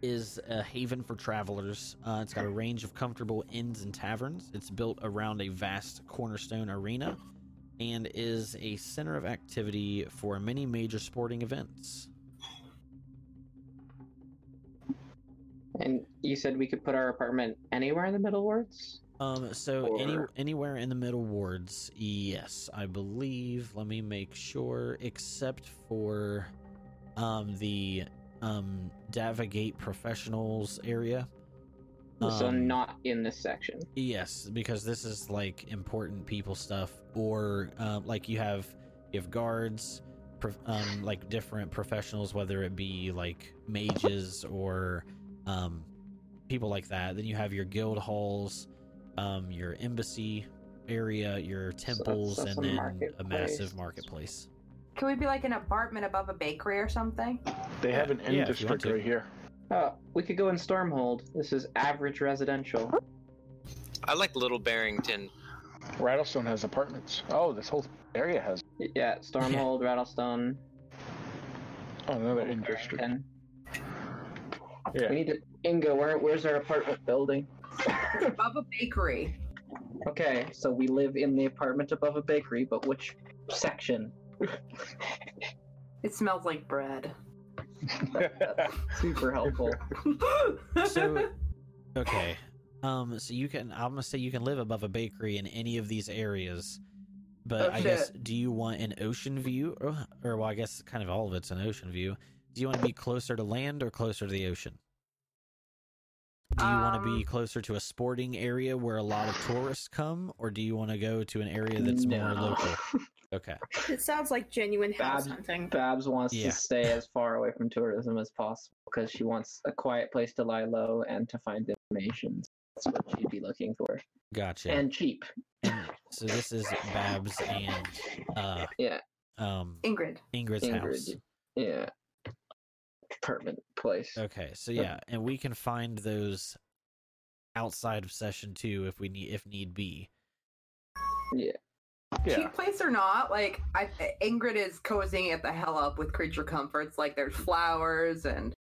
is a haven for travelers. Uh, it's got a range of comfortable inns and taverns. It's built around a vast cornerstone arena and is a center of activity for many major sporting events. And you said we could put our apartment anywhere in the middle wards? Um, so any anywhere in the middle wards, yes, I believe. Let me make sure, except for um the um Dava Gate professionals area. so Um, not in this section. Yes, because this is like important people stuff, or um, like you have you have guards, um, like different professionals, whether it be like mages or um, people like that. Then you have your guild halls, um, your embassy area, your temples, that's and a then a massive marketplace. Can we be like an apartment above a bakery or something? They have an inn yeah, if you want district right here. Oh, we could go in Stormhold. This is average residential. I like Little Barrington. Rattlestone has apartments. Oh, this whole area has. Yeah, Stormhold, Rattlestone, Oh, another inn district. And Yeah. we need to Ingo, where where's our apartment building? It's above a bakery. Okay, so we live in the apartment above a bakery, but which section? It smells like bread. Super helpful. So, okay. Um, so you can. I'm gonna say you can live above a bakery in any of these areas, but Oh, I guess do you want an ocean view, or, or well, I guess kind of all of it's an ocean view. Do you want to be closer to land or closer to the ocean? Do you want to be Um, closer to a sporting area where a lot of tourists come, or do you want to go to an area that's more local? Okay. It sounds like genuine house Babs- hunting. Babs wants Yeah. to stay as far away from tourism as possible because she wants a quiet place to lie low and to find information. That's what she'd be looking for. Gotcha. And cheap. And so this is Babs and uh, Yeah. um, Ingrid. Ingrid's Ingrid. house. Yeah. Apartment place. Okay, so yeah, and we can find those outside of session two if we need if need be. Yeah. Yeah. Cheap place or not, like I, Ingrid is cozying it the hell up with creature comforts. Like there's flowers and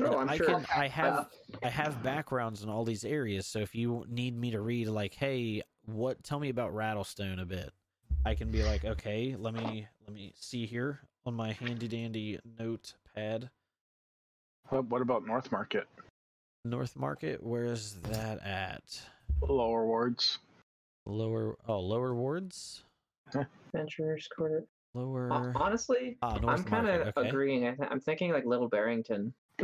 Oh, I'm I sure. can I have stuff. I have backgrounds in all these areas, so if you need me to read like, hey, what tell me about Rattlestone a bit. I can be like, okay, let me let me see here on my handy dandy notepad. What, what about North Market? North Market, where is that at? Lower wards. Lower oh lower wards? Adventurers Quarter. Lower Hon- Honestly, Ah, I'm kind Market, of okay. agreeing. I th- I'm thinking like Little Barrington.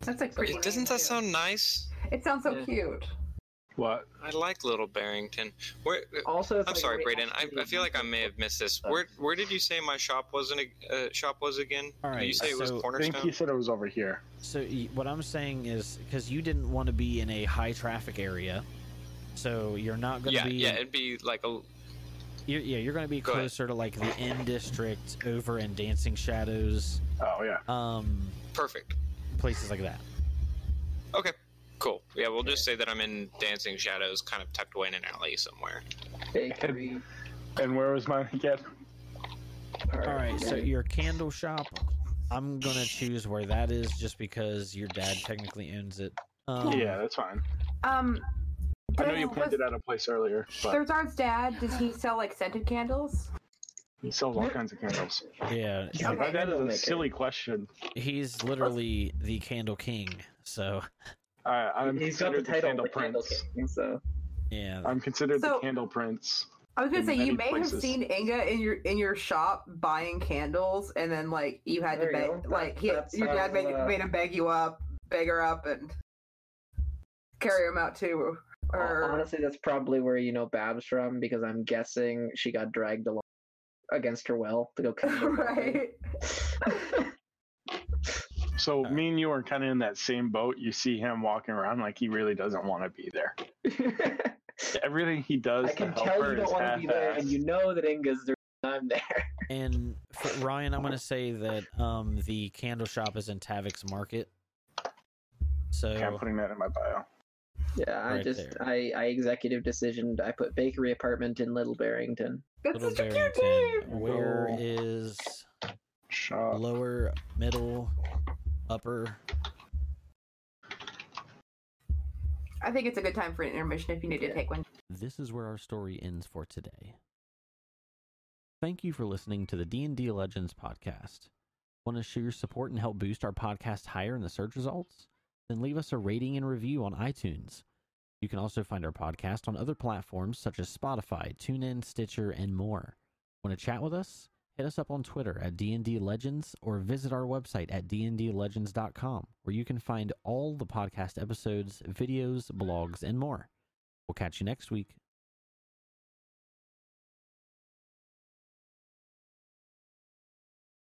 that's like pretty. Doesn't that sound nice? It sounds so Yeah. cute. What? I like Little Barrington. Where? Also, I'm like sorry, right Braden. I, I feel like I may have missed this. Where Where did you say my shop wasn't? Uh, shop was again? All right. Did you say it was so- I Cornerstone? think he said it was over here. So what I'm saying is because you didn't want to be in a high traffic area, so you're not going to yeah, be. yeah. It'd be like a. You're, yeah, you're going to be Go ahead. closer to like the N district, over in Dancing Shadows, Oh yeah. um, Perfect. places like that. Okay. Cool. Yeah, we'll just say that I'm in Dancing Shadows, kind of tucked away in an alley somewhere. bakery. And where was mine again? All right, so your candle shop, I'm gonna choose where that is just because your dad technically owns it. Um, yeah, that's fine. Um, I know does- you was pointed out a place earlier, but Thurzard's dad, does he sell like scented candles? he sells all kinds of candles. yeah. Yeah, Okay. That is a silly question. He's literally the candle king. So Uh, I'm He's got the considered the, title candle of the Candle prince. King, so yeah, I'm considered So- the candle prince. I was gonna say you may places. have seen Inga in your in your shop buying candles, and then like you had There to beg, go. like he, That's your dad made, uh, made him beg you up, beg her up, and carry him out too. Or honestly, that's probably where you know Babs from because I'm guessing she got dragged along against her will to go kill her. right. So Uh, me and you are kind of in that same boat. You see him walking around like he really doesn't want to be there. Everything he does I can help tell her you don't want to be there, and you know that Inga's the reason I'm there. and for Ryan, I'm gonna say that um the candle shop is in Tavick's Market. So Okay, I'm putting that in my bio. Yeah, I Right just there. I I executive decisioned I put bakery apartment in Little Barrington. That's Little such a cute Barrington. name. Where Cool. is Shop. lower, middle, upper? I think it's a good time for an intermission if you need to take one. This is where our story ends for today. Thank you for listening to the D&D Legends podcast. Want to show your support and help boost our podcast higher in the search results? Then leave us a rating and review on iTunes. You can also find our podcast on other platforms such as Spotify, TuneIn, Stitcher, and more. Want to chat with us? Hit us up on Twitter at D&D Legends or visit our website at dndlegends.com where you can find all the podcast episodes, videos, blogs, and more. We'll catch you next week.